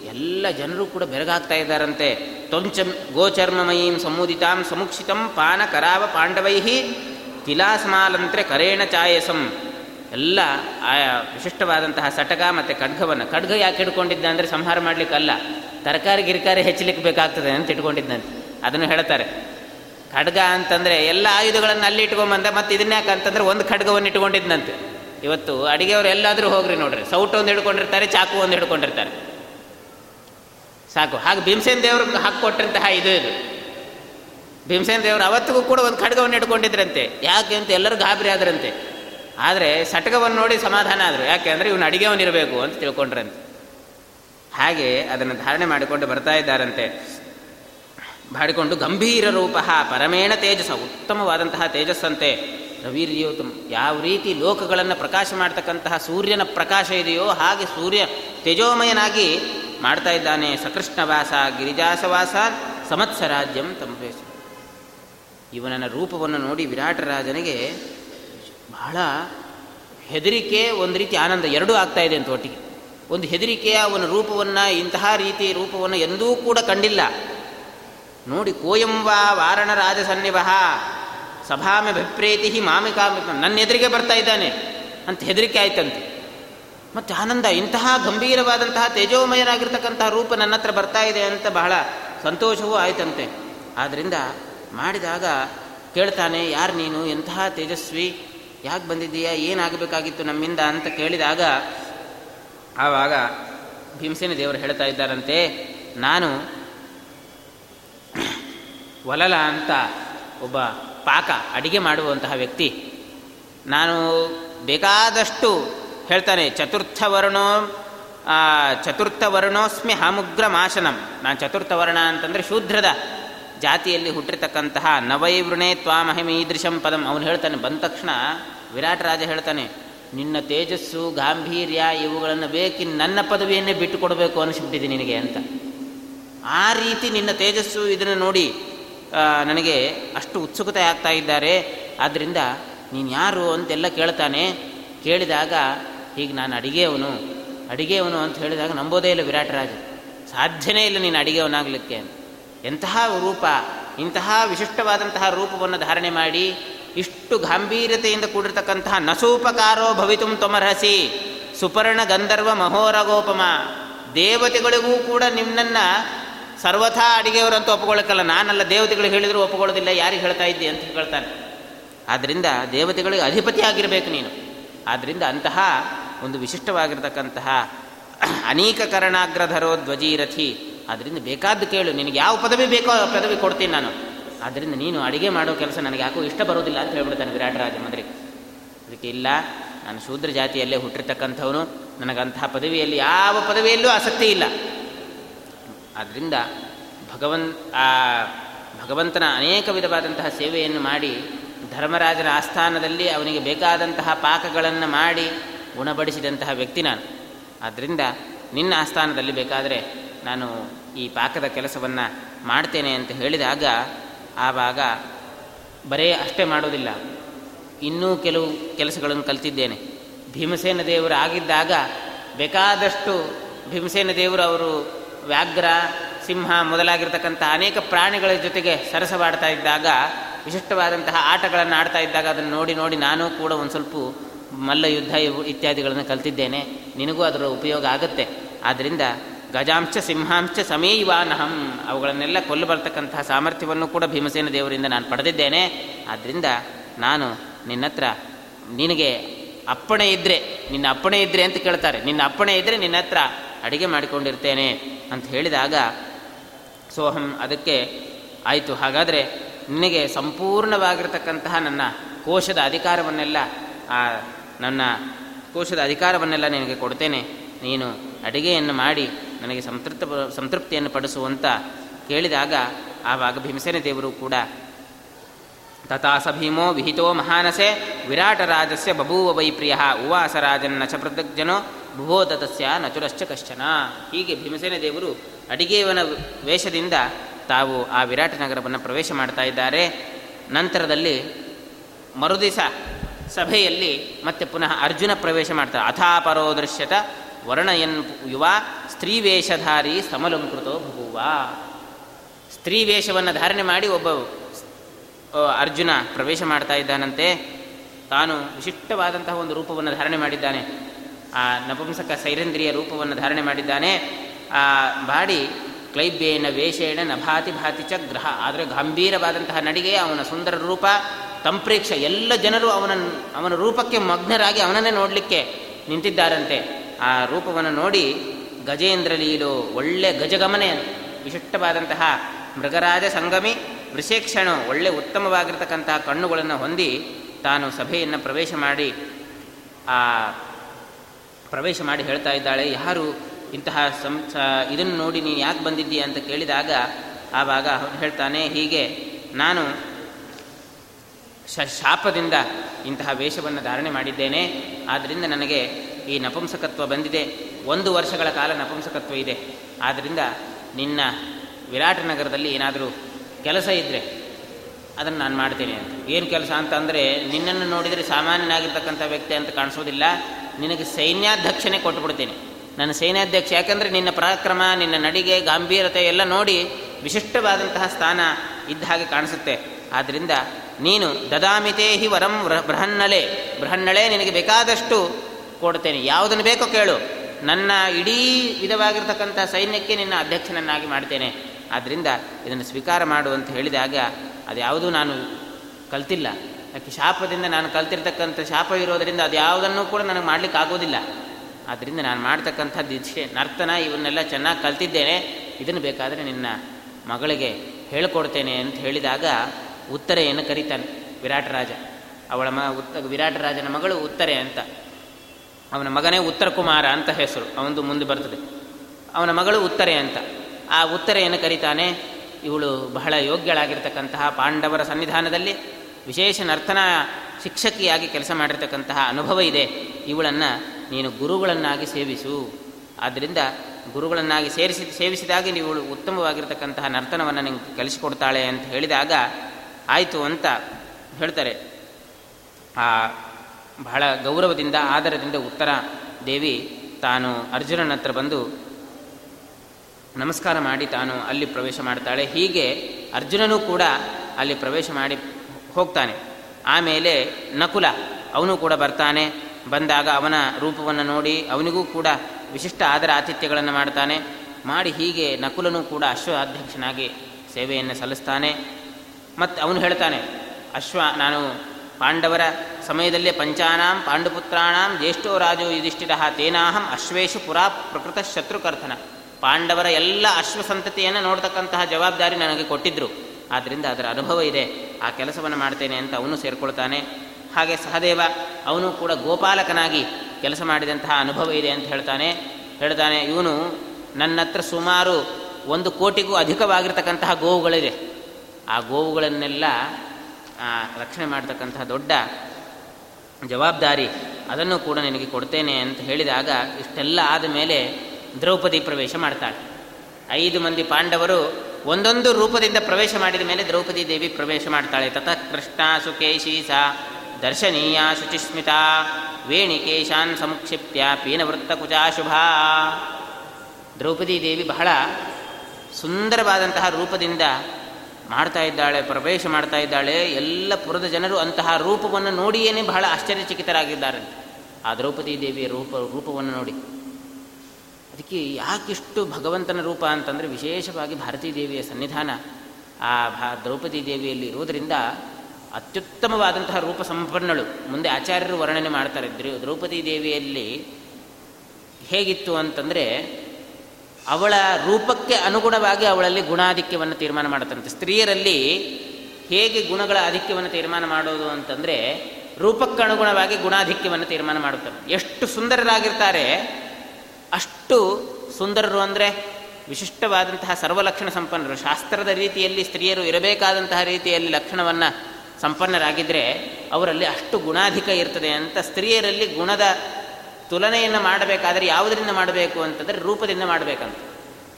ಎಲ್ಲ ಜನರು ಕೂಡ ಬೆರಗಾಗ್ತಾ ಇದ್ದಾರಂತೆ. ತ್ವಂಚಂ ಗೋಚರ್ಮಮಯೀಂ ಸಮುದಿತಾಂ ಸಮುಕ್ಷಿತಂ ಪಾನ ಕರಾವ ಪಾಂಡವೈ ತಿಲಾಸ್ಮಾಲಂತ್ರೆ ಕರೇಣ ಚಾಯಸಂ. ಎಲ್ಲ ವಿಶಿಷ್ಟವಾದಂತಹ ಸಟಕ ಮತ್ತು ಖಡ್ಗವನ್ನು, ಖಡ್ಗ ಯಾಕೆ ಇಟ್ಕೊಂಡಿದ್ದ ಅಂದರೆ ಸಂಹಾರ ಮಾಡಲಿಕ್ಕಲ್ಲ. ತರಕಾರಿ, ಗಿರಿಕಾರಿ ಹೆಚ್ಚಲಿಕ್ಕೆ ಬೇಕಾಗ್ತದೆ ಅಂತ ಇಟ್ಕೊಂಡಿದ್ದಂತೆ. ಅದನ್ನು ಹೇಳ್ತಾರೆ. ಖಡ್ಗ ಅಂತಂದರೆ ಎಲ್ಲ ಆಯುಧಗಳನ್ನು ಅಲ್ಲಿ ಇಟ್ಕೊಂಬಂದ ಮತ್ತು ಇದನ್ನ ಅಂತಂದ್ರೆ ಒಂದು ಖಡ್ಗವನ್ನು ಇಟ್ಕೊಂಡಿದ್ದಂತೆ ಇವತ್ತು ಅಡಿಗೆಯವರು ಎಲ್ಲಾದರೂ ಹೋಗ್ರಿ ನೋಡ್ರಿ. ಸೌಟ್ ಒಂದು ಹಿಡ್ಕೊಂಡಿರ್ತಾರೆ, ಚಾಕು ಒಂದು ಹಿಡ್ಕೊಂಡಿರ್ತಾರೆ. ಸಾಕು. ಹಾಗೆ ಭೀಮಸೇನ್ ದೇವರು ಹಾಕಿಕೊಟ್ಟಂತಹ ಇದು ಇದು. ಭೀಮಸೇನ್ ದೇವರು ಅವತ್ತಿಗೂ ಕೂಡ ಒಂದು ಖಡ್ಗವನ್ನು ಇಟ್ಕೊಂಡಿದ್ರಂತೆ. ಯಾಕೆ ಅಂತ ಎಲ್ಲರೂ ಗಾಬರಿ ಆದ್ರಂತೆ. ಆದರೆ ಸಟಕವನ್ನು ನೋಡಿ ಸಮಾಧಾನ ಆದರು. ಯಾಕೆ ಅಂದರೆ ಇವನು ಅಡಿಗೆವನಿರಬೇಕು ಅಂತ ತಿಳ್ಕೊಂಡ್ರಂತೆ ಹಾಗೆ ಅದನ್ನು ಧಾರಣೆ ಮಾಡಿಕೊಂಡು ಬರ್ತಾ ಇದ್ದಾರಂತೆ. ಮಾಡಿಕೊಂಡು ಗಂಭೀರ ರೂಪ ಪರಮೇಣ ತೇಜಸ್ಸ ಉತ್ತಮವಾದಂತಹ ತೇಜಸ್ಸಂತೆ. ರವೀರ್ಯೋತಮ್ ಯಾವ ರೀತಿ ಲೋಕಗಳನ್ನು ಪ್ರಕಾಶ ಮಾಡ್ತಕ್ಕಂತಹ ಸೂರ್ಯನ ಪ್ರಕಾಶ ಇದೆಯೋ ಹಾಗೆ ಸೂರ್ಯ ತೇಜೋಮಯನಾಗಿ ಮಾಡ್ತಾ ಇದ್ದಾನೆ. ಸಕೃಷ್ಣವಾಸ, ಗಿರಿಜಾಸವಾಸ, ಸಮತ್ಸರಾಜ್ಯಂ ತಮ್ಮ ಇವನನ್ನ ರೂಪವನ್ನು ನೋಡಿ ವಿರಾಟರಾಜನಿಗೆ ಬಹಳ ಹೆದರಿಕೆ ಒಂದು ರೀತಿ ಆನಂದ, ಎರಡೂ ಆಗ್ತಾ ಇದೆ ಅಂತ ಒಟ್ಟಿಗೆ. ಒಂದು ಹೆದರಿಕೆಯ ಅವನ ರೂಪವನ್ನು, ಇಂತಹ ರೀತಿ ರೂಪವನ್ನು ಎಂದೂ ಕೂಡ ಕಂಡಿಲ್ಲ. ನೋಡಿ, ಕೋಯಂಬ ವಾರಣ ರಾಜ ಸನ್ನಿವಹ ಸಭಾಮೆ ಅಭಿಪ್ರೇತಿ ಮಾಮಿಕಾಮಿ ನನ್ನ ಎದುರಿಗೆ ಬರ್ತಾ ಇದ್ದಾನೆ ಅಂತ ಹೆದರಿಕೆ ಆಯ್ತಂತೆ. ಮತ್ತು ಆನಂದ, ಇಂತಹ ಗಂಭೀರವಾದಂತಹ ತೇಜೋಮಯನಾಗಿರ್ತಕ್ಕಂತಹ ರೂಪ ನನ್ನ ಹತ್ರ ಬರ್ತಾ ಇದೆ ಅಂತ ಬಹಳ ಸಂತೋಷವೂ ಆಯ್ತಂತೆ. ಆದ್ದರಿಂದ ಮಾಡಿದಾಗ ಕೇಳ್ತಾನೆ, ಯಾರು ನೀನು? ಎಂತಹ ತೇಜಸ್ವಿ ಯಾಕೆ ಬಂದಿದ್ದೀಯಾ? ಏನಾಗಬೇಕಾಗಿತ್ತು ನಮ್ಮಿಂದ ಅಂತ ಕೇಳಿದಾಗ ಆವಾಗ ಭೀಮಸೇನ ದೇವರು ಹೇಳ್ತಾ ಇದ್ದಾರಂತೆ, ನಾನು ಒಲಲ ಅಂತ ಒಬ್ಬ ಪಾಕ ಅಡಿಗೆ ಮಾಡುವಂತಹ ವ್ಯಕ್ತಿ. ನಾನು ಬೇಕಾದಷ್ಟು ಹೇಳ್ತಾನೆ, ಚತುರ್ಥ ವರ್ಣೋ ಚತುರ್ಥ ವರ್ಣೋಸ್ಮಿ ಹಾಮುಗ್ರ ಮಾಶನಂ ನಾನು ಚತುರ್ಥ ವರ್ಣ ಅಂತಂದರೆ ಶೂದ್ರದ ಜಾತಿಯಲ್ಲಿ ಹುಟ್ಟಿರ್ತಕ್ಕಂತಹ ನವೈವೃಣೆ ತ್ವಾಮಹಿಮೀದೃಶಂ ಪದಂ. ಅವನು ಹೇಳ್ತಾನೆ, ಬಂದ ತಕ್ಷಣ ವಿರಾಟ್ ರಾಜ ಹೇಳ್ತಾನೆ, ನಿನ್ನ ತೇಜಸ್ಸು, ಗಾಂಭೀರ್ಯ ಇವುಗಳನ್ನು ಬೇಕಿ ನನ್ನ ಪದವಿಯನ್ನೇ ಬಿಟ್ಟು ಕೊಡಬೇಕು ಅನಿಸ್ಬಿಟ್ಟಿದೆ ನಿನಗೆ ಅಂತ. ಆ ರೀತಿ ನಿನ್ನ ತೇಜಸ್ಸು ಇದನ್ನು ನೋಡಿ ನನಗೆ ಅಷ್ಟು ಉತ್ಸುಕತೆ ಆಗ್ತಾ ಇದ್ದಾರೆ. ಆದ್ದರಿಂದ ನೀನು ಯಾರು ಅಂತೆಲ್ಲ ಕೇಳ್ತಾನೆ. ಕೇಳಿದಾಗ, ಹೀಗೆ ನಾನು ಅಡಿಗೆಯವನು ಅಡಿಗೆಯವನು ಅಂತ ಹೇಳಿದಾಗ ನಂಬೋದೇ ಇಲ್ಲ ವಿರಾಟ್ ರಾಜ. ಸಾಧ್ಯನೇ ಇಲ್ಲ ನೀನು ಅಡಿಗೆಯವನಾಗಲಿಕ್ಕೆ ಎಂತಹ ರೂಪ, ಇಂತಹ ವಿಶಿಷ್ಟವಾದಂತಹ ರೂಪವನ್ನು ಧಾರಣೆ ಮಾಡಿ ಇಷ್ಟು ಗಾಂಭೀರ್ಯತೆಯಿಂದ ಕೂಡಿರ್ತಕ್ಕಂತಹ ನಸೂಪಕಾರೋ ಭವಿತು ತೊಮರ್ಹಸಿ ಸುಪರ್ಣ ಗಂಧರ್ವ ಮಹೋರಗೋಪಮ. ದೇವತೆಗಳಿಗೂ ಕೂಡ ನಿಮ್ಮನ್ನು ಸರ್ವಥಾ ಅಡಿಗೆಯವರಂತೂ ಒಪ್ಪಿಕೊಳ್ಳಕ್ಕಲ್ಲ. ನಾನಲ್ಲ ದೇವತೆಗಳು ಹೇಳಿದರೂ ಒಪ್ಪಿಕೊಳ್ಳೋದಿಲ್ಲ, ಯಾರಿಗೆ ಹೇಳ್ತಾ ಇದ್ದೆ ಅಂತ ಹೇಳ್ತಾನೆ ಆದ್ದರಿಂದ ದೇವತೆಗಳಿಗೆ ಅಧಿಪತಿ ಆಗಿರಬೇಕು ನೀನು. ಆದ್ದರಿಂದ ಅಂತಹ ಒಂದು ವಿಶಿಷ್ಟವಾಗಿರ್ತಕ್ಕಂತಹ ಅನೇಕ ಕರಣಾಗ್ರಧರೋ ಧ್ವಜೀರಥಿ. ಅದರಿಂದ ಬೇಕಾದ್ದು ಕೇಳು, ನಿನಗೆ ಯಾವ ಪದವಿ ಬೇಕೋ ಪದವಿ ಕೊಡ್ತೀನಿ ನಾನು. ಆದ್ದರಿಂದ ನೀನು ಅಡುಗೆ ಮಾಡೋ ಕೆಲಸ ನನಗೆ ಯಾಕೋ ಇಷ್ಟ ಬರೋದಿಲ್ಲ ಅಂತ ಹೇಳ್ಬಿಡ್ತಾನೆ ವಿರಾಟರಾಜ ಮಂದ್ರಿ ಅದಕ್ಕೆ ಇಲ್ಲ, ನಾನು ಶೂದ್ರ ಜಾತಿಯಲ್ಲೇ ಹುಟ್ಟಿರ್ತಕ್ಕಂಥವನು. ನನಗಂತಹ ಪದವಿಯಲ್ಲಿ ಯಾವ ಪದವಿಯಲ್ಲೂ ಆಸಕ್ತಿ ಇಲ್ಲ. ಆದ್ದರಿಂದ ಭಗವನ್, ಆ, ಭಗವಂತನ ಅನೇಕ ವಿಧವಾದಂತಹ ಸೇವೆಯನ್ನು ಮಾಡಿ ಧರ್ಮರಾಜನ ಆಸ್ಥಾನದಲ್ಲಿ ಅವನಿಗೆ ಬೇಕಾದಂತಹ ಪಾಕಗಳನ್ನು ಮಾಡಿ ಗುಣಪಡಿಸಿದಂತಹ ವ್ಯಕ್ತಿ ನಾನು. ಆದ್ದರಿಂದ ನಿನ್ನ ಆಸ್ಥಾನದಲ್ಲಿ ಬೇಕಾದರೆ ನಾನು ಈ ಪಾಕದ ಕೆಲಸವನ್ನು ಮಾಡ್ತೇನೆ ಅಂತ ಹೇಳಿದಾಗ ಆವಾಗ ಬರೇ ಅಷ್ಟೇ ಮಾಡೋದಿಲ್ಲ. ಇನ್ನೂ ಕೆಲವು ಕೆಲಸಗಳನ್ನು ಕಲ್ತಿದ್ದೇನೆ. ಭೀಮಸೇನ ದೇವರು ಆಗಿದ್ದಾಗ ಬೇಕಾದಷ್ಟು ಭೀಮಸೇನ ದೇವರು ಅವರು ವ್ಯಾಘ್ರ, ಸಿಂಹ ಮೊದಲಾಗಿರ್ತಕ್ಕಂಥ ಅನೇಕ ಪ್ರಾಣಿಗಳ ಜೊತೆಗೆ ಸರಸವಾಡ್ತಾ ಇದ್ದಾಗ, ವಿಶಿಷ್ಟವಾದಂತಹ ಆಟಗಳನ್ನು ಆಡ್ತಾ ಇದ್ದಾಗ ಅದನ್ನು ನೋಡಿ ನೋಡಿ ನಾನು ಕೂಡ ಒಂದು ಸ್ವಲ್ಪ ಮಲ್ಲ ಯುದ್ಧ ಇತ್ಯಾದಿಗಳನ್ನು ಕಲ್ತಿದ್ದೇನೆ. ನಿನಗೂ ಅದರ ಉಪಯೋಗ ಆಗುತ್ತೆ. ಆದ್ದರಿಂದ ಗಜಾಂಶ ಸಿಂಹಾಂಶ ಸಮೀವಾನಹಂ. ಅವುಗಳನ್ನೆಲ್ಲ ಕೊಲ್ಲು ಬರ್ತಕ್ಕಂತಹ ಸಾಮರ್ಥ್ಯವನ್ನು ಕೂಡ ಭೀಮಸೇನ ದೇವರಿಂದ ನಾನು ಪಡೆದಿದ್ದೇನೆ. ಆದ್ದರಿಂದ ನಾನು ನಿನ್ನ ಹತ್ರ ನಿನಗೆ ಅಪ್ಪಣೆ ಇದ್ದರೆ ನಿನ್ನ ಅಪ್ಪಣೆ ಇದ್ದರೆ ಅಂತ ಕೇಳ್ತಾರೆ. ನಿನ್ನ ಅಪ್ಪಣೆ ಇದ್ದರೆ ನಿನ್ನ ಹತ್ರ ಅಡಿಗೆ ಮಾಡಿಕೊಂಡಿರ್ತೇನೆ ಅಂತ ಹೇಳಿದಾಗ, ಸೋಹಂ ಅದಕ್ಕೆ ಆಯಿತು. ಹಾಗಾದರೆ ನಿನಗೆ ಸಂಪೂರ್ಣವಾಗಿರ್ತಕ್ಕಂತಹ ನನ್ನ ಕೋಶದ ಅಧಿಕಾರವನ್ನೆಲ್ಲ, ಆ ನನ್ನ ಕೋಶದ ಅಧಿಕಾರವನ್ನೆಲ್ಲ ನಿನಗೆ ಕೊಡ್ತೇನೆ. ನೀನು ಅಡಿಗೆಯನ್ನು ಮಾಡಿ ನನಗೆ ಸಂತೃಪ್ತ ಸಂತೃಪ್ತಿಯನ್ನು ಪಡಿಸುವಂತ ಕೇಳಿದಾಗ ಆವಾಗ ಭೀಮಸೇನ ದೇವರು ಕೂಡ ತಥಾಸ ಭೀಮೋ ವಿಹಿತೋ ಮಹಾನಸೆ ವಿರಾಟರಾಜಸ್ಯ ಬಭೂವ ವೈ ಪ್ರಿಯ ಉವಾಸರಾಜನ್ನ ಚ ಪೃಥಗ್ಜನೋ ಭುವೋದತಸ್ಯ ನಚುರಶ್ಚ ಕಶ್ಚನ. ಹೀಗೆ ಭೀಮಸೇನ ದೇವರು ಅಡಿಗೆಯವನ ವೇಷದಿಂದ ತಾವು ಆ ವಿರಾಟ ನಗರವನ್ನು ಪ್ರವೇಶ ಮಾಡ್ತಾ ಇದ್ದಾರೆ. ನಂತರದಲ್ಲಿ ಮರುದಿಸ ಸಭೆಯಲ್ಲಿ ಮತ್ತೆ ಪುನಃ ಅರ್ಜುನ ಪ್ರವೇಶ ಮಾಡ್ತಾರೆ. ಅಥಾಪರೋ ದೃಶ್ಯತ ವರ್ಣಯನ್ ಯುವ ಸ್ತ್ರೀವೇಷಧಾರಿ ಸಮಲಂಕೃತೋ ಭಗುವ ಸ್ತ್ರೀ ವೇಷವನ್ನು ಧಾರಣೆ ಮಾಡಿ ಒಬ್ಬ ಅರ್ಜುನ ಪ್ರವೇಶ ಮಾಡ್ತಾ ಇದ್ದಾನಂತೆ. ತಾನು ವಿಶಿಷ್ಟವಾದಂತಹ ಒಂದು ರೂಪವನ್ನು ಧಾರಣೆ ಮಾಡಿದ್ದಾನೆ. ಆ ನಪುಂಸಕ ಸೈರೇಂದ್ರಿಯ ರೂಪವನ್ನು ಧಾರಣೆ ಮಾಡಿದ್ದಾನೆ. ಆ ಬಾಡಿ ಕ್ಲೈಬ್ಯೇನ ವೇಷೇಣ ನಭಾತಿ ಭಾತಿ ಚ ಗ್ರಹ. ಆದರೆ ಗಂಭೀರವಾದಂತಹ ನಡಿಗೆ, ಅವನ ಸುಂದರ ರೂಪ, ತಂಪ್ರೇಕ್ಷ ಎಲ್ಲ ಜನರು ಅವನ ಅವನ ರೂಪಕ್ಕೆ ಮಗ್ನರಾಗಿ ಅವನನ್ನೇ ನೋಡಲಿಕ್ಕೆ ನಿಂತಿದ್ದಾರಂತೆ. ಆ ರೂಪವನ್ನು ನೋಡಿ ಗಜೇಂದ್ರ ಲೀಲು, ಒಳ್ಳೆ ಗಜಗಮನೆ ವಿಶಿಷ್ಟವಾದಂತಹ ಮೃಗರಾಜ ಸಂಗಮಿ, ವೃಷೇಕ್ಷಣ, ಒಳ್ಳೆ ಉತ್ತಮವಾಗಿರ್ತಕ್ಕಂತಹ ಕಣ್ಣುಗಳನ್ನು ಹೊಂದಿ ತಾನು ಸಭೆಯನ್ನು ಪ್ರವೇಶ ಮಾಡಿ, ಆ ಪ್ರವೇಶ ಮಾಡಿ ಹೇಳ್ತಾ ಇದ್ದಾಳೆ, ಯಾರು ಇಂತಹ ಸಂ ಇದನ್ನು ನೋಡಿ ನೀನು ಯಾಕೆ ಬಂದಿದ್ದೀಯ? ಅಂತ ಕೇಳಿದಾಗ ಆವಾಗ ಹೇಳ್ತಾನೆ, ಹೀಗೆ ನಾನು ಶಾಪದಿಂದ ಇಂತಹ ವೇಷವನ್ನು ಧಾರಣೆ ಮಾಡಿದ್ದೇನೆ. ಆದ್ದರಿಂದ ನನಗೆ ಈ ನಪುಂಸಕತ್ವ ಬಂದಿದೆ. ಒಂದು ವರ್ಷಗಳ ಕಾಲ ನಪುಂಸಕತ್ವ ಇದೆ. ಆದ್ದರಿಂದ ನಿನ್ನ ವಿರಾಟ ನಗರದಲ್ಲಿ ಏನಾದರೂ ಕೆಲಸ ಇದ್ದರೆ ಅದನ್ನು ನಾನು ಮಾಡ್ತೇನೆ ಅಂತ. ಏನು ಕೆಲಸ ಅಂತ ಅಂದರೆ ನಿನ್ನನ್ನು ನೋಡಿದರೆ ಸಾಮಾನ್ಯನಾಗಿರ್ತಕ್ಕಂಥ ವ್ಯಕ್ತಿ ಅಂತ ಕಾಣಿಸೋದಿಲ್ಲ. ನಿನಗೆ ಸೈನ್ಯಾಧ್ಯಕ್ಷನೇ ಕೊಟ್ಟುಬಿಡ್ತೇನೆ ನನ್ನ ಸೈನ್ಯಾಧ್ಯಕ್ಷ, ಯಾಕಂದರೆ ನಿನ್ನ ಪರಾಕ್ರಮ, ನಿನ್ನ ನಡಿಗೆ ಗಾಂಭೀರತೆ ಎಲ್ಲ ನೋಡಿ ವಿಶಿಷ್ಟವಾದಂತಹ ಸ್ಥಾನ ಇದ್ದ ಹಾಗೆ ಕಾಣಿಸುತ್ತೆ. ಆದ್ದರಿಂದ ನೀನು ದದಾಮಿತೇ ಹಿ ವರಂ ಬೃಹನ್ನಳೆ. ಬೃಹನ್ನಳೆ ನಿನಗೆ ಬೇಕಾದಷ್ಟು ಕೊಡ್ತೇನೆ. ಯಾವುದನ್ನು ಬೇಕೋ ಕೇಳು. ನನ್ನ ಇಡೀ ವಿಧವಾಗಿರ್ತಕ್ಕಂಥ ಸೈನ್ಯಕ್ಕೆ ನಿನ್ನ ಅಧ್ಯಕ್ಷನನ್ನಾಗಿ ಮಾಡ್ತೇನೆ. ಆದ್ದರಿಂದ ಇದನ್ನು ಸ್ವೀಕಾರ ಮಾಡು ಅಂತ ಹೇಳಿದಾಗ ಅದು ಯಾವುದೂ ನಾನು ಕಲ್ತಿಲ್ಲ. ಯಾಕೆ ಶಾಪದಿಂದ ನಾನು ಕಲ್ತಿರ್ತಕ್ಕಂಥ ಶಾಪ ಇರೋದರಿಂದ ಅದು ಯಾವುದನ್ನು ಕೂಡ ನನಗೆ ಮಾಡಲಿಕ್ಕೆ ಆಗೋದಿಲ್ಲ. ಆದ್ದರಿಂದ ನಾನು ಮಾಡ್ತಕ್ಕಂಥ ದಿಶೆ ನರ್ತನ ಇವನ್ನೆಲ್ಲ ಚೆನ್ನಾಗಿ ಕಲ್ತಿದ್ದೇನೆ. ಇದನ್ನು ಬೇಕಾದರೆ ನಿನ್ನ ಮಗಳಿಗೆ ಹೇಳಿಕೊಡ್ತೇನೆ ಅಂತ ಹೇಳಿದಾಗ ಉತ್ತರೆಯನ್ನು ಕರೀತಾನೆ ವಿರಾಟ ರಾಜ. ಅವಳ ಮ, ಉತ್ತ, ವಿರಾಟ ರಾಜನ ಮಗಳು ಉತ್ತರೆ ಅಂತ. ಅವನ ಮಗನೇ ಉತ್ತರ ಕುಮಾರ ಅಂತ ಹೆಸರು ಅವನದು ಮುಂದೆ ಬರ್ತದೆ. ಅವನ ಮಗಳು ಉತ್ತರೆ ಅಂತ. ಆ ಉತ್ತರೆಯನ್ನು ಕರೀತಾನೆ, ಇವಳು ಬಹಳ ಯೋಗ್ಯಳಾಗಿರ್ತಕ್ಕಂತಹ ಪಾಂಡವರ ಸನ್ನಿಧಾನದಲ್ಲಿ ವಿಶೇಷ ನರ್ತನ ಶಿಕ್ಷಕಿಯಾಗಿ ಕೆಲಸ ಮಾಡಿರ್ತಕ್ಕಂತಹ ಅನುಭವ ಇದೆ. ಇವಳನ್ನು ನೀನು ಗುರುಗಳನ್ನಾಗಿ ಸೇವಿಸು. ಆದ್ದರಿಂದ ಗುರುಗಳನ್ನಾಗಿ ಸೇರಿಸಿ, ಸೇವಿಸಿದಾಗ ನೀವು ಉತ್ತಮವಾಗಿರ್ತಕ್ಕಂತಹ ನರ್ತನವನ್ನು ನಿಂಗೆ ಕಲಿಸಿಕೊಡ್ತಾಳೆ ಅಂತ ಹೇಳಿದಾಗ, ಆಯಿತು ಅಂತ ಹೇಳ್ತಾರೆ. ಆ ಬಹಳ ಗೌರವದಿಂದ, ಆದರದಿಂದ ಉತ್ತರ ದೇವಿ ತಾನು ಅರ್ಜುನನ ಹತ್ರ ಬಂದು ನಮಸ್ಕಾರ ಮಾಡಿ ತಾನು ಅಲ್ಲಿ ಪ್ರವೇಶ ಮಾಡ್ತಾಳೆ. ಹೀಗೆ ಅರ್ಜುನನೂ ಕೂಡ ಅಲ್ಲಿ ಪ್ರವೇಶ ಮಾಡಿ ಹೋಗ್ತಾನೆ. ಆಮೇಲೆ ನಕುಲ ಅವನು ಕೂಡ ಬರ್ತಾನೆ. ಬಂದಾಗ ಅವನ ರೂಪವನ್ನು ನೋಡಿ ಅವನಿಗೂ ಕೂಡ ವಿಶಿಷ್ಟ ಆದರ ಆತಿಥ್ಯಗಳನ್ನು ಮಾಡ್ತಾನೆ. ಮಾಡಿ ಹೀಗೆ ನಕುಲನೂ ಕೂಡ ಅಶ್ವ ಅಧ್ಯಕ್ಷನಾಗಿ ಸೇವೆಯನ್ನು ಸಲ್ಲಿಸ್ತಾನೆ. ಮತ್ತು ಅವನು ಹೇಳ್ತಾನೆ, ಅಶ್ವ, ನಾನು ಪಾಂಡವರ ಸಮಯದಲ್ಲೇ ಪಂಚಾನಾಂ ಪಾಂಡುಪುತ್ರಾಣಾಂ ಜ್ಯೇಷ್ಠೋ ರಾಜೋ ಯುಧಿಷ್ಠಿರ ತೇನಾಹಂ ಅಶ್ವೇಶು ಪುರಾ ಪ್ರಕೃತ ಶತ್ರುಕರ್ತನ. ಪಾಂಡವರ ಎಲ್ಲ ಅಶ್ವಸಂತತಿಯನ್ನು ನೋಡ್ತಕ್ಕಂತಹ ಜವಾಬ್ದಾರಿ ನನಗೆ ಕೊಟ್ಟಿದ್ದರು ಆದ್ದರಿಂದ ಅದರ ಅನುಭವ ಇದೆ. ಆ ಕೆಲಸವನ್ನು ಮಾಡ್ತೇನೆ ಅಂತ ಅವನು ಸೇರಿಕೊಳ್ತಾನೆ. ಹಾಗೆ ಸಹದೇವ, ಅವನು ಕೂಡ ಗೋಪಾಲಕನಾಗಿ ಕೆಲಸ ಮಾಡಿದಂತಹ ಅನುಭವ ಇದೆ ಅಂತ ಹೇಳ್ತಾನೆ. ಹೇಳ್ತಾನೆ, ಇವನು ನನ್ನ ಹತ್ರ ಸುಮಾರು ಒಂದು ಕೋಟಿಗೂ ಅಧಿಕವಾಗಿರ್ತಕ್ಕಂತಹ ಗೋವುಗಳಿದೆ ಆ ಗೋವುಗಳನ್ನೆಲ್ಲ ರಕ್ಷಣೆ ಮಾಡ್ತಕ್ಕಂತಹ ದೊಡ್ಡ ಜವಾಬ್ದಾರಿ ಅದನ್ನು ಕೂಡ ನಿನಗೆ ಕೊಡ್ತೇನೆ ಅಂತ ಹೇಳಿದಾಗ ಇಷ್ಟೆಲ್ಲ ಆದ ಮೇಲೆ ದ್ರೌಪದಿ ಪ್ರವೇಶ ಮಾಡ್ತಾಳೆ. ಐದು ಮಂದಿ ಪಾಂಡವರು ಒಂದೊಂದು ರೂಪದಿಂದ ಪ್ರವೇಶ ಮಾಡಿದ ಮೇಲೆ ದ್ರೌಪದಿ ದೇವಿ ಪ್ರವೇಶ ಮಾಡ್ತಾಳೆ. ತತ ಕೃಷ್ಣ ಸುಕೇಶಿ ಸಾ ದರ್ಶನೀಯ ಶುಚಿಸ್ಮಿತ ವೇಣಿಕೇಶಾನ್ ಸಂಕ್ಷಿಪ್ಯ ಪೀನವೃತ್ತ ಕುಚಾಶುಭಾ ದ್ರೌಪದಿ ದೇವಿ ಬಹಳ ಸುಂದರವಾದಂತಹ ರೂಪದಿಂದ ಮಾಡ್ತಾ ಇದ್ದಾಳೆ, ಪ್ರವೇಶ ಮಾಡ್ತಾ ಇದ್ದಾಳೆ, ಎಲ್ಲ ಪುರದ ಜನರು ಅಂತಹ ರೂಪವನ್ನು ನೋಡಿಯೇ ಬಹಳ ಆಶ್ಚರ್ಯಚಕಿತರಾಗಿದ್ದಾರೆ. ಆ ದ್ರೌಪದಿ ದೇವಿಯ ರೂಪ, ರೂಪವನ್ನು ನೋಡಿ. ಅದಕ್ಕೆ ಯಾಕಿಷ್ಟು ಭಗವಂತನ ರೂಪ ಅಂತಂದರೆ ವಿಶೇಷವಾಗಿ ಭಾರತೀ ದೇವಿಯ ಸನ್ನಿಧಾನ. ಆ ಭಾ, ದ್ರೌಪದಿ ದೇವಿಯಲ್ಲಿ ಇರುವುದರಿಂದ ಅತ್ಯುತ್ತಮವಾದಂತಹ ರೂಪ ಸಂಪನ್ನಳು. ಮುಂದೆ ಆಚಾರ್ಯರು ವರ್ಣನೆ ಮಾಡ್ತಾರೆ. ದ್ರೌಪದಿ ದೇವಿಯಲ್ಲಿ ಹೇಗಿತ್ತು ಅಂತಂದರೆ ಅವಳ ರೂಪಕ್ಕೆ ಅನುಗುಣವಾಗಿ ಅವಳಲ್ಲಿ ಗುಣಾಧಿಕ್ಯವನ್ನು ತೀರ್ಮಾನ ಮಾಡುತ್ತಂತೆ. ಸ್ತ್ರೀಯರಲ್ಲಿ ಹೇಗೆ ಗುಣಗಳ ಆಧಿಕ್ಯವನ್ನು ತೀರ್ಮಾನ ಮಾಡೋದು ಅಂತಂದರೆ ರೂಪಕ್ಕೆ ಅನುಗುಣವಾಗಿ ಗುಣಾಧಿಕ್ಯವನ್ನು ತೀರ್ಮಾನ ಮಾಡುತ್ತಾರೆ ಎಷ್ಟು ಸುಂದರರಾಗಿರ್ತಾರೆ, ಅಷ್ಟು ಸುಂದರರು ಅಂದರೆ ವಿಶಿಷ್ಟವಾದಂತಹ ಸರ್ವಲಕ್ಷಣ ಸಂಪನ್ನರು. ಶಾಸ್ತ್ರದ ರೀತಿಯಲ್ಲಿ ಸ್ತ್ರೀಯರು ಇರಬೇಕಾದಂತಹ ರೀತಿಯಲ್ಲಿ ಲಕ್ಷಣವನ್ನು ಸಂಪನ್ನರಾಗಿದ್ದರೆ ಅವರಲ್ಲಿ ಅಷ್ಟು ಗುಣಾಧಿಕ ಇರ್ತದೆ ಅಂತ ಸ್ತ್ರೀಯರಲ್ಲಿ ಗುಣದ ತುಲನೆಯನ್ನು ಮಾಡಬೇಕಾದರೆ ಯಾವುದರಿಂದ ಮಾಡಬೇಕು ಅಂತಂದರೆ ರೂಪದಿಂದ ಮಾಡಬೇಕಂತ.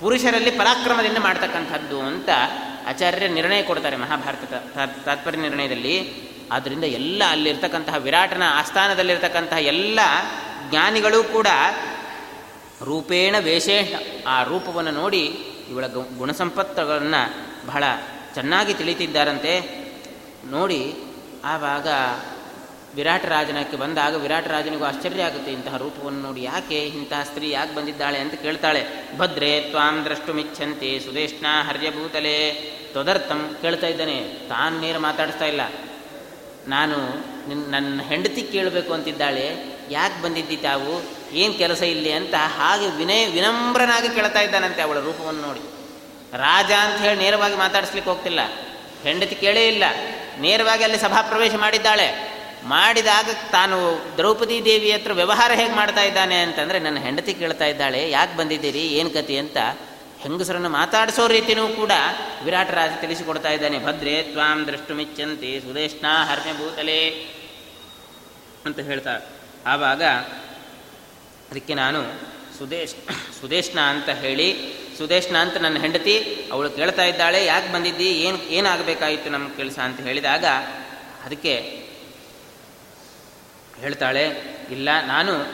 ಪುರುಷರಲ್ಲಿ ಪರಾಕ್ರಮದಿಂದ ಮಾಡ್ತಕ್ಕಂಥದ್ದು ಅಂತ ಆಚಾರ್ಯ ನಿರ್ಣಯ ಕೊಡ್ತಾರೆ ಮಹಾಭಾರತ ತಾತ್ಪರ್ಯ ನಿರ್ಣಯದಲ್ಲಿ. ಆದ್ದರಿಂದ ಎಲ್ಲ ಅಲ್ಲಿರ್ತಕ್ಕಂತಹ ವಿರಾಟನ ಆಸ್ಥಾನದಲ್ಲಿರ್ತಕ್ಕಂತಹ ಎಲ್ಲ ಜ್ಞಾನಿಗಳು ಕೂಡ ರೂಪೇಣ ವೇಷೇಣ ಆ ರೂಪವನ್ನು ನೋಡಿ ಇವಳ ಗುಣಸಂಪತ್ತುಗಳನ್ನು ಬಹಳ ಚೆನ್ನಾಗಿ ತಿಳಿತಿದ್ದಾರಂತೆ. ನೋಡಿ ಆವಾಗ ವಿರಾಟ ರಾಜನಕ್ಕೆ ಬಂದಾಗ ವಿರಾಟ ರಾಜನಿಗೂ ಆಶ್ಚರ್ಯ ಆಗುತ್ತೆ ಇಂತಹ ರೂಪವನ್ನು ನೋಡಿ. ಯಾಕೆ ಇಂತಹ ಸ್ತ್ರೀ ಯಾಕೆ ಬಂದಿದ್ದಾಳೆ ಅಂತ ಕೇಳ್ತಾಳೆ. ಭದ್ರೆ ತ್ವಾಂ ಮಿಚ್ಚಂತೆ ಸುದೇಶ್ನ ಹರ್ಯಭೂತಲೆ ತೊದರ್ಥಂ ಕೇಳ್ತಾ ಇದ್ದಾನೆ. ತಾನು ನೇರ ಮಾತಾಡಿಸ್ತಾ ಇಲ್ಲ. ನಾನು ನನ್ನ ಹೆಂಡತಿ ಕೇಳಬೇಕು ಅಂತಿದ್ದಾಳೆ. ಯಾಕೆ ಬಂದಿದ್ದಿ ತಾವು? ಏನು ಕೆಲಸ ಇಲ್ಲಿ ಅಂತ ಹಾಗೆ ವಿನಯ ವಿನಮ್ರನಾಗಿ ಕೇಳ್ತಾ ಇದ್ದಾನಂತೆ ಅವಳ ರೂಪವನ್ನು ನೋಡಿ. ರಾಜ ಅಂತ ಹೇಳಿ ನೇರವಾಗಿ ಮಾತಾಡಿಸ್ಲಿಕ್ಕೆ ಹೋಗ್ತಿಲ್ಲ. ಹೆಂಡತಿ ಕೇಳೇ ಇಲ್ಲ. ನೇರವಾಗಿ ಅಲ್ಲಿ ಸಭಾಪ್ರವೇಶ ಮಾಡಿದ್ದಾಳೆ. ಮಾಡಿದಾಗ ತಾನು ದ್ರೌಪದಿ ದೇವಿ ಹತ್ರ ವ್ಯವಹಾರ ಹೇಗೆ ಮಾಡ್ತಾ ಇದ್ದಾನೆ ಅಂತಂದರೆ, ನನ್ನ ಹೆಂಡತಿ ಕೇಳ್ತಾ ಇದ್ದಾಳೆ, ಯಾಕೆ ಬಂದಿದ್ದೀರಿ, ಏನು ಕತಿ ಅಂತ ಹೆಂಗಸರನ್ನು ಮಾತಾಡಿಸೋ ರೀತಿಯೂ ಕೂಡ ವಿರಾಟ ರಾಜ ತಿಳಿಸಿಕೊಡ್ತಾ ಇದ್ದಾನೆ. ಭದ್ರೆ ತ್ವಾಂ ದೃಷ್ಟುಮಿಚ್ಚಂತಿ ಸುದೇಶ್ನ ಹರ್ಮೆ ಭೂತಲೆ ಅಂತ ಹೇಳ್ತಾ ಆವಾಗ ಅದಕ್ಕೆ ನಾನು ಸುದೇಶ್ ಸುದೇಶ್ನ ಅಂತ ಹೇಳಿ ಸುದೇಶ್ನ ಅಂತ ನನ್ನ ಹೆಂಡತಿ, ಅವಳು ಕೇಳ್ತಾ ಇದ್ದಾಳೆ, ಯಾಕೆ ಬಂದಿದ್ದಿ, ಏನು, ಏನಾಗಬೇಕಾಯಿತು ನಮ್ಮ ಕೆಲಸ? ಅಂತ ಹೇಳಿದಾಗ ಅದಕ್ಕೆ ಹೇಳ್ತಾಳೆ, ಇಲ್ಲ, ನಾನು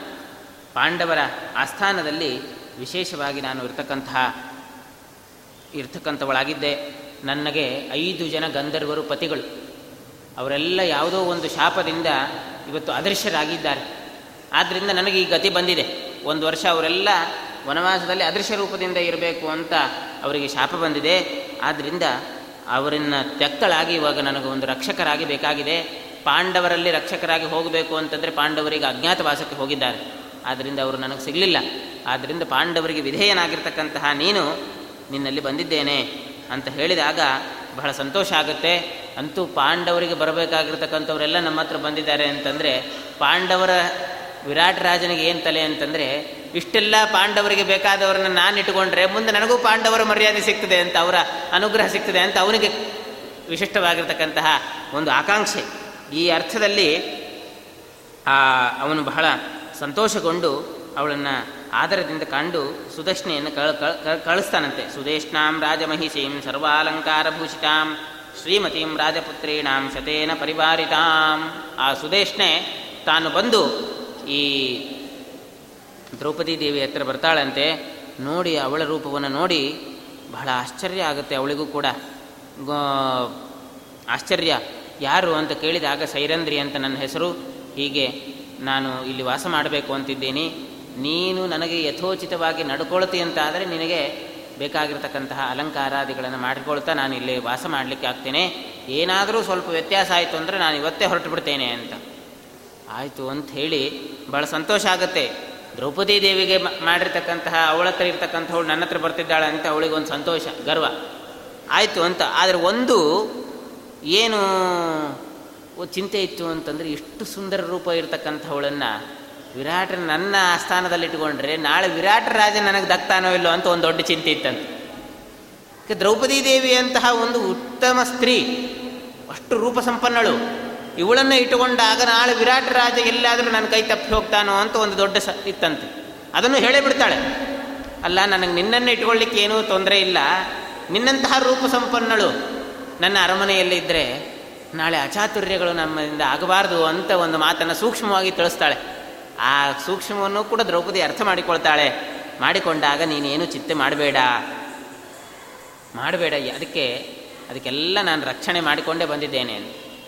ಪಾಂಡವರ ಆಸ್ಥಾನದಲ್ಲಿ ವಿಶೇಷವಾಗಿ ನಾನು ಇರ್ತಕ್ಕಂತಹ, ಇರ್ತಕ್ಕಂಥವಳಾಗಿದ್ದೆ. ನನಗೆ ಐದು ಜನ ಗಂಧರ್ವರು ಪತಿಗಳು. ಅವರೆಲ್ಲ ಯಾವುದೋ ಒಂದು ಶಾಪದಿಂದ ಇವತ್ತು ಅದೃಶ್ಯರಾಗಿದ್ದಾರೆ. ಆದ್ದರಿಂದ ನನಗೆ ಈ ಗತಿ ಬಂದಿದೆ. ಒಂದು ವರ್ಷ ಅವರೆಲ್ಲ ವನವಾಸದಲ್ಲಿ ಅದೃಶ್ಯ ರೂಪದಿಂದ ಇರಬೇಕು ಅಂತ ಅವರಿಗೆ ಶಾಪ ಬಂದಿದೆ. ಆದ್ದರಿಂದ ಅವರನ್ನು ತೆಕ್ಕಳಾಗಿ ಇವಾಗ ನನಗೆ ಒಂದು ರಕ್ಷಕರಾಗಿ ಬೇಕಾಗಿದೆ. ಪಾಂಡವರಲ್ಲಿ ರಕ್ಷಕರಾಗಿ ಹೋಗಬೇಕು ಅಂತಂದರೆ ಪಾಂಡವರಿಗೆ ಅಜ್ಞಾತವಾಸಕ್ಕೆ ಹೋಗಿದ್ದಾರೆ. ಆದ್ದರಿಂದ ಅವರು ನನಗೆ ಸಿಗಲಿಲ್ಲ. ಆದ್ದರಿಂದ ಪಾಂಡವರಿಗೆ ವಿಧೇಯನಾಗಿರ್ತಕ್ಕಂತಹ ನೀನು ನಿನ್ನಲ್ಲಿ ಬಂದಿದ್ದೇನೆ ಅಂತ ಹೇಳಿದಾಗ ಬಹಳ ಸಂತೋಷ ಆಗುತ್ತೆ. ಅಂತೂ ಪಾಂಡವರಿಗೆ ಬರಬೇಕಾಗಿರ್ತಕ್ಕಂಥವರೆಲ್ಲ ನಮ್ಮ ಹತ್ರ ಬಂದಿದ್ದಾರೆ ಅಂತಂದರೆ ಪಾಂಡವರ ವಿರಾಟ್ ರಾಜನಿಗೆ ಏನು ತಲೆ ಅಂತಂದರೆ, ಇಷ್ಟೆಲ್ಲ ಪಾಂಡವರಿಗೆ ಬೇಕಾದವರನ್ನು ನಾನು ಇಟ್ಟುಕೊಂಡ್ರೆ ಮುಂದೆ ನನಗೂ ಪಾಂಡವರ ಮರ್ಯಾದೆ ಸಿಗ್ತದೆ ಅಂತ, ಅವರ ಅನುಗ್ರಹ ಸಿಗ್ತದೆ ಅಂತ ಅವನಿಗೆ ವಿಶಿಷ್ಟವಾಗಿರ್ತಕ್ಕಂತಹ ಒಂದು ಆಕಾಂಕ್ಷೆ. ಈ ಅರ್ಥದಲ್ಲಿ, ಆ, ಅವನು ಬಹಳ ಸಂತೋಷಗೊಂಡು ಅವಳನ್ನು ಆದರದಿಂದ ಕಂಡು ಸುದಕ್ಷಿಣೆಯನ್ನು ಕಳಿಸ್ತಾನಂತೆ. ಸುದೇಶ್ನಾಂ ರಾಜಮಹಿಷೀಂ ಸರ್ವಾಲಂಕಾರಭೂಷಿತಾಂ ಶ್ರೀಮತೀಂ ರಾಜಪುತ್ರೀಣಾಂ ಶತೇನ ಪರಿವಾರಿತಾಂ. ಆ ಸುದೇಶ್ನೆ ತಾನು ಬಂದು ಈ ದ್ರೌಪದಿ ದೇವಿ ಹತ್ರ ಬರ್ತಾಳಂತೆ, ನೋಡಿ ಅವಳ ರೂಪವನ್ನು ನೋಡಿ ಬಹಳ ಆಶ್ಚರ್ಯ ಆಗುತ್ತೆ ಅವಳಿಗೂ ಕೂಡ. ಆಶ್ಚರ್ಯ. ಯಾರು ಅಂತ ಕೇಳಿದಾಗ ಸೈರಂದ್ರಿ ಅಂತ ನನ್ನ ಹೆಸರು. ಹೀಗೆ, ನಾನು ಇಲ್ಲಿ ವಾಸ ಮಾಡಬೇಕು ಅಂತಿದ್ದೀನಿ. ನೀನು ನನಗೆ ಯಥೋಚಿತವಾಗಿ ನಡ್ಕೊಳ್ತಿ ಅಂತ ಆದರೆ ನಿನಗೆ ಬೇಕಾಗಿರ್ತಕ್ಕಂತಹ ಅಲಂಕಾರಾದಿಗಳನ್ನು ಮಾಡಿಕೊಳ್ತಾ ನಾನು ಇಲ್ಲಿ ವಾಸ ಮಾಡಲಿಕ್ಕೆ ಆಗ್ತೇನೆ. ಏನಾದರೂ ಸ್ವಲ್ಪ ವ್ಯತ್ಯಾಸ ಆಯಿತು ಅಂದರೆ ನಾನು ಇವತ್ತೇ ಹೊರಟು ಬಿಡ್ತೇನೆ ಅಂತ. ಆಯಿತು ಅಂತ ಹೇಳಿ ಭಾಳ ಸಂತೋಷ ಆಗುತ್ತೆ. ದ್ರೌಪದಿ ದೇವಿಗೆ ಮಾಡಿರ್ತಕ್ಕಂತಹ ಅವಳ ಹತ್ರ ಇರ್ತಕ್ಕಂಥವಳು ನನ್ನ ಹತ್ರ ಬರ್ತಿದ್ದಾಳೆ ಅಂತ ಅವಳಿಗೆ ಒಂದು ಸಂತೋಷ, ಗರ್ವ. ಆಯಿತು ಅಂತ. ಆದರೆ ಒಂದು ಏನು ಚಿಂತೆ ಇತ್ತು ಅಂತಂದರೆ ಎಷ್ಟು ಸುಂದರ ರೂಪ ಇರತಕ್ಕಂಥವಳನ್ನು ವಿರಾಟ ನನ್ನ ಸ್ಥಾನದಲ್ಲಿ ಇಟ್ಕೊಂಡ್ರೆ ನಾಳೆ ವಿರಾಟ ರಾಜ ನನಗೆ ದಕ್ತಾನೋ ಇಲ್ಲೋ ಅಂತ ಒಂದು ದೊಡ್ಡ ಚಿಂತೆ ಇತ್ತಂತೆ. ದ್ರೌಪದಿ ದೇವಿಯಂತಹ ಒಂದು ಉತ್ತಮ ಸ್ತ್ರೀ, ಅಷ್ಟು ರೂಪ ಸಂಪನ್ನಳು. ಇವಳನ್ನು ಇಟ್ಟುಕೊಂಡಾಗ ನಾಳೆ ವಿರಾಟ ರಾಜ ಎಲ್ಲಾದರೂ ನನ್ನ ಕೈ ತಪ್ಪಿ ಹೋಗ್ತಾನೋ ಅಂತ ಒಂದು ದೊಡ್ಡ ಸ ಇತ್ತಂತೆ. ಅದನ್ನು ಹೇಳೇ ಬಿಡ್ತಾಳೆ. ಅಲ್ಲ, ನನಗೆ ನಿನ್ನನ್ನು ಇಟ್ಕೊಳ್ಳಿಕ್ಕೆ ಏನೂ ತೊಂದರೆ ಇಲ್ಲ. ನಿನ್ನಂತಹ ರೂಪ ಸಂಪನ್ನಳು. ನನ್ನ ಅರಮನೆಯಲ್ಲಿ ಇದ್ದರೆ ನಾಳೆ ಅಚಾತುರ್ಯಗಳು ನಮ್ಮಿಂದ ಆಗಬಾರ್ದು ಅಂತ ಒಂದು ಮಾತನ್ನು ಸೂಕ್ಷ್ಮವಾಗಿ ತಿಳಿಸ್ತಾಳೆ. ಆ ಸೂಕ್ಷ್ಮವನ್ನು ಕೂಡ ದ್ರೌಪದಿ ಅರ್ಥ ಮಾಡಿಕೊಳ್ತಾಳೆ. ಮಾಡಿಕೊಂಡಾಗ ನೀನೇನು ಚಿಂತೆ ಮಾಡಬೇಡ. ಮಾಡಬೇಡ, ಅದಕ್ಕೆ, ಅದಕ್ಕೆಲ್ಲ ನಾನು ರಕ್ಷಣೆ ಮಾಡಿಕೊಂಡೇ ಬಂದಿದ್ದೇನೆ.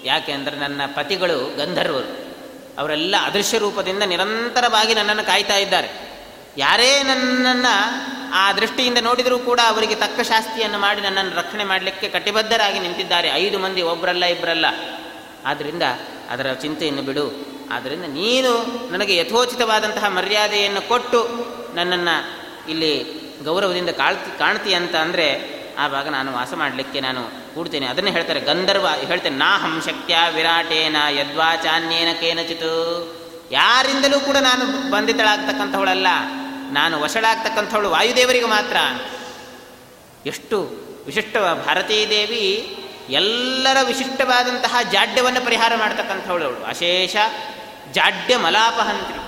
ಯಾಕೆ ಅಂದರೆ ನನ್ನ ಪತಿಗಳು ಗಂಧರ್ವರು. ಅವರೆಲ್ಲ ಅದೃಶ್ಯ ರೂಪದಿಂದ ನಿರಂತರವಾಗಿ ನನ್ನನ್ನು ಕಾಯ್ತಾ ಇದ್ದಾರೆ. ಯಾರೇ ನನ್ನನ್ನು ಆ ದೃಷ್ಟಿಯಿಂದ ನೋಡಿದರೂ ಕೂಡ ಅವರಿಗೆ ತಕ್ಕ ಶಾಸ್ತಿಯನ್ನು ಮಾಡಿ ನನ್ನನ್ನು ರಕ್ಷಣೆ ಮಾಡಲಿಕ್ಕೆ ಕಟಿಬದ್ಧರಾಗಿ ನಿಂತಿದ್ದಾರೆ. ಐದು ಮಂದಿ ಒಬ್ಬರಲ್ಲ ಇಬ್ಬರಲ್ಲ ಆದ್ದರಿಂದ ಅದರ ಚಿಂತೆಯನ್ನು ಬಿಡು. ಆದ್ದರಿಂದ ನೀನು ನನಗೆ ಯಥೋಚಿತವಾದಂತಹ ಮರ್ಯಾದೆಯನ್ನು ಕೊಟ್ಟು ನನ್ನನ್ನು ಇಲ್ಲಿ ಗೌರವದಿಂದ ಕಾಳ್ತಿ, ಕಾಣ್ತಿ ಅಂತ ಅಂದರೆ ಆವಾಗ ನಾನು ವಾಸ ಮಾಡಲಿಕ್ಕೆ ನಾನು ಕೂಡ್ತೇನೆ. ಅದನ್ನು ಹೇಳ್ತಾರೆ ಗಂಧರ್ವ, ಹೇಳ್ತೇನೆ, ನಾ ಶಕ್ತ್ಯ ವಿರಾಟೇನ ಯದ್ವಾಚಾನ್ಯೇನ ಕೇನಚಿತು. ಯಾರಿಂದಲೂ ಕೂಡ ನಾನು ಬಂಧಿತಳಾಗ್ತಕ್ಕಂಥವಳಲ್ಲ. ನಾನು ವಶಳಾಗ್ತಕ್ಕಂಥವಳು ವಾಯುದೇವರಿಗೆ ಮಾತ್ರ. ಎಷ್ಟು ವಿಶಿಷ್ಟ ಭಾರತೀ ದೇವಿ, ಎಲ್ಲರ ವಿಶಿಷ್ಟವಾದಂತಹ ಜಾಡ್ಯವನ್ನು ಪರಿಹಾರ ಮಾಡ್ತಕ್ಕಂಥವಳು ಅವಳು. ಅಶೇಷ ಜಾಡ್ಯ ಮಲಾಪಹಂತ್ರಿ.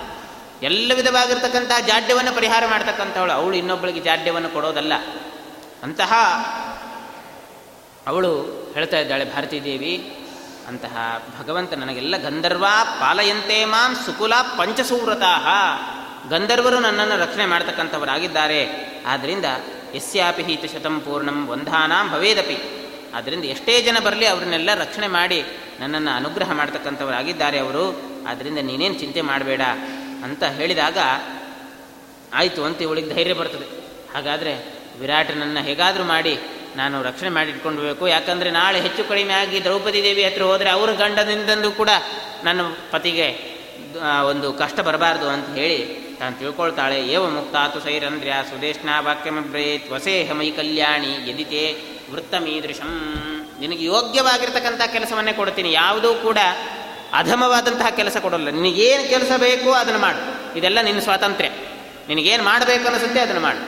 ಎಲ್ಲ ವಿಧವಾಗಿರ್ತಕ್ಕಂತಹ ಜಾಡ್ಯವನ್ನು ಪರಿಹಾರ ಮಾಡ್ತಕ್ಕಂಥವಳು. ಅವಳು ಇನ್ನೊಬ್ಬಳಿಗೆ ಜಾಡ್ಯವನ್ನು ಕೊಡೋದಲ್ಲ. ಅಂತಹ ಅವಳು ಹೇಳ್ತಾ ಇದ್ದಾಳೆ, ಭಾರತೀ ದೇವಿ, ಅಂತಹ ಭಗವಂತ ನನಗೆಲ್ಲ ಗಂಧರ್ವ ಪಾಲಯಂತೆ ಮಾಂ ಸುಕುಲ ಪಂಚಸೂವ್ರತಾ ಗಂಧರ್ವರು ನನ್ನನ್ನು ರಕ್ಷಣೆ ಮಾಡ್ತಕ್ಕಂಥವರಾಗಿದ್ದಾರೆ. ಆದ್ದರಿಂದ ಯಸ್ಯಾಪಿ ಹೀತ ಶತಂ ಪೂರ್ಣಂ ವಂಧಾನಾಂ ಭವೇದಪಿ. ಆದ್ದರಿಂದ ಎಷ್ಟೇ ಜನ ಬರಲಿ ಅವ್ರನ್ನೆಲ್ಲ ರಕ್ಷಣೆ ಮಾಡಿ ನನ್ನನ್ನು ಅನುಗ್ರಹ ಮಾಡ್ತಕ್ಕಂಥವರಾಗಿದ್ದಾರೆ ಅವರು. ಆದ್ದರಿಂದ ನೀನೇನು ಚಿಂತೆ ಮಾಡಬೇಡ ಅಂತ ಹೇಳಿದಾಗ ಆಯಿತು ಅಂತ ಇವಳಿಗೆ ಧೈರ್ಯ ಬರ್ತದೆ. ಹಾಗಾದರೆ ವಿರಾಟನನ್ನು ಹೇಗಾದರೂ ಮಾಡಿ ನಾನು ರಕ್ಷಣೆ ಮಾಡಿ ಇಟ್ಕೊಂಡು ಯಾಕಂದರೆ ನಾಳೆ ಹೆಚ್ಚು ಕಡಿಮೆ ಆಗಿ ದ್ರೌಪದಿ ದೇವಿ ಹತ್ರ ಹೋದರೆ ಅವರ ಗಂಡನಿಂದಂದು ಕೂಡ ನನ್ನ ಪತಿಗೆ ಒಂದು ಕಷ್ಟ ಬರಬಾರ್ದು ಅಂತ ಹೇಳಿ ತಾನು ತಿಳ್ಕೊಳ್ತಾಳೆ, ಏವ ಮುಕ್ತಾತು ಸೈರಂದ್ರ್ಯ ಸುದೇಶ್ನಾ ವಾಕ್ಯಮಬ್ರೇತ್ ವಸೇಹ ಮೈ ಕಲ್ಯಾಣಿ ಯದಿತೆ ವೃತ್ತಮೀದೃಶಂ. ನಿನಗೆ ಯೋಗ್ಯವಾಗಿರ್ತಕ್ಕಂಥ ಕೆಲಸವನ್ನೇ ಕೊಡ್ತೀನಿ, ಯಾವುದೂ ಕೂಡ ಅಧಮವಾದಂತಹ ಕೆಲಸ ಕೊಡಲ್ಲ. ನಿನಗೇನು ಕೆಲಸ ಬೇಕೋ ಅದನ್ನು ಮಾಡು. ಇದೆಲ್ಲ ನಿನ್ನ ಸ್ವಾತಂತ್ರ್ಯ. ನಿನಗೇನು ಮಾಡಬೇಕು ಅನಿಸುತ್ತೆ ಅದನ್ನು ಮಾಡು.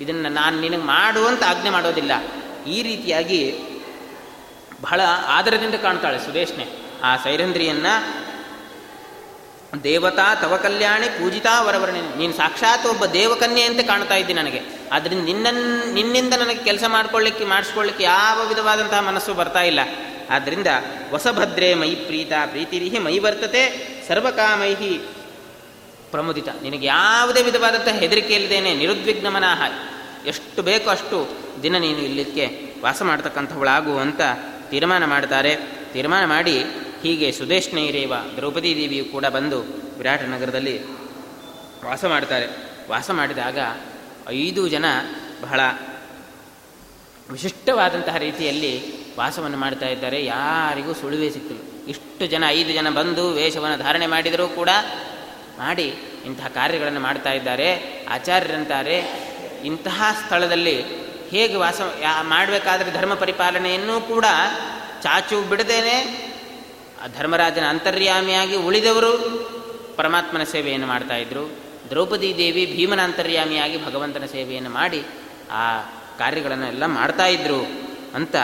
ಇದನ್ನು ನಾನು ನಿನಗೆ ಮಾಡುವಂತ ಆಜ್ಞೆ ಮಾಡೋದಿಲ್ಲ. ಈ ರೀತಿಯಾಗಿ ಬಹಳ ಆದರದಿಂದ ಕಾಣ್ತಾಳೆ ಸುದೇಶ್ನೆ. ಆ ಸೈರಂದ್ರಿಯನ್ನು ದೇವತಾ ತವ ಕಲ್ಯಾಣಿ ಪೂಜಿತಾ ವರವರ್ಣಿ. ನೀನು ಸಾಕ್ಷಾತ್ ಒಬ್ಬ ದೇವಕನ್ಯೆ ಅಂತ ಕಾಣ್ತಾ ಇದ್ದೀನಿ ನನಗೆ. ಆದ್ದರಿಂದ ನಿನ್ನನ್ನು ನಿನ್ನಿಂದ ನನಗೆ ಕೆಲಸ ಮಾಡ್ಕೊಳ್ಳಿಕ್ಕೆ ಮಾಡಿಸ್ಕೊಳ್ಳಿಕ್ಕೆ ಯಾವ ವಿಧವಾದಂತಹ ಮನಸ್ಸು ಬರ್ತಾ ಇಲ್ಲ. ಆದ್ದರಿಂದ ವಸಭದ್ರೇ ಮೈ ಪ್ರೀತ ಪ್ರೀತಿರಿಹಿ ಮೈ ವರ್ತತೆ ಸರ್ವಕಾಮೈಹಿ ಪ್ರಮುದಿತ. ನಿನಗೆ ಯಾವುದೇ ವಿಧವಾದಂತಹ ಇಲ್ಲದೇನೆ ನಿರುದ್ವಿಗ್ನಮನಾಹ. ಎಷ್ಟು ಬೇಕೋ ಅಷ್ಟು ದಿನ ನೀನು ಇಲ್ಲಿಕ್ಕೆ ವಾಸ ಮಾಡ್ತಕ್ಕಂಥವಳಾಗು ಅಂತ ತೀರ್ಮಾನ ಮಾಡ್ತಾರೆ. ತೀರ್ಮಾನ ಮಾಡಿ ಹೀಗೆ ಸುದೇಶ್ನೇಯರೇವ ದ್ರೌಪದಿ ದೇವಿಯು ಕೂಡ ಬಂದು ವಿರಾಟ ನಗರದಲ್ಲಿ ವಾಸ ಮಾಡ್ತಾರೆ. ವಾಸ ಮಾಡಿದಾಗ ಐದು ಜನ ಬಹಳ ವಿಶಿಷ್ಟವಾದಂತಹ ರೀತಿಯಲ್ಲಿ ವಾಸವನ್ನು ಮಾಡ್ತಾ ಇದ್ದಾರೆ. ಯಾರಿಗೂ ಸುಳಿವೆ ಸಿಕ್ಕಿಲ್ಲ. ಇಷ್ಟು ಜನ, ಐದು ಜನ ಬಂದು ವೇಷವನ್ನು ಧಾರಣೆ ಮಾಡಿದರೂ ಕೂಡ ಮಾಡಿ ಇಂತಹ ಕಾರ್ಯಗಳನ್ನು ಮಾಡ್ತಾ ಇದ್ದಾರೆ. ಆಚಾರ್ಯರಂತಾರೆ. ಇಂತಹ ಸ್ಥಳದಲ್ಲಿ ಹೇಗೆ ವಾಸ ಮಾಡಬೇಕಾದ್ರೆ ಧರ್ಮ ಪರಿಪಾಲನೆಯನ್ನು ಕೂಡ ಚಾಚು ಬಿಡದೇನೆ ಧರ್ಮರಾಜನ ಅಂತರ್ಯಾಮಿಯಾಗಿ ಉಳಿದವರು ಪರಮಾತ್ಮನ ಸೇವೆಯನ್ನು ಮಾಡ್ತಾ ಇದ್ರು. ದ್ರೌಪದಿ ದೇವಿ ಭೀಮನ ಅಂತರ್ಯಾಮಿಯಾಗಿ ಭಗವಂತನ ಸೇವೆಯನ್ನು ಮಾಡಿ ಆ ಕಾರ್ಯಗಳನ್ನೆಲ್ಲ ಮಾಡ್ತಾ ಇದ್ರು ಅಂತ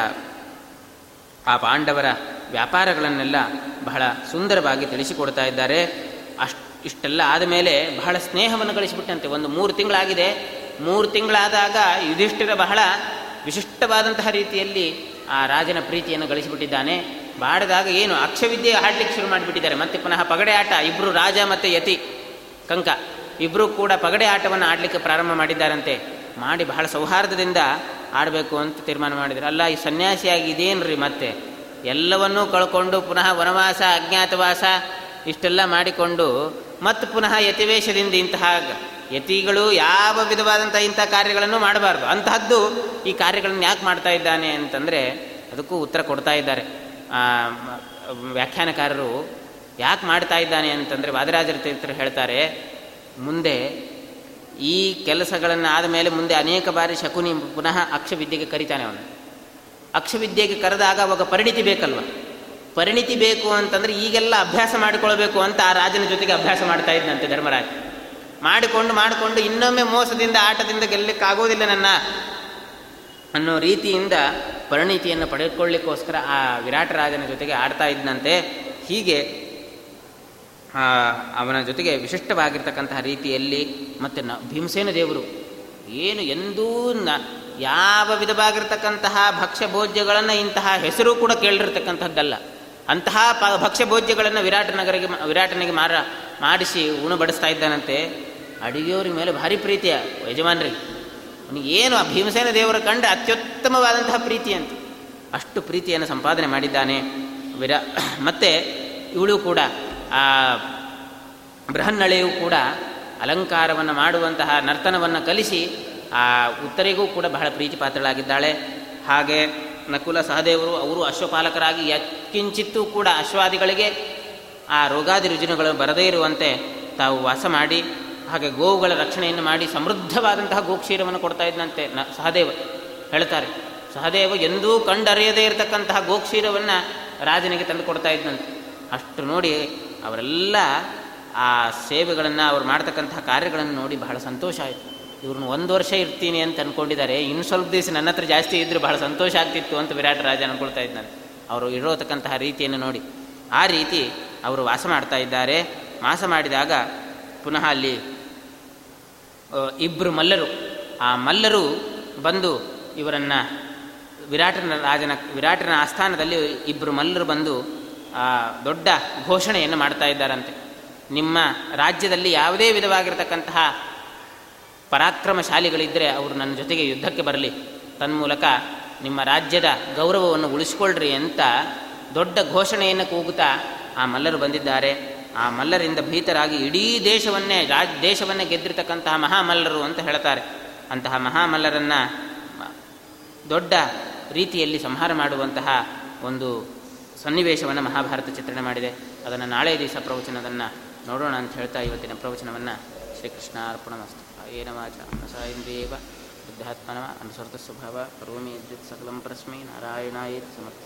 ಆ ಪಾಂಡವರ ವ್ಯಾಪಾರಗಳನ್ನೆಲ್ಲ ಬಹಳ ಸುಂದರವಾಗಿ ತಿಳಿಸಿಕೊಡ್ತಾ ಇದ್ದಾರೆ. ಅಷ್ಟು ಇಷ್ಟೆಲ್ಲ ಆದಮೇಲೆ ಬಹಳ ಸ್ನೇಹವನ್ನು ಗಳಿಸಿಬಿಟ್ಟಂತೆ. ಒಂದು ಮೂರು ತಿಂಗಳಾಗಿದೆ. ಮೂರು ತಿಂಗಳಾದಾಗ ಯುಧಿಷ್ಠಿರ ಬಹಳ ವಿಶಿಷ್ಟವಾದಂತಹ ರೀತಿಯಲ್ಲಿ ಆ ರಾಜನ ಪ್ರೀತಿಯನ್ನು ಗಳಿಸಿಬಿಟ್ಟಿದ್ದಾನೆ. ಬಾಡದಾಗ ಏನು ಅಕ್ಷವಿದ್ಯೆ ಆಡ್ಲಿಕ್ಕೆ ಶುರು ಮಾಡಿಬಿಟ್ಟಿದ್ದಾರೆ. ಮತ್ತೆ ಪುನಃ ಪಗಡೆ ಆಟ ಇಬ್ಬರು ರಾಜ ಮತ್ತು ಯತಿ, ಕಂಕ. ಇಬ್ಬರು ಕೂಡ ಪಗಡೆ ಆಟವನ್ನು ಆಡಲಿಕ್ಕೆ ಪ್ರಾರಂಭ ಮಾಡಿದ್ದಾರಂತೆ. ಮಾಡಿ ಬಹಳ ಸೌಹಾರ್ದದಿಂದ ಆಡಬೇಕು ಅಂತ ತೀರ್ಮಾನ ಮಾಡಿದರು. ಅಲ್ಲ, ಈ ಸನ್ಯಾಸಿಯಾಗಿ ಇದೇನ್ರಿ ಮತ್ತೆ? ಎಲ್ಲವನ್ನೂ ಕಳ್ಕೊಂಡು ಪುನಃ ವನವಾಸ, ಅಜ್ಞಾತವಾಸ ಇಷ್ಟೆಲ್ಲ ಮಾಡಿಕೊಂಡು ಮತ್ತು ಪುನಃ ಯತಿವೇಶದಿಂದ ಇಂತಹ ಯತಿಗಳು ಯಾವ ವಿಧವಾದಂಥ ಇಂಥ ಕಾರ್ಯಗಳನ್ನು ಮಾಡಬಾರ್ದು. ಅಂತಹದ್ದು ಈ ಕಾರ್ಯಗಳನ್ನು ಯಾಕೆ ಮಾಡ್ತಾ ಇದ್ದಾನೆ ಅಂತಂದರೆ ಅದಕ್ಕೂ ಉತ್ತರ ಕೊಡ್ತಾ ಇದ್ದಾರೆ. ವ್ಯಾಖ್ಯಾನಕಾರರು ಯಾಕೆ ಮಾಡ್ತಾ ಇದ್ದಾನೆ ಅಂತಂದರೆ ವಾದರಾಜರ ತೀರ್ಥರು ಹೇಳ್ತಾರೆ, ಮುಂದೆ ಈ ಕೆಲಸಗಳನ್ನು ಆದಮೇಲೆ ಮುಂದೆ ಅನೇಕ ಬಾರಿ ಶಕುನಿ ಪುನಃ ಅಕ್ಷವಿದ್ಯೆಗೆ ಕರಿತಾನೆ ಅವನು. ಅಕ್ಷವಿದ್ಯೆಗೆ ಕರೆದಾಗ ಅವಾಗ ಪರಿಣಿತಿ ಬೇಕಲ್ವ? ಪರಿಣಿತಿ ಬೇಕು ಅಂತಂದರೆ ಈಗೆಲ್ಲ ಅಭ್ಯಾಸ ಮಾಡಿಕೊಳ್ಬೇಕು ಅಂತ ಆ ರಾಜನ ಜೊತೆಗೆ ಅಭ್ಯಾಸ ಮಾಡ್ತಾ ಇದ್ದಂತೆ ಧರ್ಮರಾಜ. ಮಾಡಿಕೊಂಡು ಮಾಡಿಕೊಂಡು ಇನ್ನೊಮ್ಮೆ ಮೋಸದಿಂದ ಆಟದಿಂದ ಗೆಲ್ಲಕ್ಕಾಗೋದಿಲ್ಲ ನನ್ನ ಅನ್ನೋ ರೀತಿಯಿಂದ ಪರಿಣಿತಿಯನ್ನು ಪಡೆದುಕೊಳ್ಳಿಕ್ಕೋಸ್ಕರ ಆ ವಿರಾಟ ರಾಜನ ಜೊತೆಗೆ ಆಡ್ತಾ ಇದ್ದಂತೆ ಹೀಗೆ ಅವನ ಜೊತೆಗೆ ವಿಶಿಷ್ಟವಾಗಿರ್ತಕ್ಕಂತಹ ರೀತಿಯಲ್ಲಿ ಮತ್ತು ನ, ಭೀಮಸೇನ ದೇವರು ಏನು ಎಂದೂ ನ, ಯಾವ ವಿಧವಾಗಿರ್ತಕ್ಕಂತಹ ಭಕ್ಷ್ಯ ಭೋಜ್ಯಗಳನ್ನು ಇಂತಹ ಹೆಸರು ಕೂಡ ಕೇಳಿರ್ತಕ್ಕಂಥದ್ದಲ್ಲ. ಅಂತಹ ಪ ಭಕ್ಷ್ಯ ಭೋಜ್ಯಗಳನ್ನು ವಿರಾಟ ನಗರಿಗೆ, ವಿರಾಟನಿಗೆ ಮಾರ, ಮಾಡಿಸಿ ಉಣಬಡಿಸ್ತಾ ಇದ್ದಾನಂತೆ. ಅಡುಗೆಯವ್ರ ಮೇಲೆ ಭಾರಿ ಪ್ರೀತಿಯ ಯಜಮಾನರಿಗೆ ಅವನಿಗೆ ಏನು ಆ ಭೀಮಸೇನ ದೇವರ ಕಂಡ ಅತ್ಯುತ್ತಮವಾದಂತಹ ಪ್ರೀತಿ ಅಂತ. ಅಷ್ಟು ಪ್ರೀತಿಯನ್ನು ಸಂಪಾದನೆ ಮಾಡಿದ್ದಾನೆ ವಿರ. ಮತ್ತು ಇವಳು ಕೂಡ, ಆ ಬೃಹನ್ನಳೆಯೂ ಕೂಡ ಅಲಂಕಾರವನ್ನು ಮಾಡುವಂತಹ ನರ್ತನವನ್ನು ಕಲಿಸಿ, ಆ ಉತ್ತರಿಗೂ ಕೂಡ ಬಹಳ ಪ್ರೀತಿ ಪಾತ್ರಳಾಗಿದ್ದಾಳೆ ಹಾಗೆ ನಕುಲ ಸಹದೇವರು, ಅವರು ಅಶ್ವಪಾಲಕರಾಗಿ ಯತ್ಕಿಂಚಿತ್ತೂ ಕೂಡ ಅಶ್ವಾದಿಗಳಿಗೆ ಆ ರೋಗಾದಿ ರುಜಿನಗಳು ಬರದೇ ಇರುವಂತೆ ತಾವು ವಾಸ ಮಾಡಿ ಹಾಗೆ ಗೋವುಗಳ ರಕ್ಷಣೆಯನ್ನು ಮಾಡಿ ಸಮೃದ್ಧವಾದಂತಹ ಗೋಕ್ಷೀರವನ್ನು ಕೊಡ್ತಾ ಇದ್ದಂತೆ ನ ಸಹದೇವ ಹೇಳ್ತಾರೆ. ಸಹದೇವ ಎಂದೂ ಕಂಡರಿಯದೇ ಇರತಕ್ಕಂತಹ ಗೋಕ್ಷೀರವನ್ನು ರಾಜನಿಗೆ ತಂದು ಕೊಡ್ತಾ ಇದ್ದಂತೆ ಅಷ್ಟು ನೋಡಿ ಅವರೆಲ್ಲ ಆ ಸೇವೆಗಳನ್ನು ಅವ್ರು ಮಾಡ್ತಕ್ಕಂತಹ ಕಾರ್ಯಗಳನ್ನು ನೋಡಿ ಬಹಳ ಸಂತೋಷ ಆಯಿತು. ಇವ್ರನ್ನ ಒಂದು ವರ್ಷ ಇರ್ತೀನಿ ಅಂತ ಅಂದ್ಕೊಂಡಿದ್ದಾರೆ ಇನ್ನು ಸ್ವಲ್ಪ ದಿವಸ ನನ್ನ ಹತ್ರ ಜಾಸ್ತಿ ಇದ್ದರೆ ಬಹಳ ಸಂತೋಷ ಆಗ್ತಿತ್ತು ಅಂತ ವಿರಾಟ್ ರಾಜ ಅಂದ್ಕೊಳ್ತಾ ಇದ್ದಾನೆ ಅವರು ಇರೋತಕ್ಕಂತಹ ರೀತಿಯನ್ನು ನೋಡಿ. ಆ ರೀತಿ ಅವರು ವಾಸ ಮಾಡ್ತಾ ಇದ್ದಾರೆ. ವಾಸ ಮಾಡಿದಾಗ ಪುನಃ ಅಲ್ಲಿ ಇಬ್ಬರು ಮಲ್ಲರು. ಆ ಮಲ್ಲರು ಬಂದು ಇವರನ್ನು ವಿರಾಟನ ರಾಜನ, ವಿರಾಟನ ಆಸ್ಥಾನದಲ್ಲಿ ಇಬ್ಬರು ಮಲ್ಲರು ಬಂದು ಆ ದೊಡ್ಡ ಘೋಷಣೆಯನ್ನು ಮಾಡ್ತಾ ಇದ್ದಾರಂತೆ. ನಿಮ್ಮ ರಾಜ್ಯದಲ್ಲಿ ಯಾವುದೇ ವಿಧವಾಗಿರತಕ್ಕಂತಹ ಪರಾಕ್ರಮಶಾಲಿಗಳಿದ್ದರೆ ಅವರು ನನ್ನ ಜೊತೆಗೆ ಯುದ್ಧಕ್ಕೆ ಬರಲಿ. ತನ್ಮೂಲಕ ನಿಮ್ಮ ರಾಜ್ಯದ ಗೌರವವನ್ನು ಉಳಿಸ್ಕೊಳ್ರಿ ಅಂತ ದೊಡ್ಡ ಘೋಷಣೆಯನ್ನು ಕೂಗುತ್ತಾ ಆ ಮಲ್ಲರು ಬಂದಿದ್ದಾರೆ. ಆ ಮಲ್ಲರಿಂದ ಭೀತರಾಗಿ ಇಡೀ ದೇಶವನ್ನೇ ರಾಜ ದೇಶವನ್ನೇ ಗೆದ್ದಿರ್ತಕ್ಕಂತಹ ಮಹಾಮಲ್ಲರು ಅಂತ ಹೇಳ್ತಾರೆ. ಅಂತಹ ಮಹಾಮಲ್ಲರನ್ನು ದೊಡ್ಡ ರೀತಿಯಲ್ಲಿ ಸಂಹಾರ ಮಾಡುವಂತಹ ಒಂದು ಸನ್ನಿವೇಶವನ್ನು ಮಹಾಭಾರತ ಚಿತ್ರಣ ಮಾಡಿದೆ. ಅದನ್ನು ನಾಳೆ ದಿವಸ ಪ್ರವಚನದನ್ನು ನೋಡೋಣ ಅಂತ ಹೇಳ್ತಾ ಇವತ್ತಿನ ಪ್ರವಚನವನ್ನು ಶ್ರೀಕೃಷ್ಣ ಅರ್ಪಣಮಸ್ತು ಏನವಾಚ ಅನಸಾಯಿಂದೇವ ಬುದ್ಧಾತ್ಮನ ಅನುಸೃತ ಸ್ವಭಾವ ಕರೋಮಿ ವಿದ್ಯುತ್ ಸಕಲಂ ಪ್ರಸ್ಮಿ ನಾರಾಯಣಾಯ ಸಮರ್ಥ.